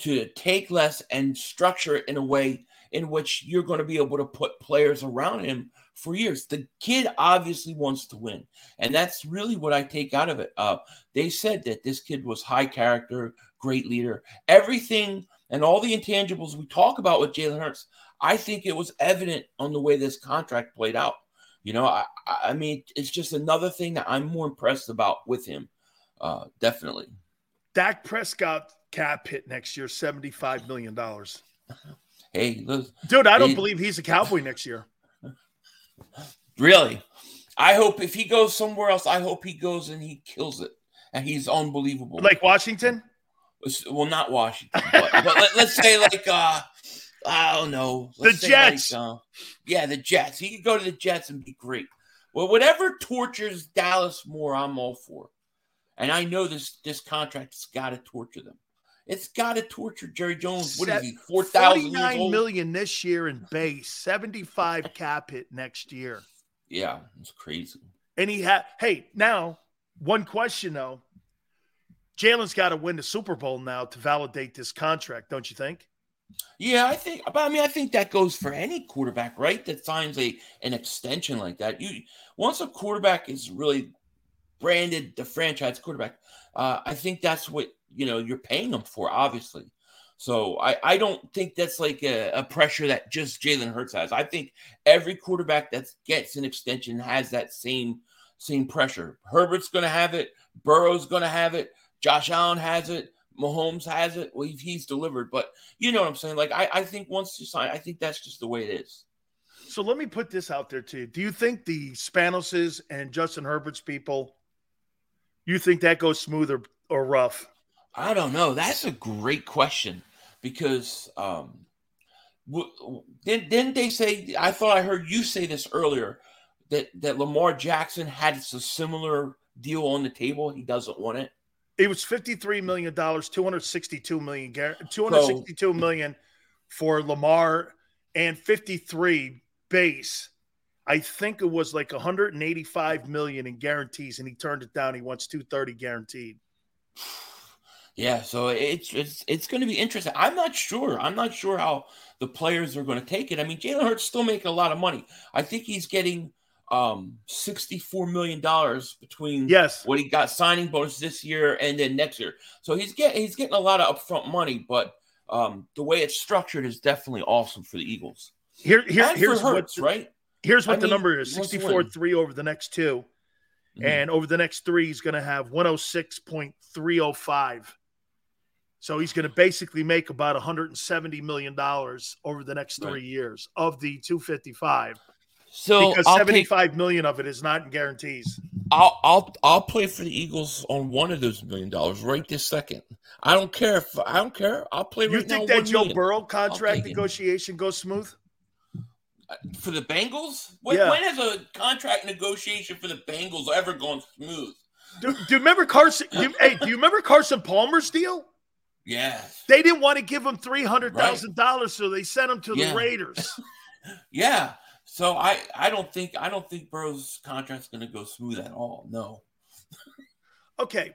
to take less and structure it in a way in which you're going to be able to put players around him for years. The kid obviously wants to win, and that's really what I take out of it. Uh, they said that this kid was high character, great leader, everything, and all the intangibles we talk about with Jalen Hurts. I think it was evident on the way this contract played out. You know, I, I mean, it's just another thing that I'm more impressed about with him. Uh, definitely. Dak Prescott cap hit next year, $75 million. Hey, look, Dude, I don't believe he's a cowboy next year. Really, I hope if he goes somewhere else, I hope he goes and he kills it, and he's unbelievable. Like Washington? well, not Washington, but, but let, us say like uh, I don't know, The Jets. Like, uh, yeah, the Jets. He could go to the Jets and be great. Well, whatever tortures Dallas more, I'm all for. And I know this this contract's got to torture them. It's got to torture Jerry Jones. What is he? Four thousand years old. million this year in base, 75 cap hit next year. Yeah, it's crazy. And he had, hey, now, one question though. Jalen's got to win the Super Bowl now to validate this contract, don't you think? Yeah, I think. But I mean, I think that goes for any quarterback, right? That signs a an extension like that. You once a quarterback is really branded the franchise quarterback, uh, I think that's what you know you're paying them for, obviously. So I, I don't think that's like a, a pressure that just Jalen Hurts has. I think every quarterback that gets an extension has that same same pressure. Herbert's going to have it. Burrow's going to have it. Josh Allen has it. Mahomes has it. Well, he's delivered, but you know what I'm saying. Like I, I think once you sign, I think that's just the way it is. So let me put this out there to you. Do you think the Spanoses and Justin Herbert's people, you think that goes smooth or, or rough? I don't know. That's a great question because um, w- didn't, didn't they say? I thought I heard you say this earlier that that Lamar Jackson had a similar deal on the table. He doesn't want it. It was fifty-three million dollars, two hundred sixty-two million, two hundred sixty-two million for Lamar, and fifty-three base. I think it was like 185 million in guarantees, and he turned it down. He wants 230 guaranteed. Yeah, so it's it's it's going to be interesting. I'm not sure. I'm not sure how the players are going to take it. I mean, Jalen Hurts still making a lot of money. I think he's getting um 64 million dollars between yes what he got signing bonus this year and then next year. So he's getting he's getting a lot of upfront money, but um the way it's structured is definitely awesome for the Eagles. Here, here here's Hurts, what, right. Here's what I the mean, number is: he wants to 64 win. 3 over the next 2 Mhm. And over the next three, he's going to have 106.305. So he's going to basically make about 170 million dollars over the next three Right. years of the 255. So because I'll seventy-five take million of it is not in guarantees. I'll I'll I'll play for the Eagles on one of those million dollars right this second. I don't care if I don't care. I'll play right now. You right think now. that $1 Joe million. Burrow contract negotiation goes smooth? Uh, for the Bengals? When, Yeah. when has a contract negotiation for the Bengals ever gone smooth? Do, do you remember Carson? Do hey, do you remember Carson Palmer's deal? Yes. They didn't want to give him three hundred thousand dollars, so they sent him to Yeah. the Raiders. Yeah. So I I don't think I don't think Burrow's contract's going to go smooth at all. No. Okay.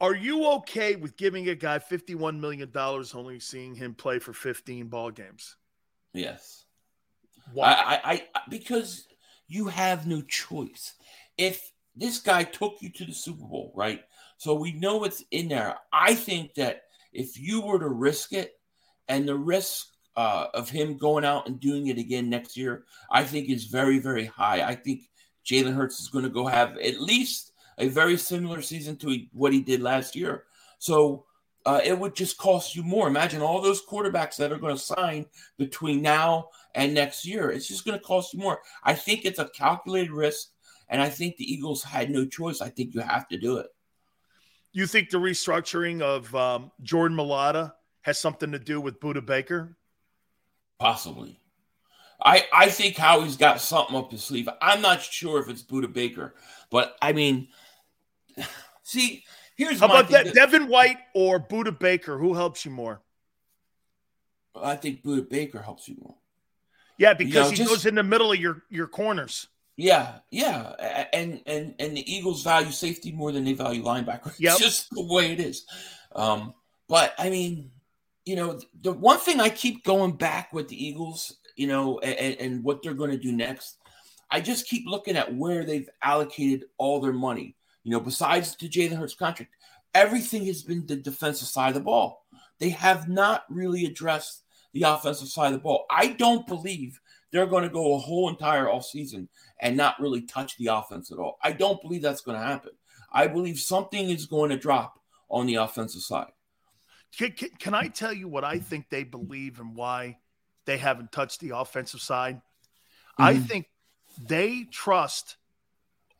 Are you okay with giving a guy fifty-one million dollars, only seeing him play for fifteen ball games? Yes. Why? I, I, I because you have no choice. If this guy took you to the Super Bowl, right? So we know it's in there. I think that if you were to risk it, and the risk uh, of him going out and doing it again next year, I think is very, very high. I think Jalen Hurts is going to go have at least a very similar season to what he did last year. So uh, it would just cost you more. Imagine all those quarterbacks that are going to sign between now and next year. It's just going to cost you more. I think it's a calculated risk, and I think the Eagles had no choice. I think you have to do it. You think the restructuring of um, Jordan Mailata has something to do with Budda Baker? Possibly. I, I think Howie's got something up his sleeve. I'm not sure if it's Budda Baker, but I mean, see, here's How about thing. that, Devin White or Budda Baker? Who helps you more? I think Buda Baker helps you more. Yeah, because know, he just- goes in the middle of your your corners. Yeah, yeah, and and and the Eagles value safety more than they value linebacker. Yep. It's just the way it is. Um, but I mean, you know, the one thing I keep going back with the Eagles, you know, and, and what they're going to do next, I just keep looking at where they've allocated all their money. You know, besides the Jalen Hurts contract, everything has been the defensive side of the ball. They have not really addressed the offensive side of the ball. I don't believe they're going to go a whole entire off season and not really touch the offense at all. I don't believe that's going to happen. I believe something is going to drop on the offensive side. Can, can, can I tell you what I think they believe and why they haven't touched the offensive side? I Mhm. think they trust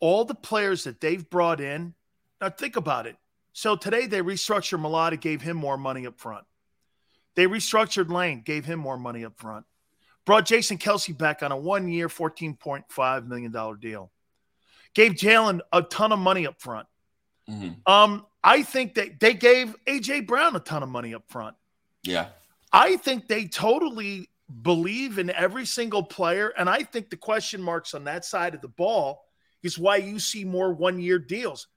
all the players that they've brought in. Now, think about it. So today they restructured Mailata, gave him more money up front. They restructured Lane, gave him more money up front. Brought Jason Kelce back on a one year, $14.5 million deal. Gave Jalen a ton of money up front. Mhm. Um, I think that they gave AJ Brown a ton of money up front. Yeah. I think they totally believe in every single player. And I think the question marks on that side of the ball is why you see more one year deals.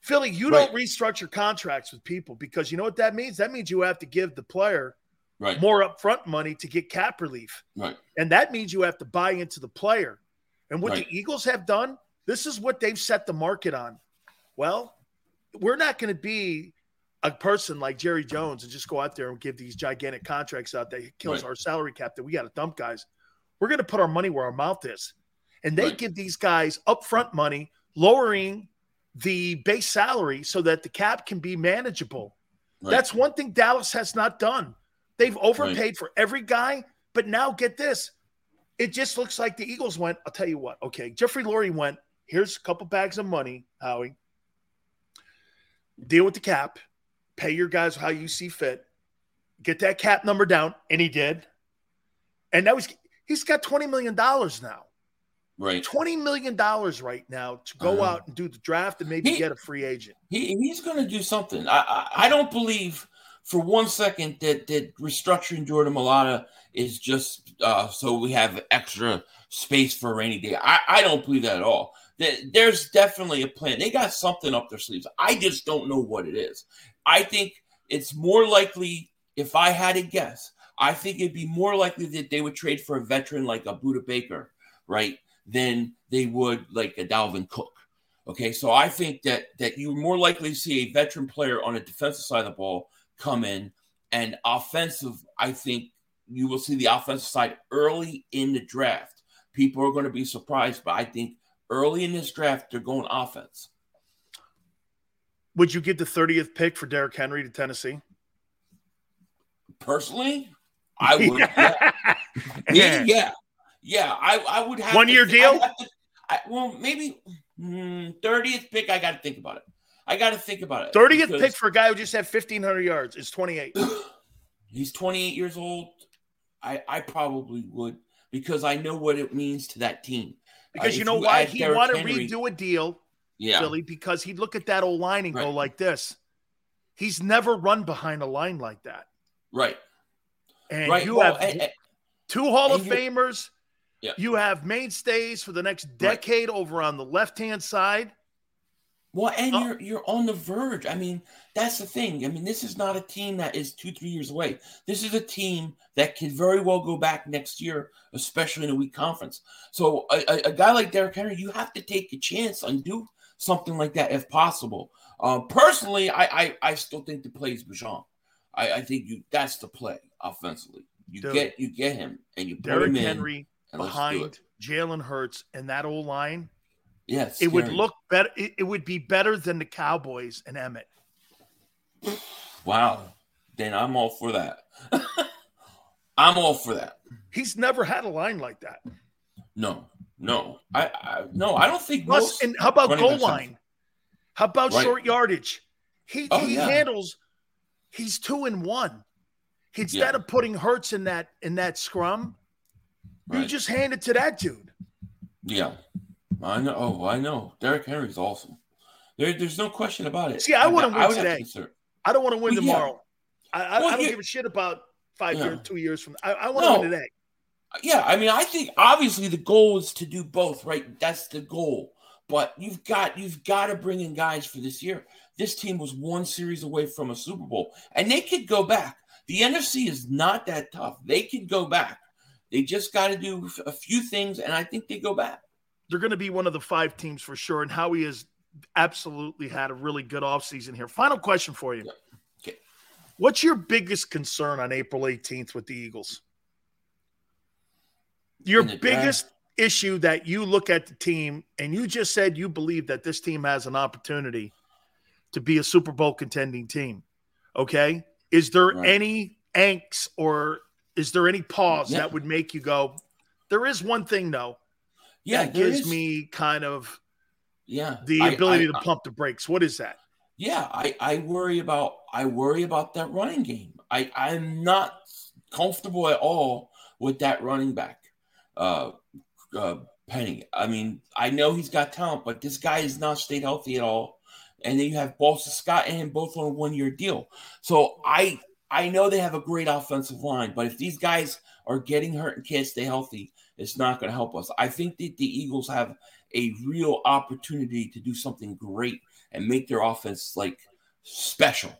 Philly, you don't restructure contracts with people because you know what that means? That means you have to give the player Right. more upfront money to get cap relief. Right. And that means you have to buy into the player. And what Right. the Eagles have done, this is what they've set the market on. Well, we're not going to be a person like Jerry Jones and just go out there and give these gigantic contracts out that kills Right. our salary cap that we got to dump guys. We're going to put our money where our mouth is. And they Right. give these guys upfront money, lowering the base salary so that the cap can be manageable. That's one thing Dallas has not done. They've overpaid for every guy, but now get this. it just looks like the Eagles went. I'll tell you what. Okay, Jeffrey Lurie went. Here's a couple bags of money, Howie. Deal with the cap. Pay your guys how you see fit. Get that cap number down, and he did. And now he's he's got twenty million dollars now. Right. Twenty million dollars right now to go Uh-huh. out and do the draft and maybe He- get a free agent. He he's going to do something. I, I I don't believe for one second that that restructuring Jordan Mailata is just uh, so we have extra space for a rainy day. I, I don't believe that at all. There- There's definitely a plan. They got something up their sleeves. I just don't know what it is. I think it's more likely, if I had to guess, I think it'd be more likely that they would trade for a veteran like a Budda Baker, right, than they would like a Dalvin Cook. Okay, so I think that that you're more likely to see a veteran player on a defensive side of the ball come in, and offensive. I think you will see the offensive side early in the draft. People are going to be surprised, but I think early in this draft they're going offense. Would you give the 30th pick for Derrick Henry to Tennessee? Personally, I would. yeah. Me, yeah, yeah. I, I would have One year deal? have to- I, well, maybe hmm, thirtieth pick. I got to think about it. I got to think about it. 30th because pick for a guy who just had 1,500 yards is 28. He's 28 years old. I I probably would because I know what it means to that team. Because Uh, you know why? He want to redo a deal, Yeah. Philly, because he'd look at that old line and go like this. He's never run behind a line like that. Right. And right. you well, have and- two Hall of Famers. Yeah. You have mainstays for the next decade over on the left hand side. Well, and Oh. you're you're on the verge. I mean, that's the thing. I mean, this is not a team that is two, three years away. This is a team that can very well go back next year, especially in a weak conference. So a, a, a guy like Derrick Henry, you have to take a chance and do something like that if possible. Um, personally, I, I I still think the play is Bijan. I, I think you that's the play offensively. You Dude. get you get him and you put Derrick him in. Henry and let's do behind. Jalen Hurts and that old line. Yeah, It would look better. It, it would be better than the Cowboys and Emmitt. Wow. Then I'm all for that. I'm all for that. He's never had a line like that. No, no, I, I no, I don't think Plus, most. and how about goal backs have- line? How about Right. short yardage? He Oh, he yeah. handles. He's two and one. Instead Yeah. of putting Hurts in that in that scrum, you just hand it to that dude. Yeah, I know. Oh, I know. Derrick Henry's awesome. There, there's no question about it. See, I want to win to today. I don't want to win Well, yeah. tomorrow. I, I, Well, I don't yeah. give a shit about five Yeah. years, two years from. I, I want No. to win today. Yeah, I mean, I think obviously the goal is to do both, right? That's the goal. But you've got you've got to bring in guys for this year. This team was one series away from a Super Bowl, and they could go back. The NFC is not that tough. They could go back. They just got to do a few things, and I think they go back. They're going to be one of the five teams for sure. And Howie has absolutely had a really good offseason here. Final question for you. Okay. What's your biggest concern on April 18th with the Eagles? Your the draft? biggest issue that you look at the team and you just said you believe that this team has an opportunity to be a Super Bowl contending team. Okay. Is there Right. any angst or is there any pause Yeah. that would make you go, there is one thing though Yeah, that gives is- me kind of Yeah, the I- ability I- to pump the brakes. What is that? Yeah, I, I worry about I worry about that running game. I I'm not comfortable at all with that running back, uh, uh, Penny. I mean, I know he's got talent, but this guy has not stayed healthy at all. And then you have Boston Scott and him both on a one year deal. So I I know they have a great offensive line, but if these guys are getting hurt and can't stay healthy, it's not going to help us. I think that the Eagles have a real opportunity to do something great and make their offense like special.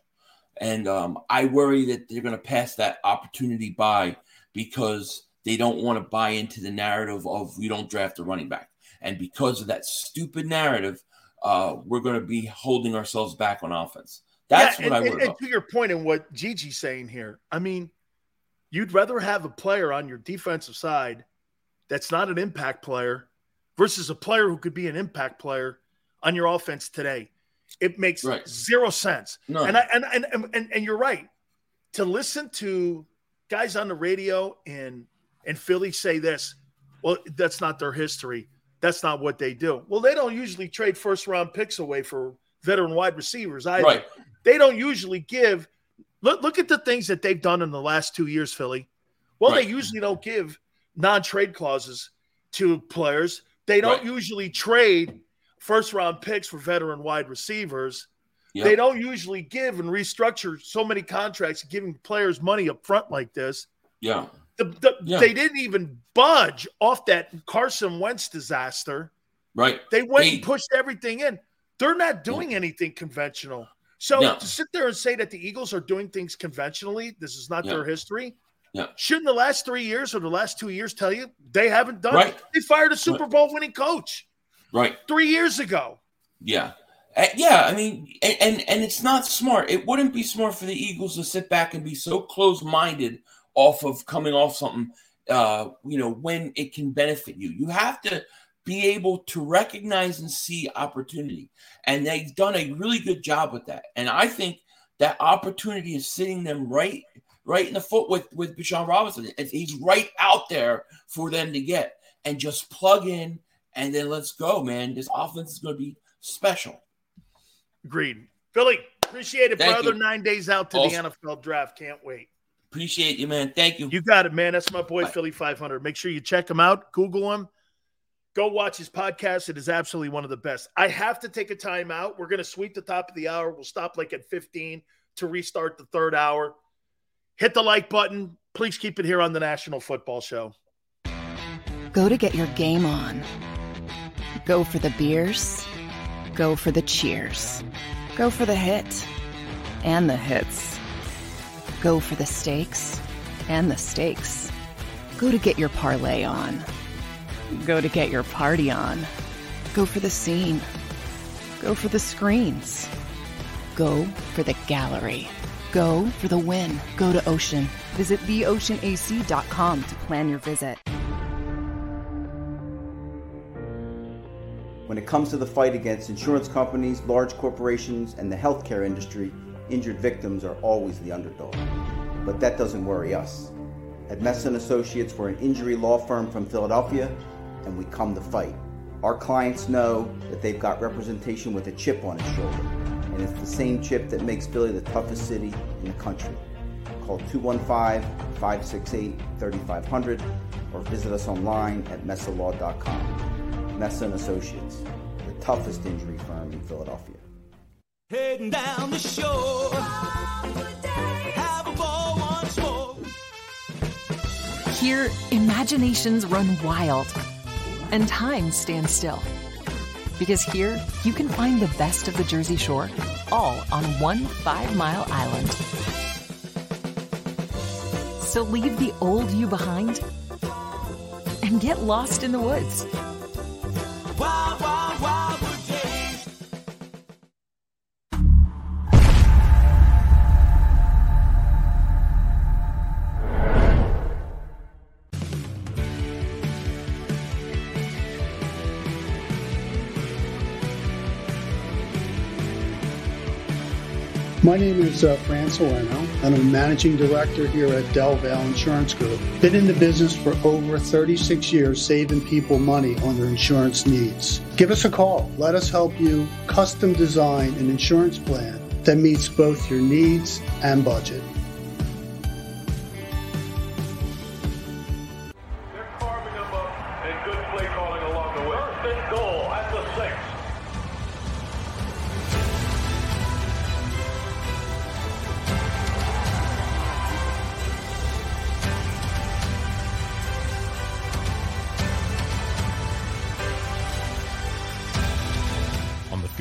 And um, I worry that they're going to pass that opportunity by because they don't want to buy into the narrative of we don't draft a running back. And because of that stupid narrative, uh, we're going to be holding ourselves back on offense. That's Yeah, what I and, worry and, and to your point and what Gigi's saying here, I mean, you'd rather have a player on your defensive side that's not an impact player versus a player who could be an impact player on your offense today. It makes Right. zero sense. No. And, I, and, and, and, and, and you're right. To listen to guys on the radio in, in Philly say this, well, that's not their history. That's not what they do. Well, they don't usually trade first round picks away for veteran wide receivers either. Right. They don't usually give. Look, look at the things that they've done in the last two years, Philly. Well, Right. they usually don't give non trade clauses to players. They don't Right. usually trade first round picks for veteran wide receivers. Yep. They don't usually give and restructure so many contracts, giving players money up front like this. Yeah. The, the, Yeah. They didn't even budge off that Carson Wentz disaster. Right. They went and pushed everything in. They're not doing anything conventional. So No. to sit there and say that the Eagles are doing things conventionally, this is not Yeah. their history. Yeah. Shouldn't the last three years or the last two years tell you they haven't done Right. it? They fired a Super Bowl winning coach Right. three years ago. Yeah. Uh, yeah, I mean, and, and and it's not smart. It wouldn't be smart for the Eagles to sit back and be so close-minded off of coming off something, uh, you know, when it can benefit you. You have to be able to recognize and see opportunity, and they've done a really good job with that. And I think that opportunity is sitting them right, right in the foot with with Deshaun Robinson. It's- He's right out there for them to get, and just plug in, and then let's go, man. This offense is going to be special. Agreed. Philly, appreciate it, Thank brother. you. Nine days out to Awesome. the NFL draft. Can't wait. Appreciate you, man. Thank you. You got it, man. That's my boy Bye. Philly 500. Make sure you check him out, Google him, go watch his podcast. It is absolutely one of the best. I have to take a time out. We're going to sweep the top of the hour. We'll stop like at 15 to restart the third hour. Hit the like button. Please keep it here on the National Football Show. Go to get your game on. Go for the beers. Go for the cheers. Go for the hit and the hits. Go for the stakes and the stakes. Go to get your parlay on. Go to get your party on. Go for the scene. Go for the screens. Go for the gallery. Go for the win. Go to Ocean. Visit theoceanac.com to plan your visit. When it comes to the fight against insurance companies, large corporations, and the healthcare industry, injured victims are always the underdog. But that doesn't worry us. At Messa and Associates, we're an injury law firm from Philadelphia, and we come to fight. Our clients know that they've got representation with a chip on its shoulder, and it's the same chip that makes Philly the toughest city in the country. Call 215-568-3500 or visit us online at messalaw.com. Messa and Associates, the toughest injury firm in Philadelphia. Heading down the shore. Have a ball once more. Here, imaginations run wild and time stands still. Because here, you can find the best of the Jersey Shore all on one five mile island. So leave the old you behind and get lost in the woods. My name is uh, Fran and I'm a managing director here at Del Valle Insurance Group. Been in the business for over 36 years, saving people money on their insurance needs. Give us a call. Let us help you custom design an insurance plan that meets both your needs and budget.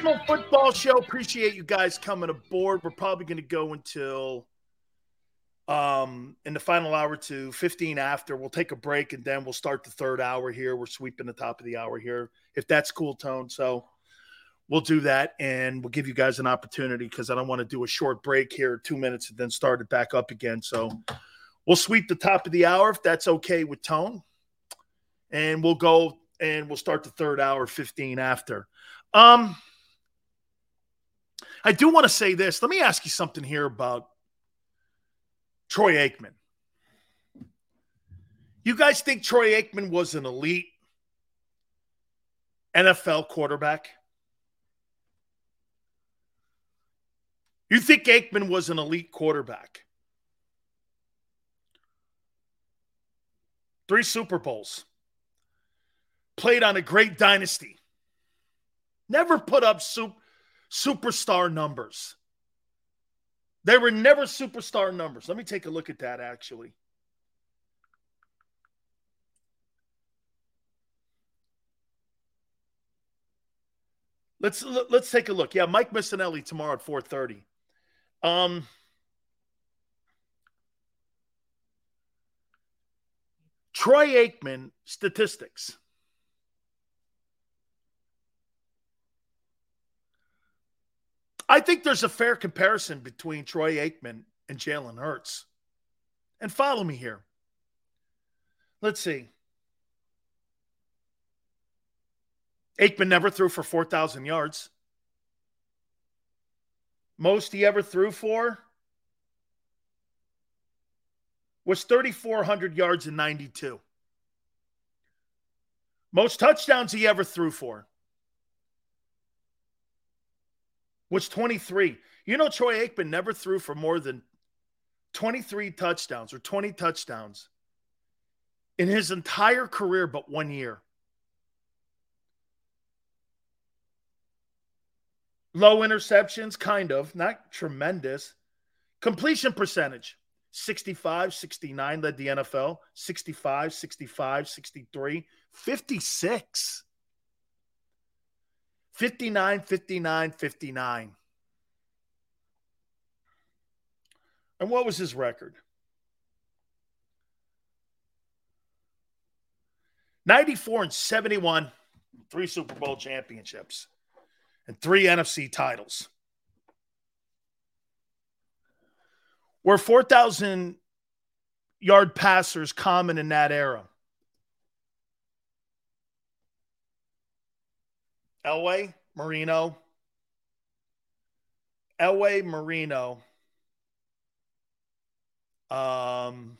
National Football Show. Appreciate you guys coming aboard. We're probably going to go until um, in the final hour to 15 after. We'll take a break and then we'll start the third hour here. We're sweeping the top of the hour here, if that's cool, Tone. So we'll do that and we'll give you guys an opportunity because I don't want to do a short break here, two minutes, and then start it back up again. So we'll sweep the top of the hour if that's okay with Tone. And we'll go and we'll start the third hour 15 after. Um, I do want to say this. Let me ask you something here about Troy Aikman. You guys think Troy Aikman was an elite NFL quarterback? You think Aikman was an elite quarterback? Three Super Bowls. Played on a great dynasty. Never put up super, superstar numbers. They were never superstar numbers. Let me take a look at that actually. Let's let's take a look. Yeah, Mike Missanelli tomorrow at 4:30. Um Troy Aikman statistics. I think there's a fair comparison between Troy Aikman and Jalen Hurts. And follow me here. Let's see. Aikman never threw for 4,000 yards. Most he ever threw for was 3,400 yards in 92. Most touchdowns he ever threw for was 23. You know, Troy Aikman never threw for more than 23 touchdowns or 20 touchdowns in his entire career, but one year. Low interceptions, kind of, not tremendous. Completion percentage 65, 69 led the NFL, 65, 65, 63, 56. 59, 59, 59. And what was his record? 94 and 71, three Super Bowl championships, and three NFC titles. Were 4,000 yard passers common in that era? Elway, Marino. Elway, Marino. Um,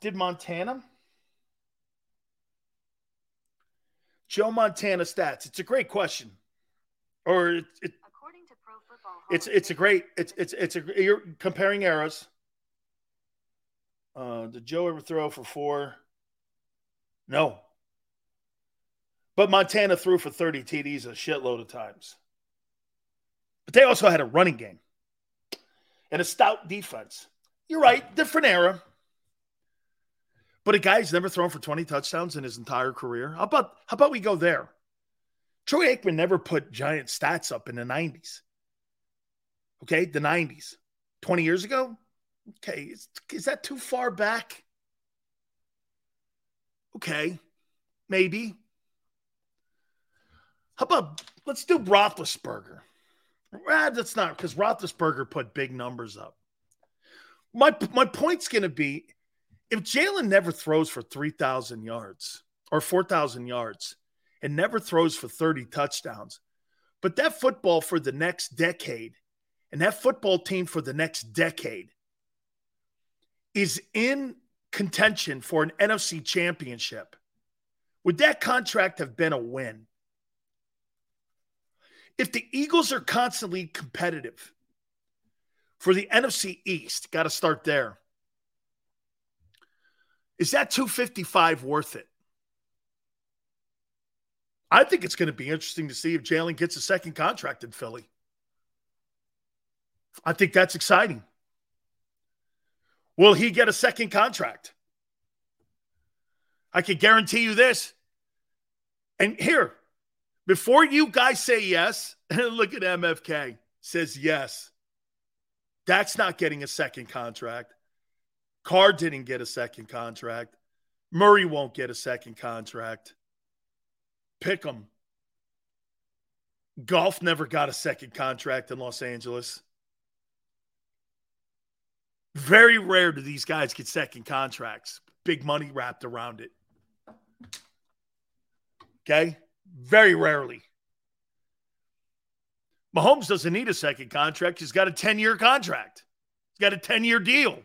did Montana? Joe Montana stats. It's a great question. Or it, it it's it's a great it's it's it's a you're comparing eras. Uh, did Joe ever throw for four? No, but Montana threw for 30 TDs a shitload of times. But they also had a running game and a stout defense. You're right, different era. But a guy's never thrown for 20 touchdowns in his entire career. How about how about we go there? Troy Aikman never put giant stats up in the 90s. Okay, the 90s. 20 years ago? Okay, is, is that too far back? Okay, maybe. How about let's do Roethlisberger? Ah, that's not because Roethlisberger put big numbers up. My my point's going to be if Jalen never throws for three thousand yards or four thousand yards and never throws for thirty touchdowns, but that football for the next decade and that football team for the next decade is in contention for an NFC championship, would that contract have been a win? If the Eagles are constantly competitive for the NFC East, got to start there. Is that 255 worth it? I think it's going to be interesting to see if Jalen gets a second contract in Philly. I think that's exciting. Will he get a second contract? I can guarantee you this. And here, before you guys say yes, look at MFK says yes. That's not getting a second contract. Carr didn't get a second contract. Murray won't get a second contract. Pick 'em. Goff never got a second contract in Los Angeles. Very rare do these guys get second contracts. Big money wrapped around it. Okay? Very rarely. Mahomes doesn't need a second contract. He's got a 10 year contract, he's got a 10 year deal.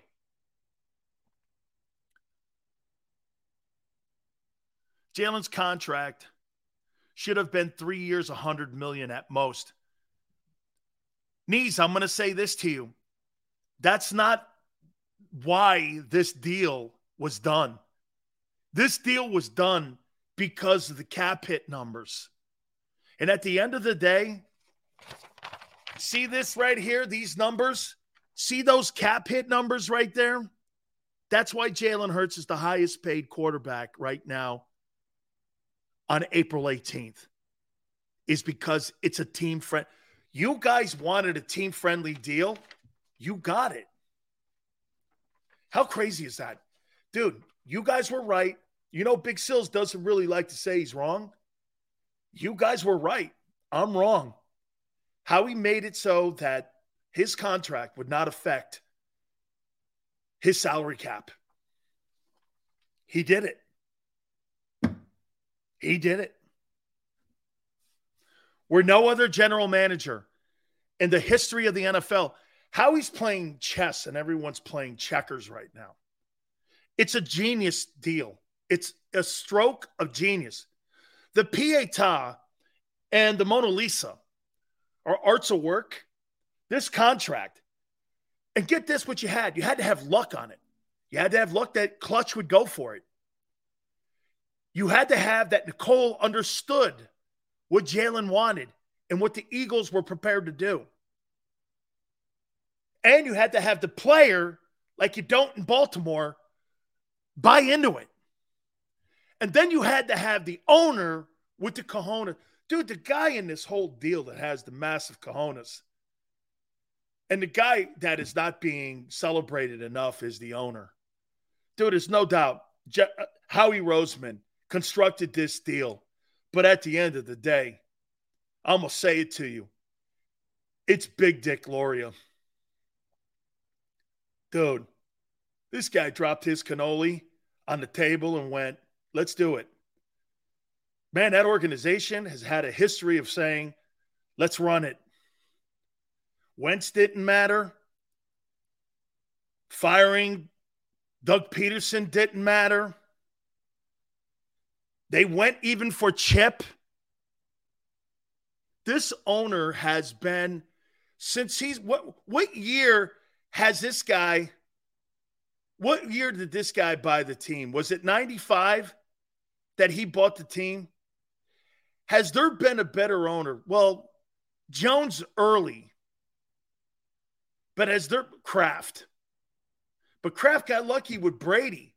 Jalen's contract should have been three years, 100 million at most. Knees, I'm going to say this to you. That's not why this deal was done. This deal was done because of the cap hit numbers. And at the end of the day, see this right here, these numbers? See those cap hit numbers right there? That's why Jalen Hurts is the highest paid quarterback right now on April 18th, is because it's a team friend. You guys wanted a team friendly deal. You got it. How crazy is that? Dude, you guys were right. You know, Big Sills doesn't really like to say he's wrong. You guys were right. I'm wrong. How he made it so that his contract would not affect his salary cap. He did it. He did it. Where no other general manager in the history of the NFL, how he's playing chess and everyone's playing checkers right now. It's a genius deal. It's a stroke of genius. The Pietà and the Mona Lisa are arts of work. This contract, and get this what you had. You had to have luck on it. You had to have luck that Klutch would go for it. You had to have that Nicole understood what Jalen wanted and what the Eagles were prepared to do. And you had to have the player, like you don't in Baltimore, buy into it. And then you had to have the owner with the cojones. Dude, the guy in this whole deal that has the massive cojones and the guy that is not being celebrated enough is the owner. Dude, there's no doubt. Je- uh, Howie Roseman constructed this deal. But at the end of the day, I'm going to say it to you. It's Big Dick Lurie. Dude, this guy dropped his cannoli on the table and went, let's do it. Man, that organization has had a history of saying, let's run it. Wentz didn't matter. Firing Doug Pederson didn't matter. They went even for Chip. This owner has been since he's what what year has this guy what year did this guy buy the team? Was it 95 that he bought the team? Has there been a better owner? Well, Jones early. But has there Kraft? But Kraft got lucky with Brady.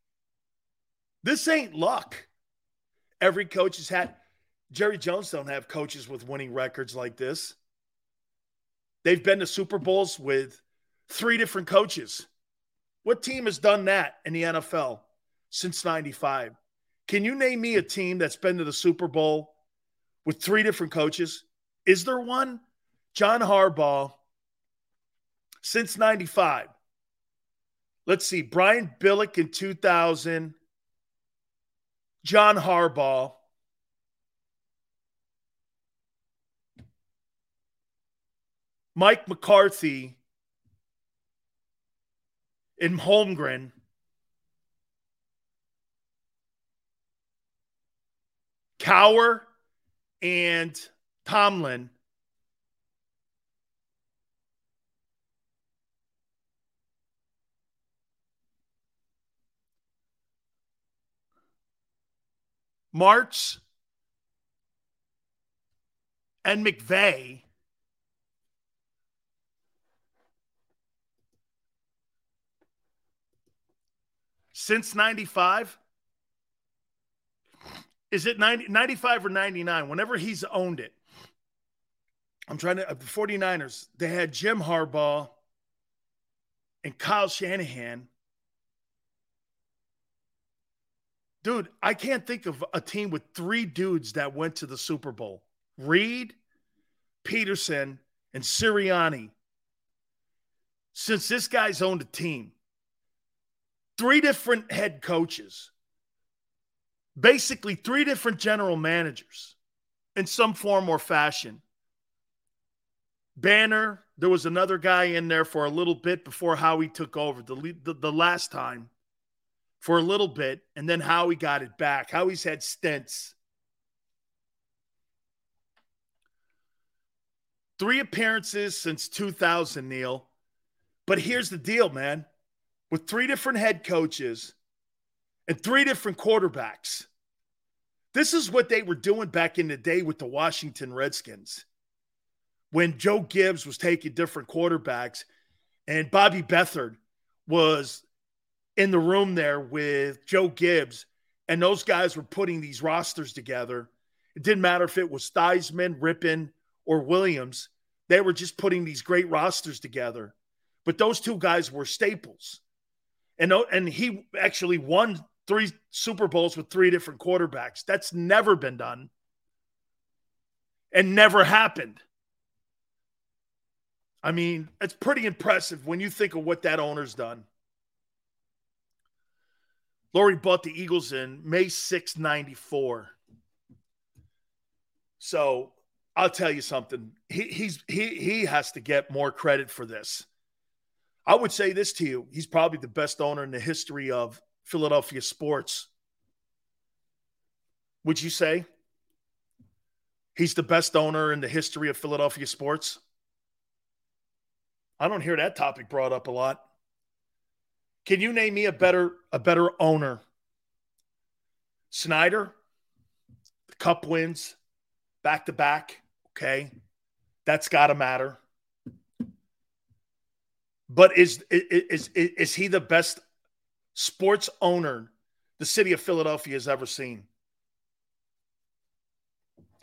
This ain't luck. Every coach has had. Jerry Jones don't have coaches with winning records like this. They've been to Super Bowls with three different coaches. What team has done that in the NFL since 95? Can you name me a team that's been to the Super Bowl with three different coaches? Is there one? John Harbaugh since 95. Let's see. Brian Billick in 2000. John Harbaugh. Mike McCarthy in Holmgren. Cowher and Tomlin. Martz and McVay since 95 is it 90, 95 or 99 whenever he's owned it i'm trying to uh, the 49ers they had jim harbaugh and Kyle Shanahan. Dude, I can't think of a team with three dudes that went to the Super Bowl. Reid Pederson and Sirianni. Since this guy's owned a team, three different head coaches, basically three different general managers in some form or fashion. Banner, there was another guy in there for a little bit before Howie took over the, the, the last time for a little bit, and then Howie got it back. Howie's had stints. Three appearances since 2000, Neil. But here's the deal, man. With three different head coaches and three different quarterbacks, this is what they were doing back in the day with the Washington Redskins. When Joe Gibbs was taking different quarterbacks and Bobby Beathard was in the room there with Joe Gibbs, and those guys were putting these rosters together. It didn't matter if it was Theismann, Rypien, or Williams. They were just putting these great rosters together. But those two guys were staples. And, oh, and he actually won three Super Bowls with three different quarterbacks. That's never been done and never happened. I mean, it's pretty impressive when you think of what that owner's done. Lurie bought the Eagles in May 6, 94. So I'll tell you something. He, he's he he has to get more credit for this. I would say this to you. He's probably the best owner in the history of Philadelphia sports. Would you say he's the best owner in the history of Philadelphia sports? I don't hear that topic brought up a lot. Can you name me a better a better owner? Snider, the cup wins back to back, okay? That's got to matter. But is, is is is he the best sports owner the city of Philadelphia has ever seen.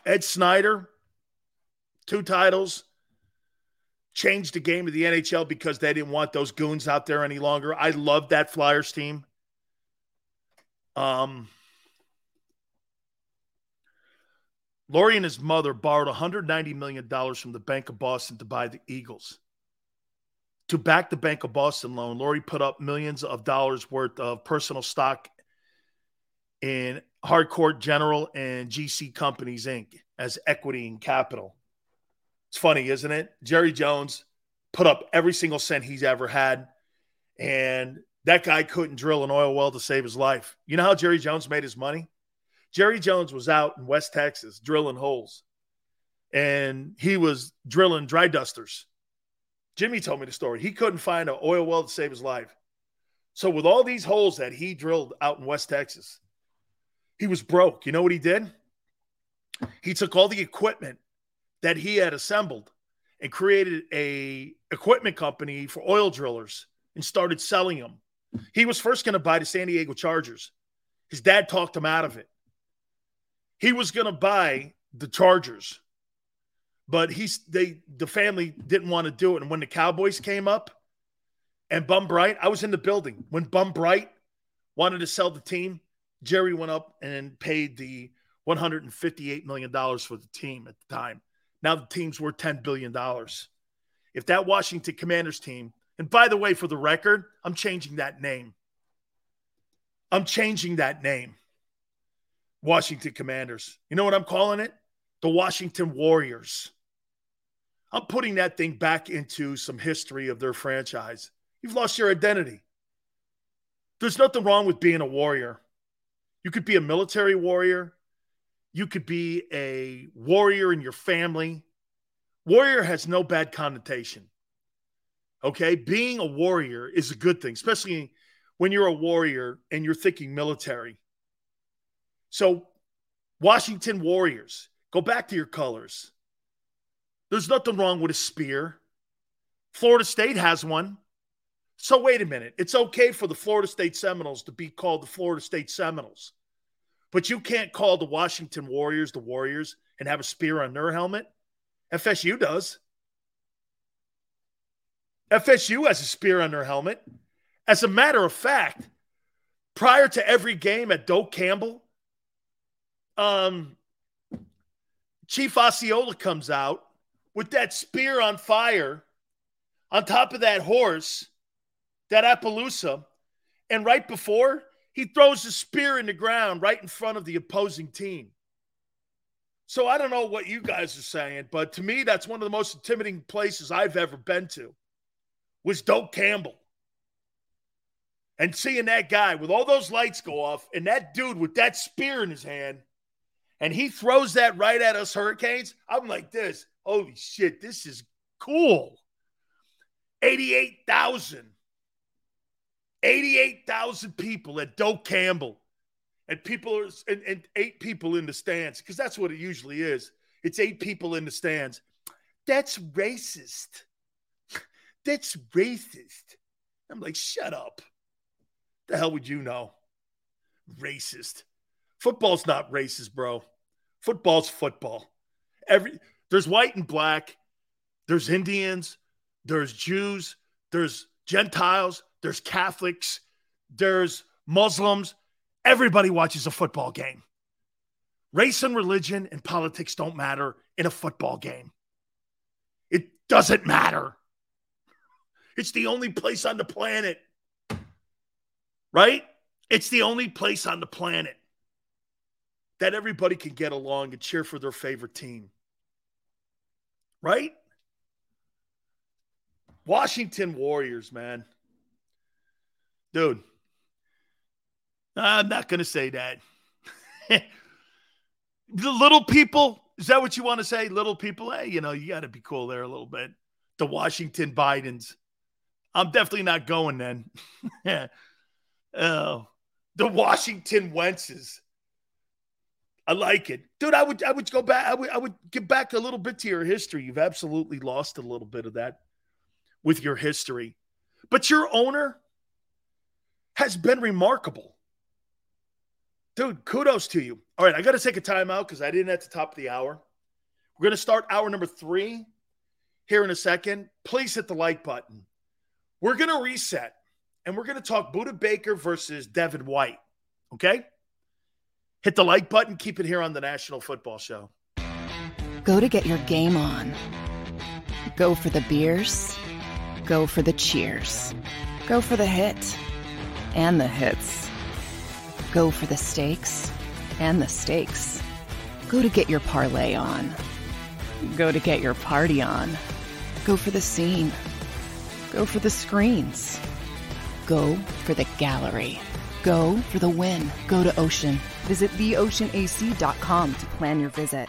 Ed Snider, two titles, changed the game of the NHL because they didn't want those goons out there any longer. I love that Flyers team. Um, Lurie and his mother borrowed $190 million from the Bank of Boston to buy the Eagles to back the Bank of Boston loan, Lurie put up millions of dollars worth of personal stock in Harcourt General and GC Companies Inc. as equity and capital. It's funny, isn't it? Jerry Jones put up every single cent he's ever had, and that guy couldn't drill an oil well to save his life. You know how Jerry Jones made his money? Jerry Jones was out in West Texas drilling holes, and he was drilling dry dusters Jimmy told me the story. He couldn't find an oil well to save his life. So, with all these holes that he drilled out in West Texas, he was broke. You know what he did? He took all the equipment that he had assembled and created a equipment company for oil drillers and started selling them. He was first going to buy the San Diego Chargers. His dad talked him out of it. He was going to buy the Chargers but he's they the family didn't want to do it. And when the Cowboys came up and Bum Bright, I was in the building when Bum Bright wanted to sell the team. Jerry went up and paid the 158 million dollars for the team at the time. Now the team's worth 10 billion dollars. If that Washington Commanders team, and by the way, for the record, I'm changing that name. I'm changing that name. Washington Commanders. You know what I'm calling it? The Washington Warriors. I'm putting that thing back into some history of their franchise. You've lost your identity. There's nothing wrong with being a warrior. You could be a military warrior. You could be a warrior in your family. Warrior has no bad connotation. Okay. Being a warrior is a good thing, especially when you're a warrior and you're thinking military. So, Washington Warriors, go back to your colors. There's nothing wrong with a spear. Florida State has one. So wait a minute. It's okay for the Florida State Seminoles to be called the Florida State Seminoles. But you can't call the Washington Warriors the Warriors and have a spear on their helmet. FSU does. FSU has a spear on their helmet. As a matter of fact, prior to every game at Doak Campbell, um, Chief Osceola comes out with that spear on fire on top of that horse, that Appaloosa, and right before he throws the spear in the ground right in front of the opposing team. So I don't know what you guys are saying, but to me, that's one of the most intimidating places I've ever been to. Was Doak Campbell. And seeing that guy with all those lights go off and that dude with that spear in his hand, and he throws that right at us Hurricanes, I'm like this. Holy shit, this is cool. 88,000. 88,000 people at Doak Campbell and people are and, and eight people in the stands because that's what it usually is. It's eight people in the stands. That's racist. That's racist. I'm like, shut up. The hell would you know? Racist. Football's not racist, bro. Football's football. Every there's white and black. There's Indians. There's Jews. There's Gentiles. There's Catholics. There's Muslims. Everybody watches a football game. Race and religion and politics don't matter in a football game. It doesn't matter. It's the only place on the planet, right? It's the only place on the planet that everybody can get along and cheer for their favorite team, right? Washington Warriors, man. Dude, I'm not going to say that. the little people, is that what you want to say? Little people, hey, you know, you got to be cool there a little bit. The Washington Bidens. I'm definitely not going then. oh, the Washington Wentzes. I like it, dude. I would, I would go back. I would, I would get back a little bit to your history. You've absolutely lost a little bit of that with your history, but your owner has been remarkable dude, kudos to you. All right, I got to take a timeout because I didn't at the top of the hour. We're to start hour number three here in a second. Please hit the like button. We're to reset and we're to talk Budda Baker versus Devin White. Okay? Hit the like button. Keep it here on the National Football Show. Go to get your game on. Go for the beers. Go for the cheers. Go for the hit and the hits Go for the stakes and the stakes. Go to get your parlay on. Go to get your party on. Go for the scene. Go for the screens. Go for the gallery. Go for the win. Go to Ocean. Visit theoceanac.com to plan your visit.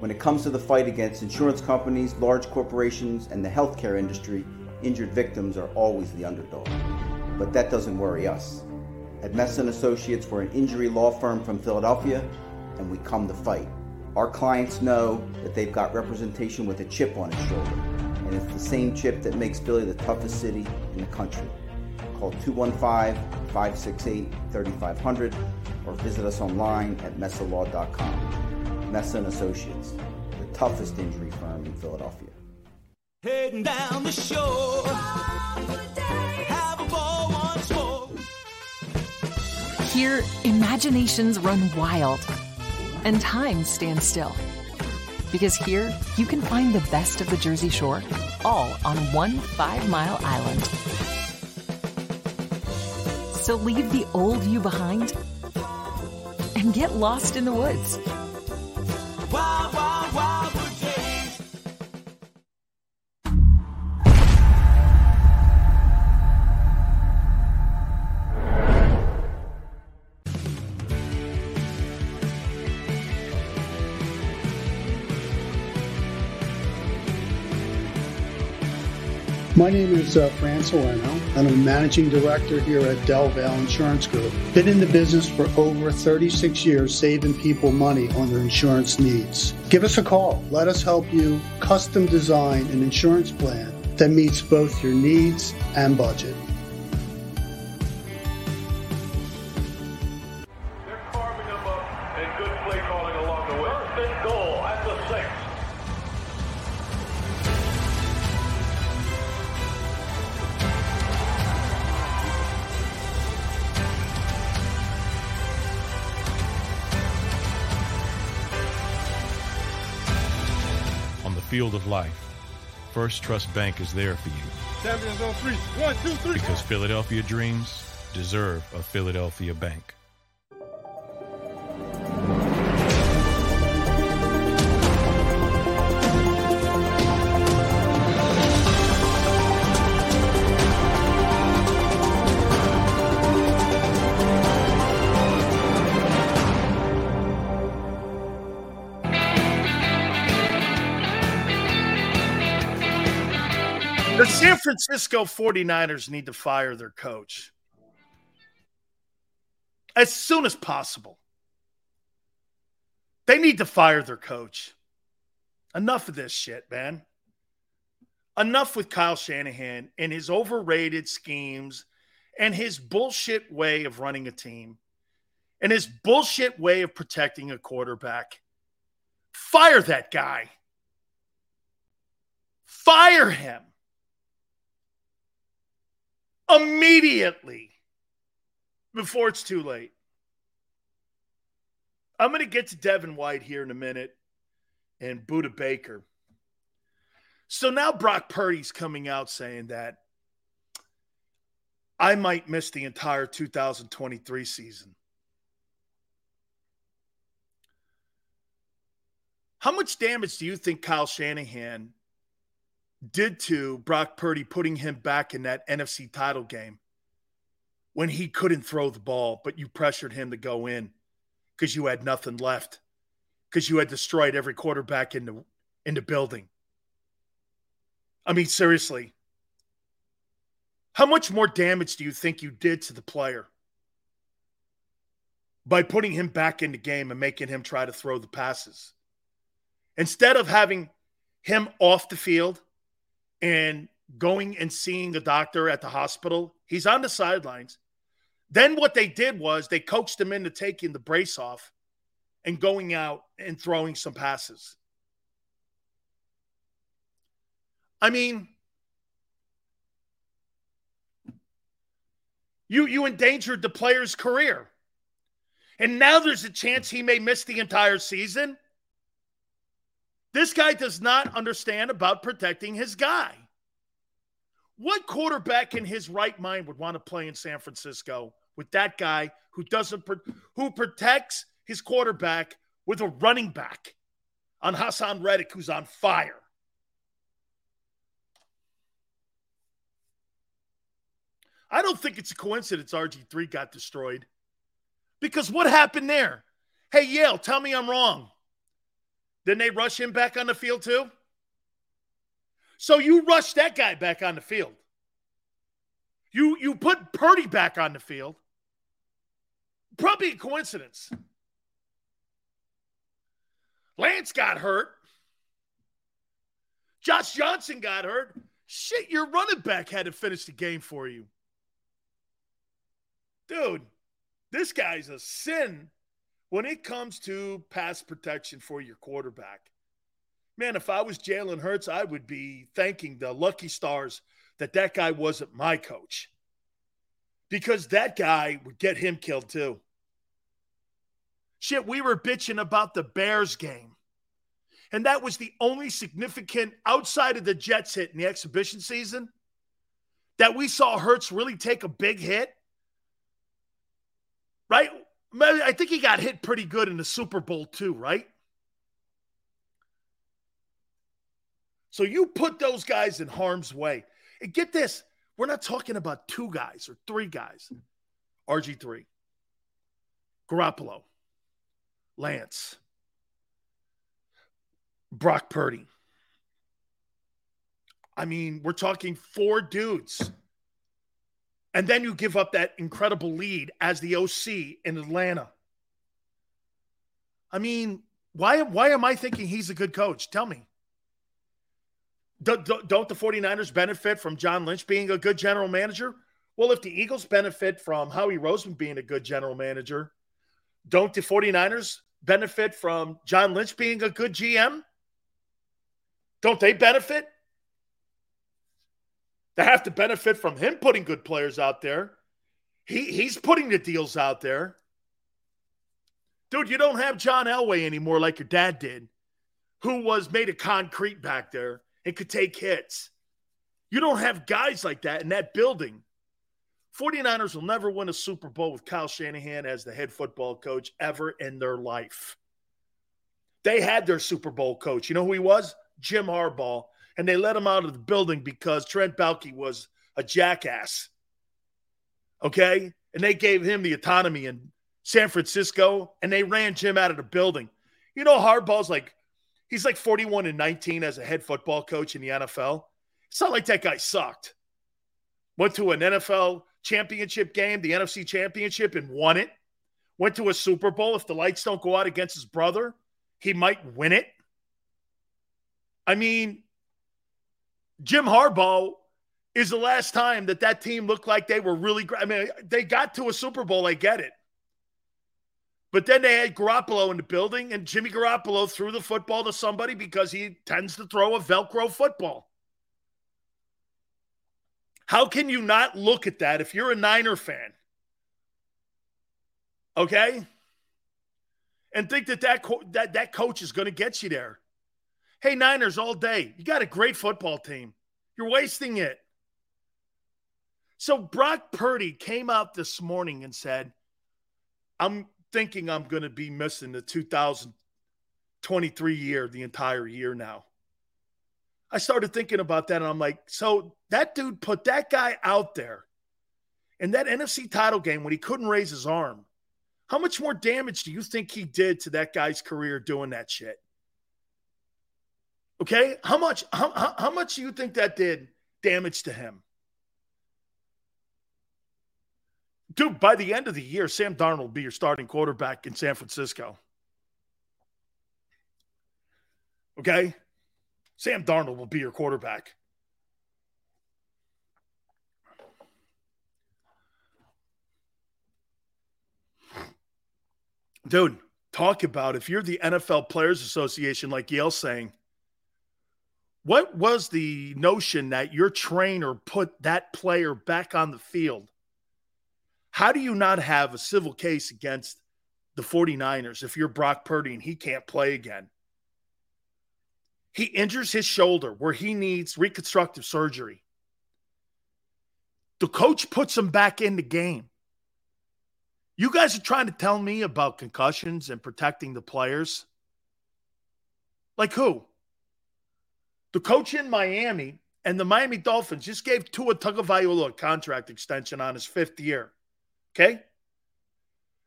When it comes to the fight against insurance companies, large corporations, and the healthcare industry, injured victims are always the underdog. But that doesn't worry us. At Messa Associates, we're an injury law firm from Philadelphia, and we come to fight. Our clients know that they've got representation with a chip on its shoulder, and it's the same chip that makes Philly the toughest city in the country. Call 215-568-3500 or visit us online at messalaw.com. Messa Associates, the toughest injury firm in Philadelphia. Heading down the shore. Have a ball once more. Here, imaginations run wild and time stands still. Because here, you can find the best of the Jersey Shore all on one five mile island. So leave the old you behind and get lost in the woods. My name is uh, Fran and I'm a managing director here at Del Valle Insurance Group. Been in the business for over 36 years, saving people money on their insurance needs. Give us a call. Let us help you custom design an insurance plan that meets both your needs and budget. Field of life, First Trust Bank is there for you. Champions on three. One, two, three. Because Philadelphia dreams deserve a Philadelphia bank. Francisco 49ers need to fire their coach as soon as possible. They need to fire their coach. Enough of this shit, man. Enough with Kyle Shanahan and his overrated schemes and his bullshit way of running a team and his bullshit way of protecting a quarterback. Fire that guy. Fire him immediately before it's too late. I'm going to get to Devin White here in a minute and Budda Baker. So now Brock Purdy's coming out saying that I might miss the entire 2023 season. How much damage do you think Kyle Shanahan did to Brock Purdy putting him back in that NFC title game when he couldn't throw the ball, but you pressured him to go in because you had nothing left, because you had destroyed every quarterback in the in the building. I mean, seriously. How much more damage do you think you did to the player by putting him back in the game and making him try to throw the passes? Instead of having him off the field and going and seeing the doctor at the hospital. He's on the sidelines. Then what they did was they coached him into taking the brace off and going out and throwing some passes. I mean, you you endangered the player's career. And now there's a chance he may miss the entire season. This guy does not understand about protecting his guy. What quarterback in his right mind would want to play in San Francisco with that guy who doesn't who protects his quarterback with a running back on Haason Reddick who's on fire? I don't think it's a coincidence RG3 got destroyed. Because what happened there? Hey, Yale, tell me I'm wrong. Didn't they rush him back on the field too? So you rush that guy back on the field. You you put Purdy back on the field. Probably a coincidence. Lance got hurt. Josh Johnson got hurt. Shit, your running back had to finish the game for you. Dude, this guy's a sin when it comes to pass protection for your quarterback. Man, if I was Jalen Hurts, I would be thanking the lucky stars that that guy wasn't my coach because that guy would get him killed too. Shit, we were bitching about the Bears game. And that was the only significant outside of the Jets hit in the exhibition season that we saw Hurts really take a big hit. Right? I think he got hit pretty good in the Super Bowl too, right? So you put those guys in harm's way. And get this, we're not talking about two guys or three guys. RG3, Garoppolo, Lance, Brock Purdy. I mean, we're talking four dudes and then you give up that incredible lead as the OC in Atlanta. I mean, why, why am I thinking he's a good coach? Tell me. Don't, don't the 49ers benefit from John Lynch being a good general manager? Well, if the Eagles benefit from Howie Roseman being a good general manager, don't the 49ers benefit from John Lynch being a good GM? Don't they benefit? They have to benefit from him putting good players out there. He he's putting the deals out there. Dude, you don't have John Elway anymore like your dad did, who was made of concrete back there and could take hits. You don't have guys like that in that building. 49ers will never win a Super Bowl with Kyle Shanahan as the head football coach ever in their life. They had their Super Bowl coach. You know who he was? Jim Harbaugh. And they let him out of the building because Trent Baalke was a jackass. Okay? And they gave him the autonomy in San Francisco and they ran Jim out of the building. You know, Harbaugh's like, he's like 41 and 19 as a head football coach in the NFL. It's not like that guy sucked. Went to an NFL championship game, the NFC championship, and won it. Went to a Super Bowl. If the lights don't go out against his brother, he might win it. I mean, Jim Harbaugh is the last time that that team looked like they were really great. I mean, they got to a Super Bowl. I get it. But then they had Garoppolo in the building, and Jimmy Garoppolo threw the football to somebody because he tends to throw a Velcro football. How can you not look at that if you're a Niner fan? Okay? And think that that, co- that, that coach is going to get you there. Hey, Niners, all day. You got a great football team. You're wasting it. So Brock Purdy came out this morning and said, I'm thinking I'm going to be missing the 2023 year, the entire year now. I started thinking about that and I'm like, so that dude put that guy out there in that NFC title game when he couldn't raise his arm. How much more damage do you think he did to that guy's career doing that shit? Okay? How much how, how, much do you think that did damage to him? Dude, by the end of the year, Sam Darnold will be your starting quarterback in San Francisco. Okay? Sam Darnold will be your quarterback. Dude, talk about if you're the NFL Players Association, like Yale's saying, what was the notion that your trainer put that player back on the field how do you not have a civil case against the 49ers if you're Brock Purdy and he can't play again? He injures his shoulder where he needs reconstructive surgery. The coach puts him back in the game. You guys are trying to tell me about concussions and protecting the players? Like who? The coach in Miami and the Miami Dolphins just gave Tua Tagovailoa a contract extension on his fifth year. Okay?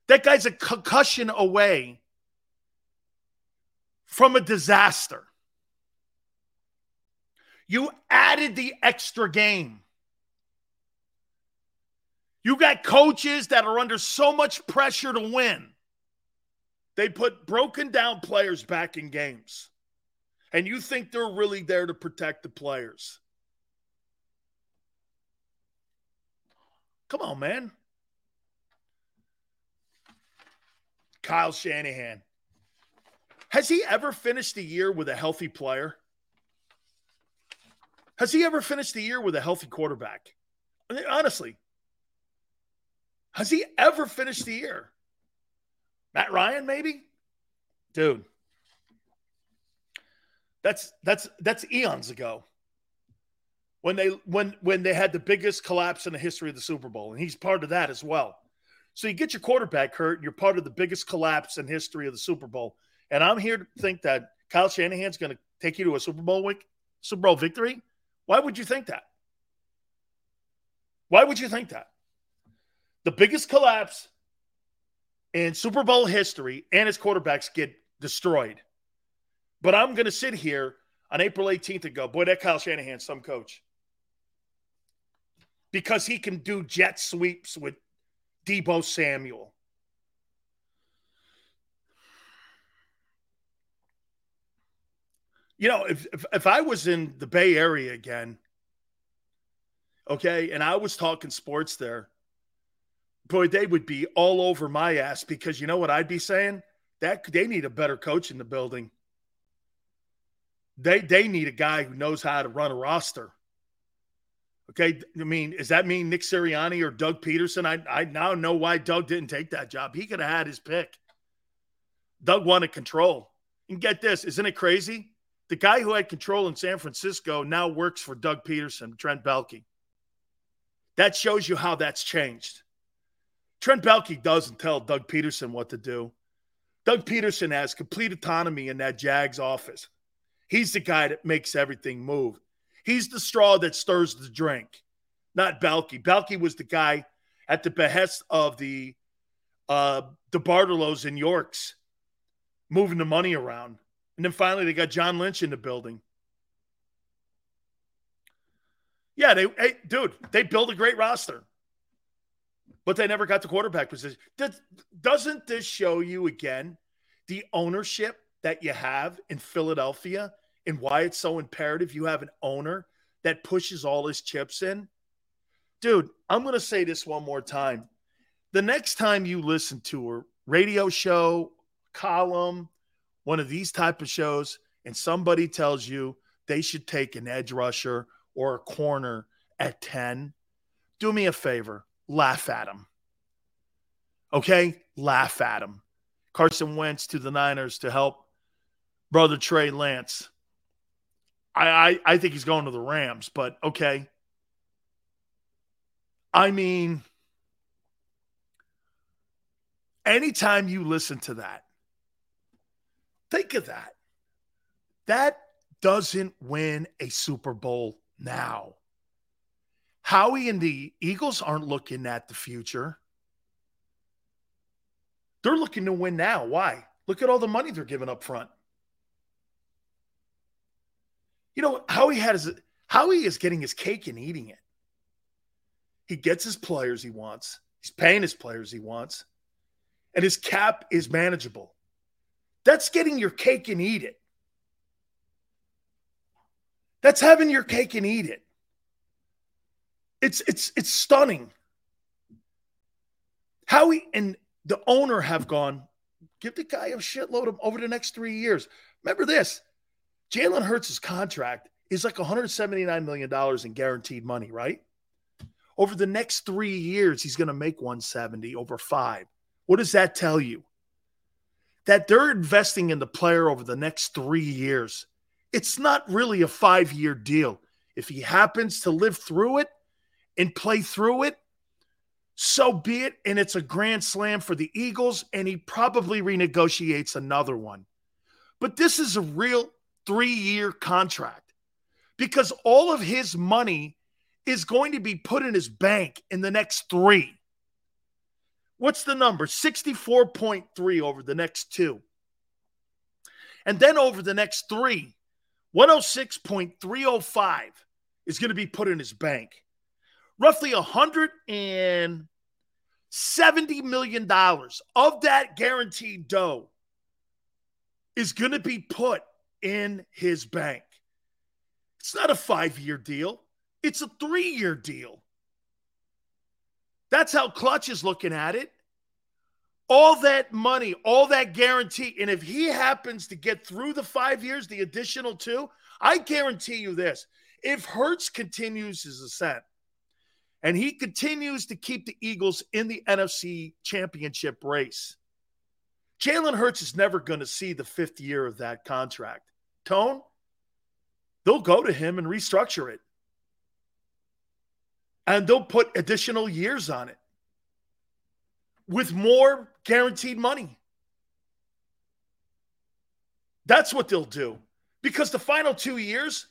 That guy's a concussion away from a disaster. You added the extra game. You got coaches that are under so much pressure to win. They put broken down players back in games. And you think they're really there to protect the players. Come on, man. Kyle Shanahan. Has he ever finished the year with a healthy player? Has he ever finished the year with a healthy quarterback? I mean, honestly, has he ever finished the year? Matt Ryan, maybe? Dude. That's that's that's eons ago. When they when when they had the biggest collapse in the history of the Super Bowl, and he's part of that as well. So you get your quarterback hurt, you're part of the biggest collapse in history of the Super Bowl. And I'm here to think that Kyle Shanahan's going to take you to a Super Bowl week, Super Bowl victory. Why would you think that? Why would you think that? The biggest collapse in Super Bowl history, and his quarterbacks get destroyed. But I'm going to sit here on April 18th and go, boy, that Kyle Shanahan, some coach. Because he can do jet sweeps with Deebo Samuel. You know, if, if, if I was in the Bay Area again, okay, and I was talking sports there, boy, they would be all over my ass because you know what I'd be saying? That they need a better coach in the building. They they need a guy who knows how to run a roster. Okay. I mean, does that mean Nick Sirianni or Doug Pederson? I, I now know why Doug didn't take that job. He could have had his pick. Doug wanted control. And get this, isn't it crazy? The guy who had control in San Francisco now works for Doug Pederson, Trent Baalke. That shows you how that's changed. Trent Baalke doesn't tell Doug Pederson what to do. Doug Pederson has complete autonomy in that Jags office. He's the guy that makes everything move. He's the straw that stirs the drink, not Baalke. Baalke was the guy at the behest of the uh, the Bartolos and Yorks moving the money around. And then finally, they got John Lynch in the building. Yeah, they, hey, dude, they built a great roster, but they never got the quarterback position. Doesn't this show you again the ownership that you have in Philadelphia and why it's so imperative you have an owner that pushes all his chips in? Dude, I'm going to say this one more time. The next time you listen to a radio show, column, one of these type of shows, and somebody tells you they should take an edge rusher or a corner at 10, do me a favor, laugh at them. Okay? Laugh at them. Carson Wentz to the Niners to help brother Trey Lance. I, I, I think he's going to the Rams, but okay. I mean, anytime you listen to that, think of that. That doesn't win a Super Bowl now. Howie and the Eagles aren't looking at the future. They're looking to win now. Why? Look at all the money they're giving up front. You know, Howie has Howie is getting his cake and eating it. He gets his players he wants. He's paying his players he wants. And his cap is manageable. That's getting your cake and eat it. That's having your cake and eat it. It's it's it's stunning. Howie and the owner have gone, give the guy a shitload of over the next three years. Remember this Jalen Hurts' contract is like $179 million in guaranteed money, right? Over the next three years, he's going to make 170 over five. What does that tell you? That they're investing in the player over the next three years. It's not really a five year deal. If he happens to live through it and play through it, so be it. And it's a grand slam for the Eagles, and he probably renegotiates another one. But this is a real three year contract because all of his money is going to be put in his bank in the next three. What's the number? 64.3 over the next two. And then over the next three, 106.305 is going to be put in his bank. Roughly $170 million of that guaranteed dough is going to be put in his bank. It's not a five year deal, it's a three year deal. That's how Klutch is looking at it all that money, all that guarantee. And if he happens to get through the five years, the additional two, I guarantee you this if Hurts continues his ascent and he continues to keep the Eagles in the NFC championship race, Jalen Hurts is never going to see the fifth year of that contract. Tone, they'll go to him and restructure it. And they'll put additional years on it with more guaranteed money. That's what they'll do. Because the final two years,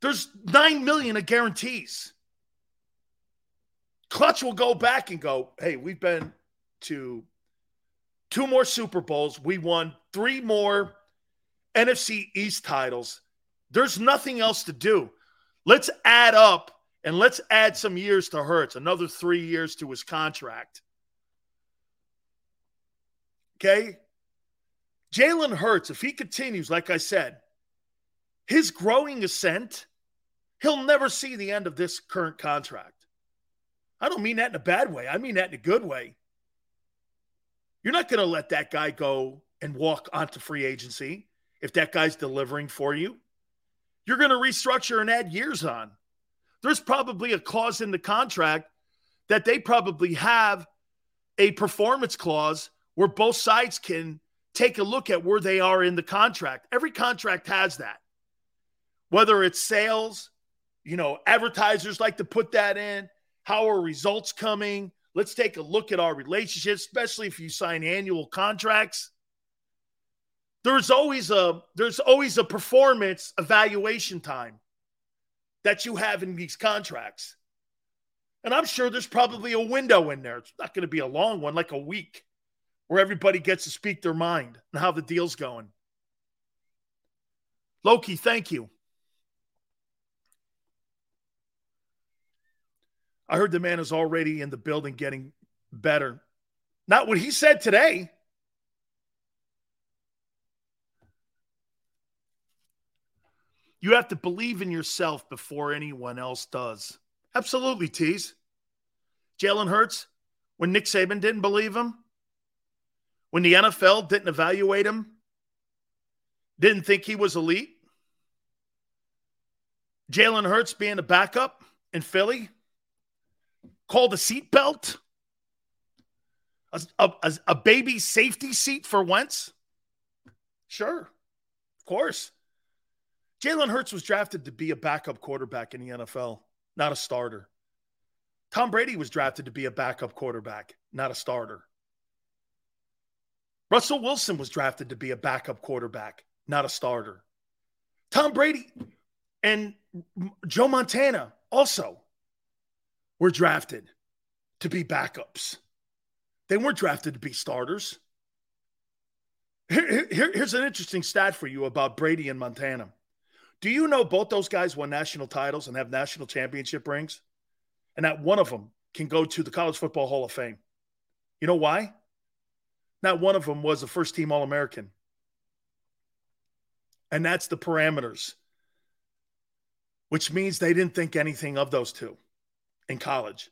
there's nine million of guarantees. Klutch will go back and go, hey, we've been to two more Super Bowls. We won three more NFC East titles. There's nothing else to do. Let's add up and let's add some years to Hurts, another three years to his contract. Okay. Jalen Hurts, if he continues, like I said, his growing ascent, he'll never see the end of this current contract. I don't mean that in a bad way. I mean that in a good way. You're not going to let that guy go and walk onto free agency if that guy's delivering for you. You're going to restructure and add years on. There's probably a clause in the contract that they probably have a performance clause where both sides can take a look at where they are in the contract. Every contract has that. Whether it's sales, you know, advertisers like to put that in. How are results coming? Let's take a look at our relationships, especially if you sign annual contracts. There's always a there's always a performance evaluation time that you have in these contracts. And I'm sure there's probably a window in there. It's not going to be a long one, like a week, where everybody gets to speak their mind and how the deal's going. Loki, thank you. I heard the man is already in the building getting better. Not what he said today. You have to believe in yourself before anyone else does. Absolutely, tease. Jalen Hurts, when Nick Saban didn't believe him, when the NFL didn't evaluate him, didn't think he was elite. Jalen Hurts being a backup in Philly, called a seatbelt, a, a, a baby safety seat for Wentz. Sure, of course. Jalen Hurts was drafted to be a backup quarterback in the NFL, not a starter. Tom Brady was drafted to be a backup quarterback, not a starter. Russell Wilson was drafted to be a backup quarterback, not a starter. Tom Brady and Joe Montana also were drafted to be backups. They weren't drafted to be starters. Here, here, here's an interesting stat for you about Brady and Montana. Do you know both those guys won national titles and have national championship rings? And that one of them can go to the College Football Hall of Fame. You know why? Not one of them was a first team All American. And that's the parameters, which means they didn't think anything of those two in college,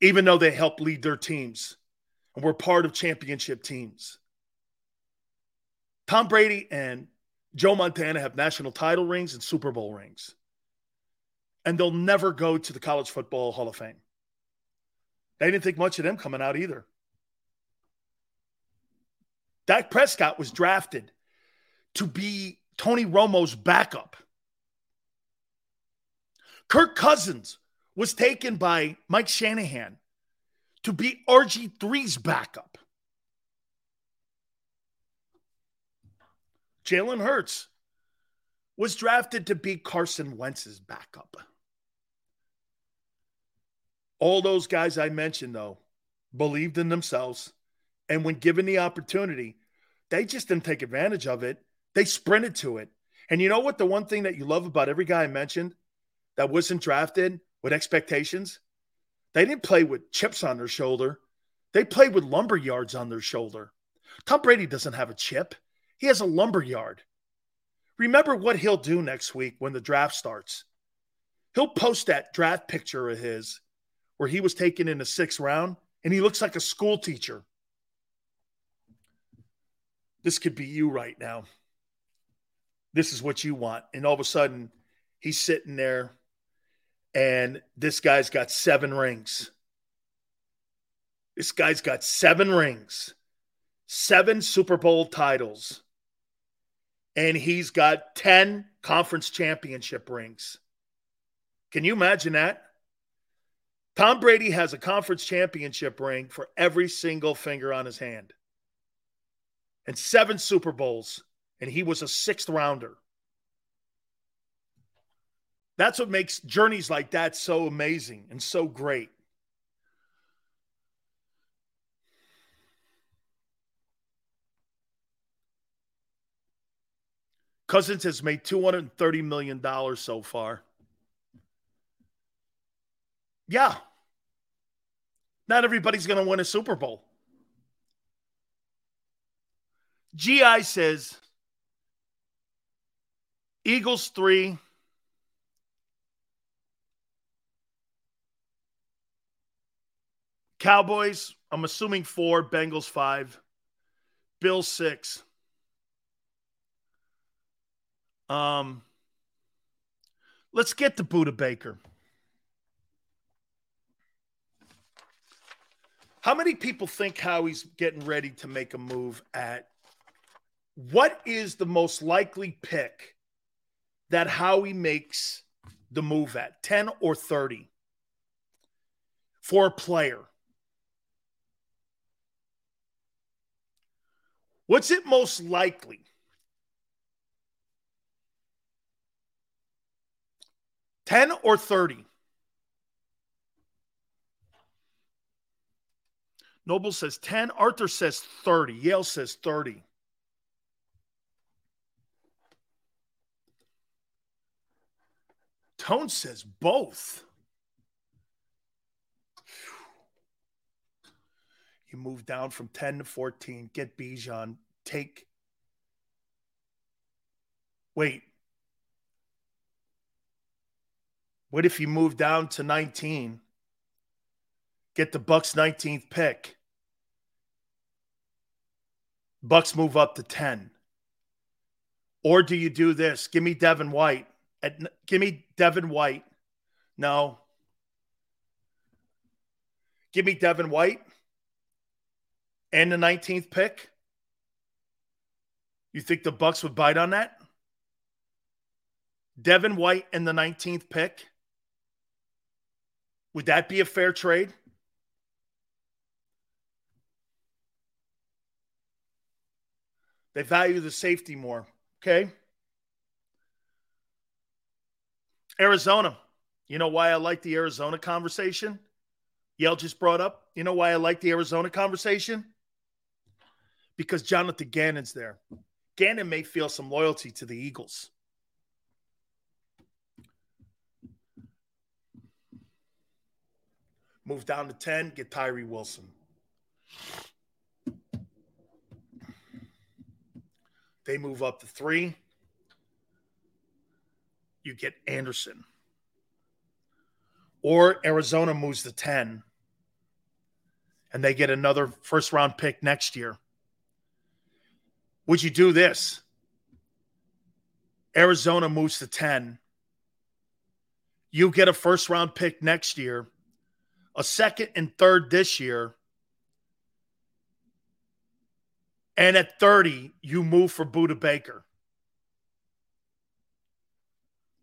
even though they helped lead their teams and were part of championship teams. Tom Brady and Joe Montana have national title rings and Super Bowl rings. And they'll never go to the College Football Hall of Fame. They didn't think much of them coming out either. Dak Prescott was drafted to be Tony Romo's backup. Kirk Cousins was taken by Mike Shanahan to be RG3's backup. Jalen Hurts was drafted to be Carson Wentz's backup. All those guys I mentioned, though, believed in themselves. And when given the opportunity, they just didn't take advantage of it. They sprinted to it. And you know what? The one thing that you love about every guy I mentioned that wasn't drafted with expectations, they didn't play with chips on their shoulder. They played with lumber yards on their shoulder. Tom Brady doesn't have a chip. He has a lumber yard. Remember what he'll do next week when the draft starts. He'll post that draft picture of his where he was taken in the sixth round and he looks like a school teacher. This could be you right now. This is what you want. And all of a sudden, he's sitting there and this guy's got seven rings. This guy's got seven rings, seven Super Bowl titles and he's got 10 conference championship rings. Can you imagine that? Tom Brady has a conference championship ring for every single finger on his hand and seven Super Bowls, and he was a sixth rounder. That's what makes journeys like that so amazing and so great. Cousins has made $230 million so far. Yeah. Not everybody's going to win a Super Bowl. GI says Eagles three. Cowboys, I'm assuming four. Bengals five. Bills six. Um, let's get to Budda Baker. How many people think Howie's getting ready to make a move at What is the most likely pick that Howie makes the move at 10 or 30 for a player? What's it most likely? Ten or thirty? Noble says 10. Arthur says 30. Yale says 30. Tone says both. You move down from 10 to 14, get Bijan, take. Wait. What if you move down to 19? Get the Bucks 19th pick. Bucks move up to 10. Or do you do this? Give me Devin White. At, give me Devin White. No. Give me Devin White and the 19th pick. You think the Bucks would bite on that? Devin White and the 19th pick. Would that be a fair trade? They value the safety more. Okay. Arizona. You know why I like the Arizona conversation? Yale just brought up. You know why I like the Arizona conversation? Because Jonathan Gannon's there. Gannon may feel some loyalty to the Eagles. Move down to 10, get Tyree Wilson. They move up to three. You get Anderson. Or Arizona moves to 10 and they get another first round pick next year. Would you do this? Arizona moves to 10. You get a first round pick next year, a second and third this year, And at 30, you move for Budda Baker.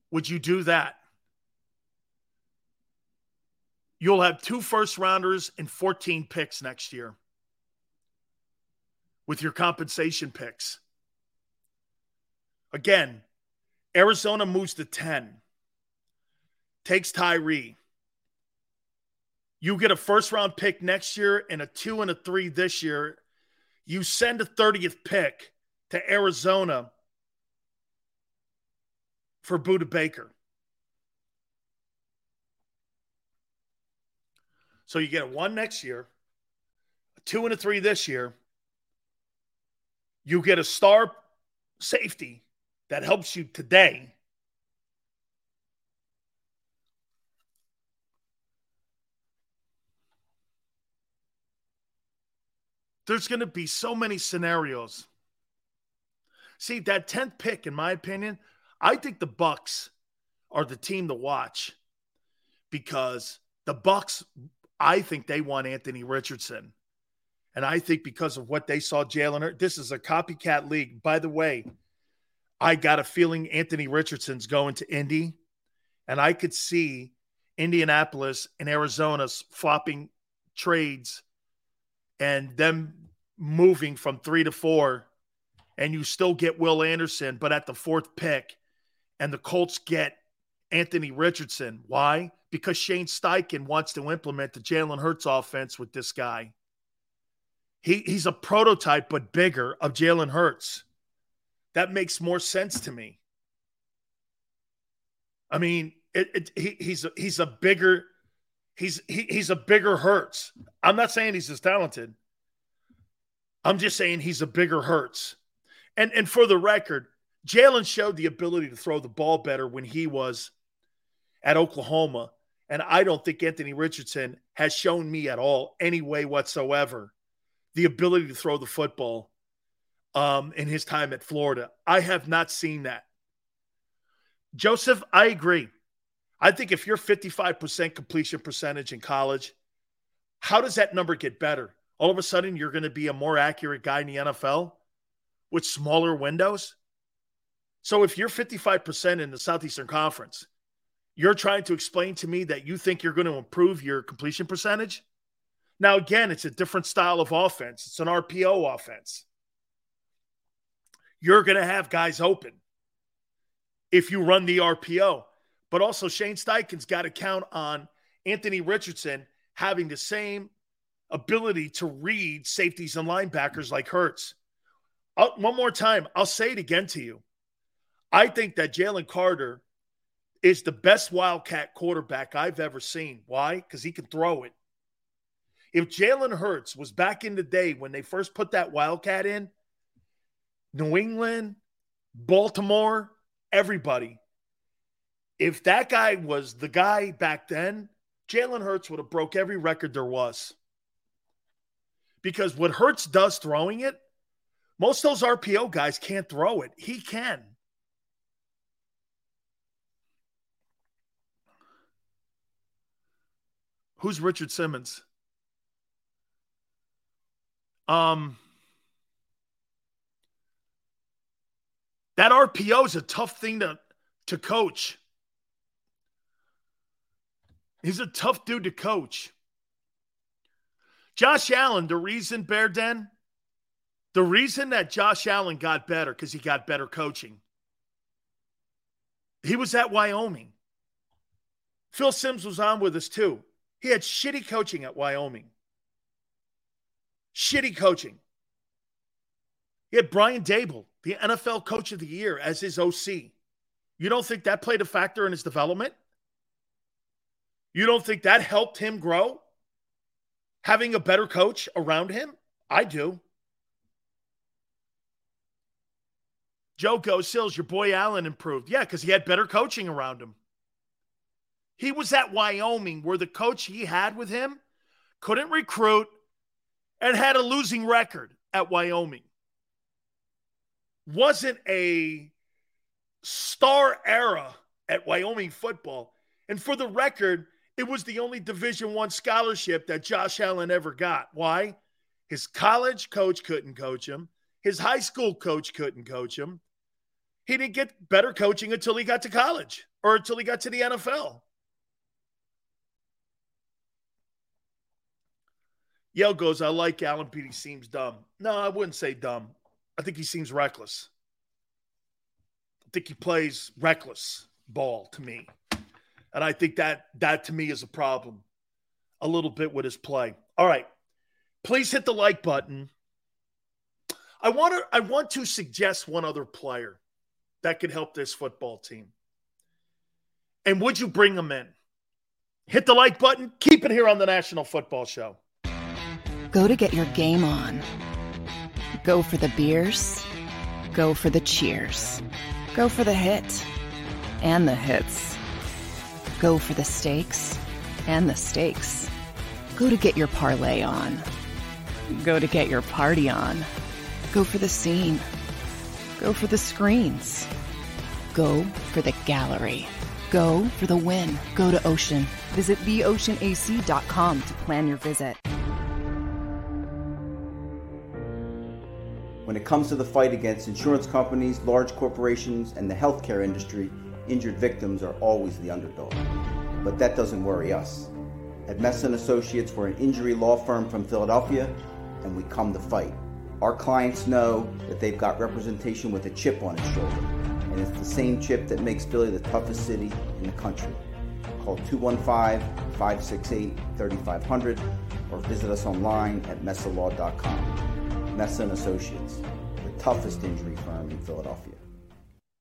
Would you do that? You'll have two first rounders and 14 picks next year with your compensation picks. Again, Arizona moves to 10, takes Tyree. You get a first round pick next year and a two and a three this year you send a 30th pick to Arizona for Budda Baker. So you get a one next year, a two and a three this year. You get a star safety that helps you today. There's going to be so many scenarios. See, that 10th pick, in my opinion, I think the Bucks are the team to watch because the Bucks, I think they want Anthony Richardson. And I think because of what they saw Jalen this is a copycat league. By the way, I got a feeling Anthony Richardson's going to Indy, and I could see Indianapolis and Arizona's flopping trades and them moving from three to four, and you still get Will Anderson, but at the fourth pick, and the Colts get Anthony Richardson. Why? Because Shane Steichen wants to implement the Jalen Hurts offense with this guy. He, he's a prototype, but bigger, of Jalen Hurts. That makes more sense to me. I mean, it, it, he, he's a, he's a bigger he's he, he's a bigger Hurts. I'm not saying he's as talented. I'm just saying he's a bigger Hurts. And and for the record, Jalen showed the ability to throw the ball better when he was at Oklahoma. And I don't think Anthony Richardson has shown me at all, any way whatsoever, the ability to throw the football um, in his time at Florida. I have not seen that. Joseph, I agree. I think if you're 55% completion percentage in college, how does that number get better? All of a sudden, you're going to be a more accurate guy in the NFL? with smaller windows. So if you're 55% in the Southeastern Conference, you're trying to explain to me that you think you're going to improve your completion percentage? Now, again, it's a different style of offense. It's an RPO offense. You're going to have guys open if you run the RPO. But also, Shane Steichen's got to count on Anthony Richardson having the same ability to read safeties and linebackers like Hurts. I'll, one more time, I'll say it again to you. I think that Jalen Carter is the best Wildcat quarterback I've ever seen. Why? Because he can throw it. If Jalen Hurts was back in the day when they first put that Wildcat in, New England, Baltimore, everybody, if that guy was the guy back then, Jalen Hurts would have broke every record there was. Because what Hurts does throwing it, most of those RPO guys can't throw it. He can. Who's Richard Simmons? Um, that RPO is a tough thing to, to coach. He's a tough dude to coach. Josh Allen, the reason, Bear Den, the reason that Josh Allen got better, because he got better coaching. He was at Wyoming. Phil Simms was on with us too. He had shitty coaching at Wyoming. Shitty coaching. He had Brian Daboll, the NFL Coach of the Year, as his OC. You don't think that played a factor in his development? You don't think that helped him grow? Having a better coach around him? I do. Joe goes, Sills, your boy Allen improved. Yeah, because he had better coaching around him. He was at Wyoming where the coach he had with him couldn't recruit and had a losing record at Wyoming. Wasn't a star era at Wyoming football. And for the record, it was the only Division One scholarship that Josh Allen ever got. Why? His college coach couldn't coach him. His high school coach couldn't coach him. He didn't get better coaching until he got to college or until he got to the NFL. Yale goes, I like Allen Pete. He seems dumb. No, I wouldn't say dumb. I think he seems reckless. I think he plays reckless ball to me. And I think that that to me is a problem a little bit with his play. All right. Please hit the like button. I want to I want to suggest one other player that could help this football team. And would you bring him in? Hit the like button. Keep it here on the National Football Show. Go to get your game on. Go for the beers. Go for the cheers. Go for the hit and the hits. Go for the stakes and the stakes. Go to get your parlay on. Go to get your party on. Go for the scene. Go for the screens. Go for the gallery. Go for the win. Go to Ocean. Visit theoceanac.com to plan your visit. When it comes to the fight against insurance companies, large corporations, and the healthcare industry, injured victims are always the underdog. But that doesn't worry us. At Messa Associates, we're an injury law firm from Philadelphia, and we come to fight. Our clients know that they've got representation with a chip on its shoulder, and it's the same chip that makes Philly the toughest city in the country. Call 215-568-3500 or visit us online at messalaw.com. Messa Associates, the toughest injury firm in Philadelphia.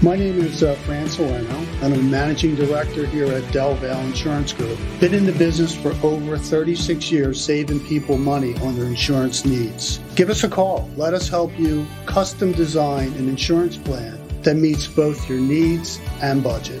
My name is uh, Fran Salerno, and I'm managing director here at Del Valle Insurance Group. Been in the business for over 36 years, saving people money on their insurance needs. Give us a call. Let us help you custom design an insurance plan that meets both your needs and budget.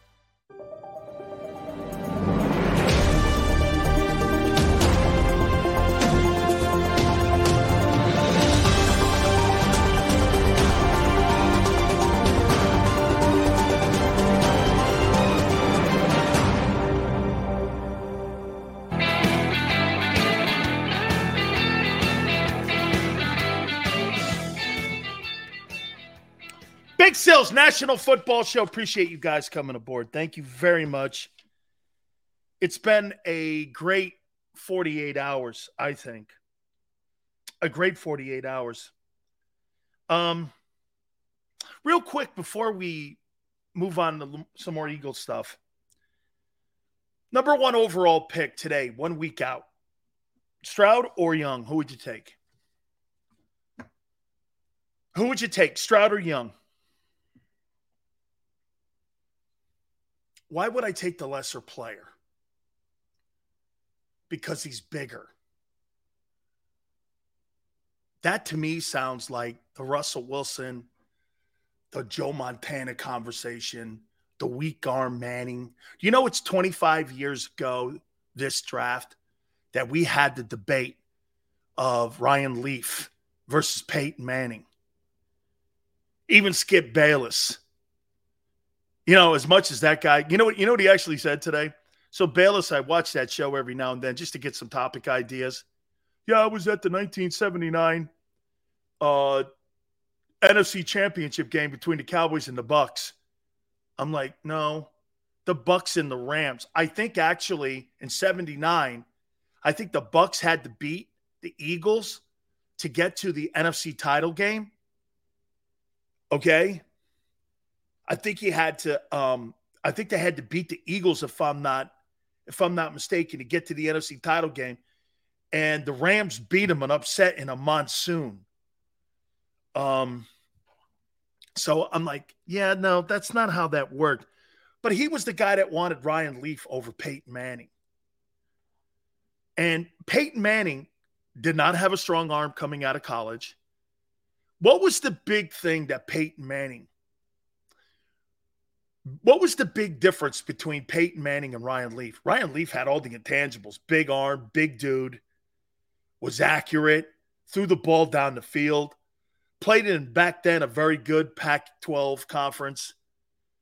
Big Sales National Football Show. Appreciate you guys coming aboard. Thank you very much. It's been a great 48 hours, I think. A great 48 hours. Um, real quick before we move on to some more Eagle stuff. Number one overall pick today, one week out. Stroud or Young? Who would you take? Who would you take, Stroud or Young? Why would I take the lesser player? Because he's bigger. That to me sounds like the Russell Wilson, the Joe Montana conversation, the weak arm Manning. You know, it's 25 years ago, this draft, that we had the debate of Ryan Leaf versus Peyton Manning. Even Skip Bayless you know, as much as that guy, you know what, you know what he actually said today? So Bayless, I watch that show every now and then just to get some topic ideas. Yeah, I was at the 1979 uh, NFC Championship game between the Cowboys and the Bucks. I'm like, no, the Bucks and the Rams. I think actually in 79, I think the Bucks had to beat the Eagles to get to the NFC title game. Okay? I think he had to. Um, I think they had to beat the Eagles if I'm not, if I'm not mistaken, to get to the NFC title game, and the Rams beat them an upset in a monsoon. Um. So I'm like, yeah, no, that's not how that worked. But he was the guy that wanted Ryan Leaf over Peyton Manning. And Peyton Manning did not have a strong arm coming out of college. What was the big thing that Peyton Manning what was the big difference between Peyton Manning and Ryan Leaf? Ryan Leaf had all the intangibles big arm, big dude, was accurate, threw the ball down the field, played in back then a very good Pac 12 conference.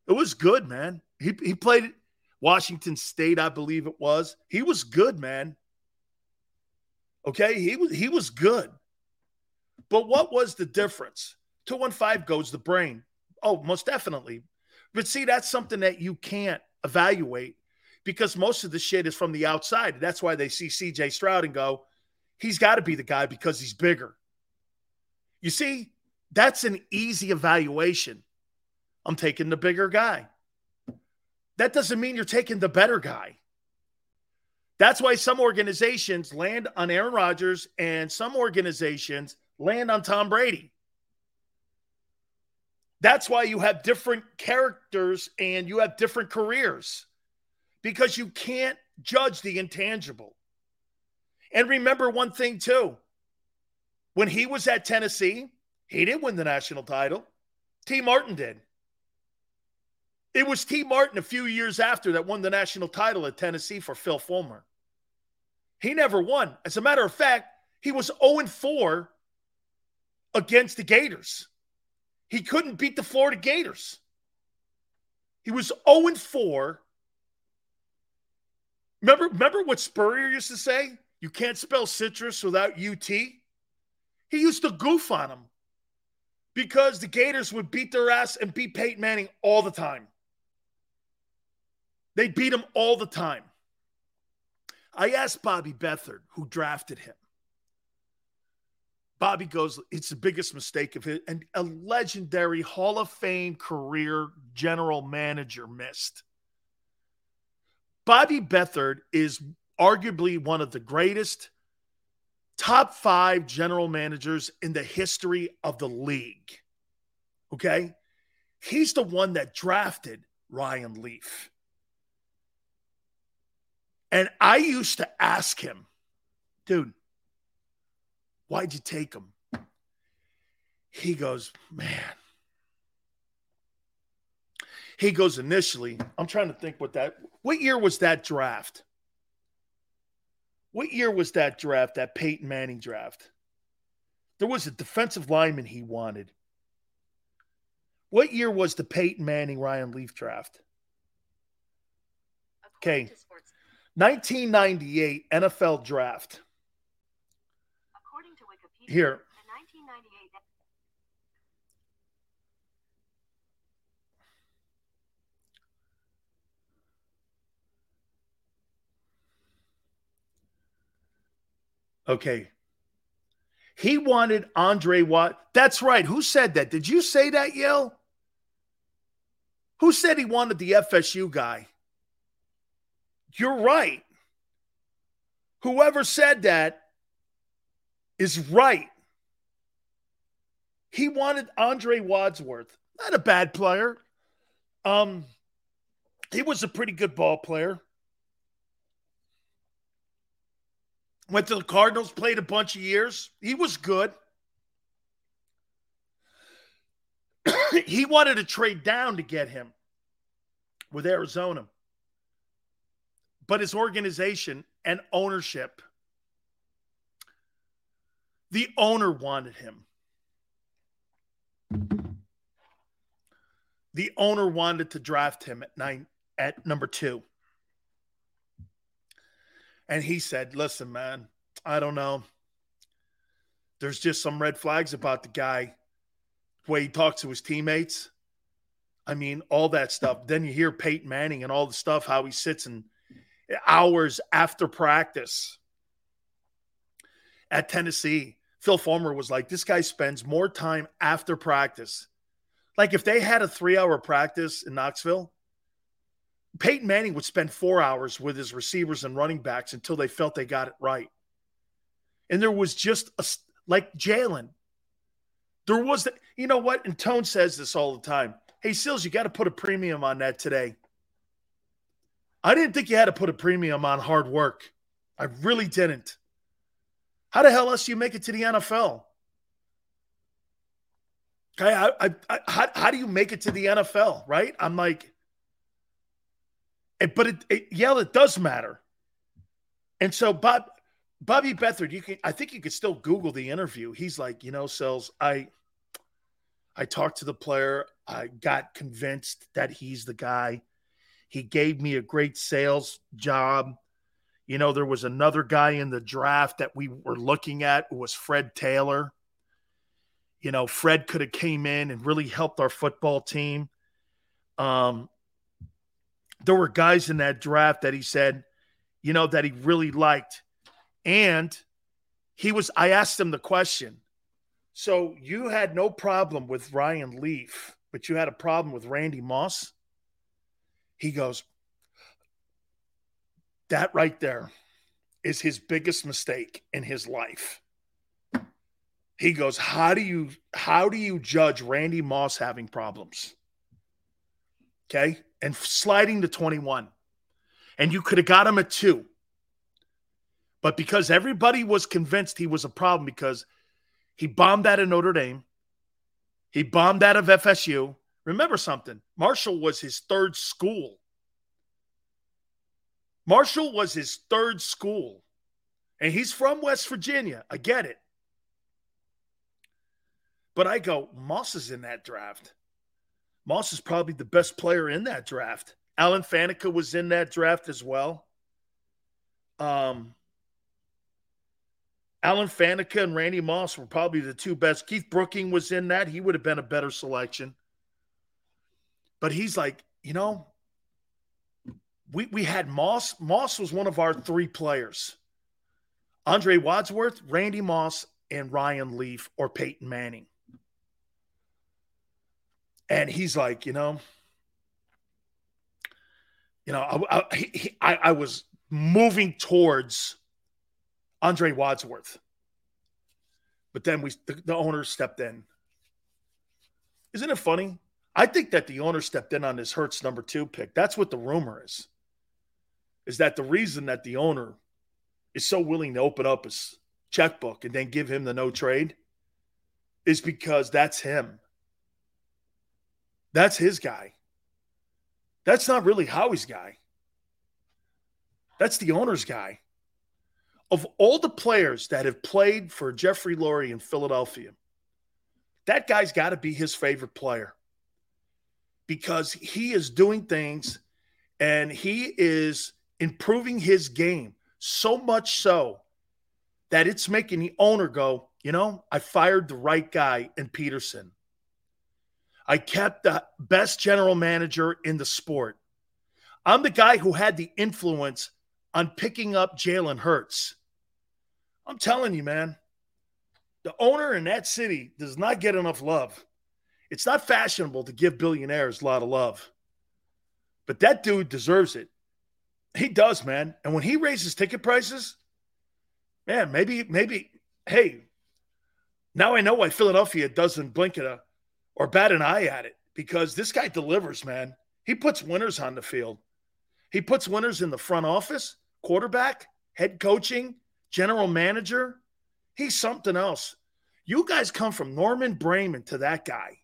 It was good, man. He, he played Washington State, I believe it was. He was good, man. Okay, he was he was good. But what was the difference? 215 goes the brain. Oh, most definitely. But see, that's something that you can't evaluate because most of the shit is from the outside. That's why they see CJ Stroud and go, he's got to be the guy because he's bigger. You see, that's an easy evaluation. I'm taking the bigger guy. That doesn't mean you're taking the better guy. That's why some organizations land on Aaron Rodgers and some organizations land on Tom Brady. That's why you have different characters and you have different careers because you can't judge the intangible. And remember one thing, too. When he was at Tennessee, he didn't win the national title. Tee Martin did. It was Tee Martin a few years after that won the national title at Tennessee for Phil Fulmer. He never won. As a matter of fact, he was 0 4 against the Gators. He couldn't beat the Florida Gators. He was 0 4. Remember, remember what Spurrier used to say? You can't spell citrus without UT. He used to goof on him because the Gators would beat their ass and beat Peyton Manning all the time. They beat him all the time. I asked Bobby Beathard, who drafted him. Bobby goes, it's the biggest mistake of it. And a legendary Hall of Fame career general manager missed. Bobby Beathard is arguably one of the greatest top five general managers in the history of the league. Okay. He's the one that drafted Ryan Leaf. And I used to ask him, dude, why'd you take him? He goes, man. He goes, initially, I'm trying to think what that, what year was that draft? What year was that draft, that Peyton Manning draft? There was a defensive lineman he wanted. What year was the Peyton Manning Ryan Leaf draft? Okay. 1998 NFL draft. Here. Okay. He wanted Andre Watt. That's right. Who said that? Did you say that, Yale? Who said he wanted the FSU guy? You're right. Whoever said that is right. He wanted Andre Wadsworth. Not a bad player. Um, he was a pretty good ball player. Went to the Cardinals, played a bunch of years. He was good. he wanted to trade down to get him with Arizona. But his organization and ownership, the owner wanted him. The owner wanted to draft him at nine at number two. And he said, Listen, man, I don't know. There's just some red flags about the guy, the way he talks to his teammates. I mean, all that stuff. Then you hear Peyton Manning and all the stuff, how he sits and hours after practice at Tennessee. Phil Fulmer was like, this guy spends more time after practice. Like if they had a three hour practice in Knoxville, Peyton Manning would spend four hours with his receivers and running backs until they felt they got it right. And there was just a, like Jalen. There was, the, you know what? And Tone says this all the time. Hey, Sills, you got to put a premium on that today. I didn't think you had to put a premium on hard work. I really didn't. How the hell else do you make it to the NFL? Okay, I, I, I, how, how do you make it to the NFL, right? I'm like, it, but it, it, yeah, it does matter. And so Bob, Bobby Beathard, you can, I think you could still Google the interview. He's like, you know, Sells, I, I talked to the player. I got convinced that he's the guy. He gave me a great sales job. You know, there was another guy in the draft that we were looking at was Fred Taylor. You know, Fred could have came in and really helped our football team. Um, there were guys in that draft that he said, you know, that he really liked. And he was, I asked him the question. So you had no problem with Ryan Leaf, but you had a problem with Randy Moss? He goes, that right there is his biggest mistake in his life. He goes, how do you how do you judge Randy Moss having problems? Okay and sliding to 21. And you could have got him at two. But because everybody was convinced he was a problem because he bombed out of Notre Dame, he bombed out of FSU. Remember something Marshall was his third school. Marshall was his third school. And he's from West Virginia. I get it. But I go, Moss is in that draft. Moss is probably the best player in that draft. Alan Faneca was in that draft as well. Um, Alan Faneca and Randy Moss were probably the two best. Keith Brooking was in that. He would have been a better selection. But he's like, you know, we, we had Moss. Moss was one of our three players. Andre Wadsworth, Randy Moss, and Ryan Leaf or Peyton Manning. And he's like, you know, you know, I, I, he, I, I was moving towards Andre Wadsworth, but then we the, the owner stepped in. Isn't it funny? I think that the owner stepped in on this Hurts number two pick. That's what the rumor is. Is that the reason that the owner is so willing to open up his checkbook and then give him the no trade is because that's him. That's his guy. That's not really Howie's guy. That's the owner's guy. Of all the players that have played for Jeffrey Lurie in Philadelphia, that guy's got to be his favorite player because he is doing things and he is improving his game so much so that it's making the owner go, you know, I fired the right guy in Pederson. I kept the best general manager in the sport. I'm the guy who had the influence on picking up Jalen Hurts. I'm telling you, man, the owner in that city does not get enough love. It's not fashionable to give billionaires a lot of love, but that dude deserves it. He does, man. And when he raises ticket prices, man, maybe, maybe, hey, now I know why Philadelphia doesn't blink at a or bat an eye at it because this guy delivers, man. He puts winners on the field. He puts winners in the front office, quarterback, head coaching, general manager. He's something else. You guys come from Norman Braman to that guy.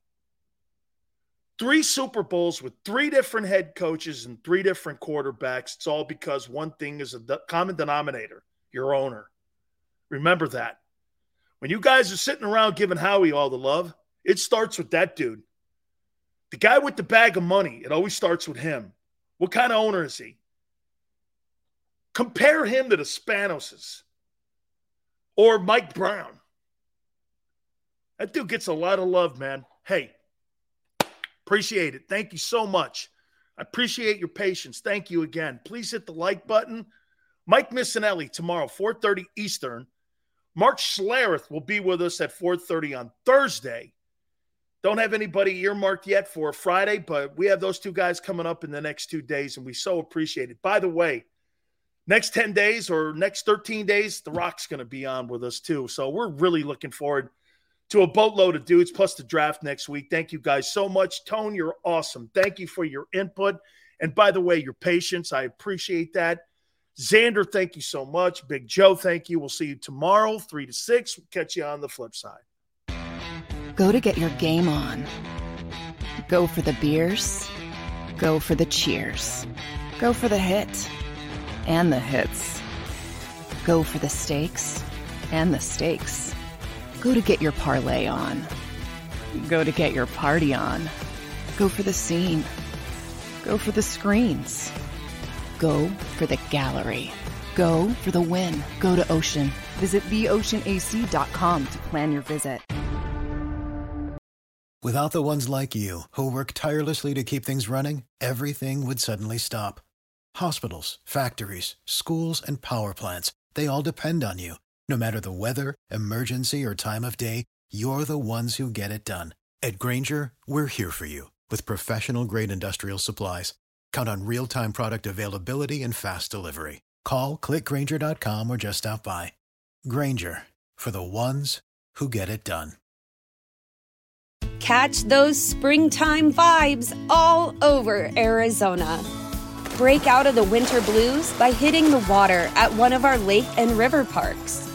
Three Super Bowls with three different head coaches and three different quarterbacks. It's all because one thing is a common denominator your owner. Remember that. When you guys are sitting around giving Howie all the love, it starts with that dude. The guy with the bag of money, it always starts with him. What kind of owner is he? Compare him to the Spanoses or Mike Brown. That dude gets a lot of love, man. Hey, appreciate it. Thank you so much. I appreciate your patience. Thank you again. Please hit the like button. Mike Missanelli tomorrow, 4:30 Eastern. Mark Schlereth will be with us at 4:30 on Thursday. Don't have anybody earmarked yet for Friday, but we have those two guys coming up in the next two days, and we so appreciate it. By the way, next 10 days or next 13 days, The Rock's going to be on with us too. So we're really looking forward to a boatload of dudes plus the draft next week. Thank you guys so much. Tone, you're awesome. Thank you for your input. And by the way, your patience, I appreciate that. Xander, thank you so much. Big Joe, thank you. We'll see you tomorrow, three to six. We'll catch you on the flip side. Go to get your game on. Go for the beers. Go for the cheers. Go for the hit and the hits. Go for the stakes and the stakes. Go to get your parlay on. Go to get your party on. Go for the scene. Go for the screens. Go for the gallery. Go for the win. Go to Ocean. Visit theoceanac.com to plan your visit. Without the ones like you, who work tirelessly to keep things running, everything would suddenly stop. Hospitals, factories, schools, and power plants, they all depend on you. No matter the weather, emergency, or time of day, you're the ones who get it done. At Grainger, we're here for you with professional grade industrial supplies. Count on real time product availability and fast delivery. Call clickgrainger.com or just stop by. Grainger for the ones who get it done. Catch those springtime vibes all over Arizona. Break out of the winter blues by hitting the water at one of our lake and river parks.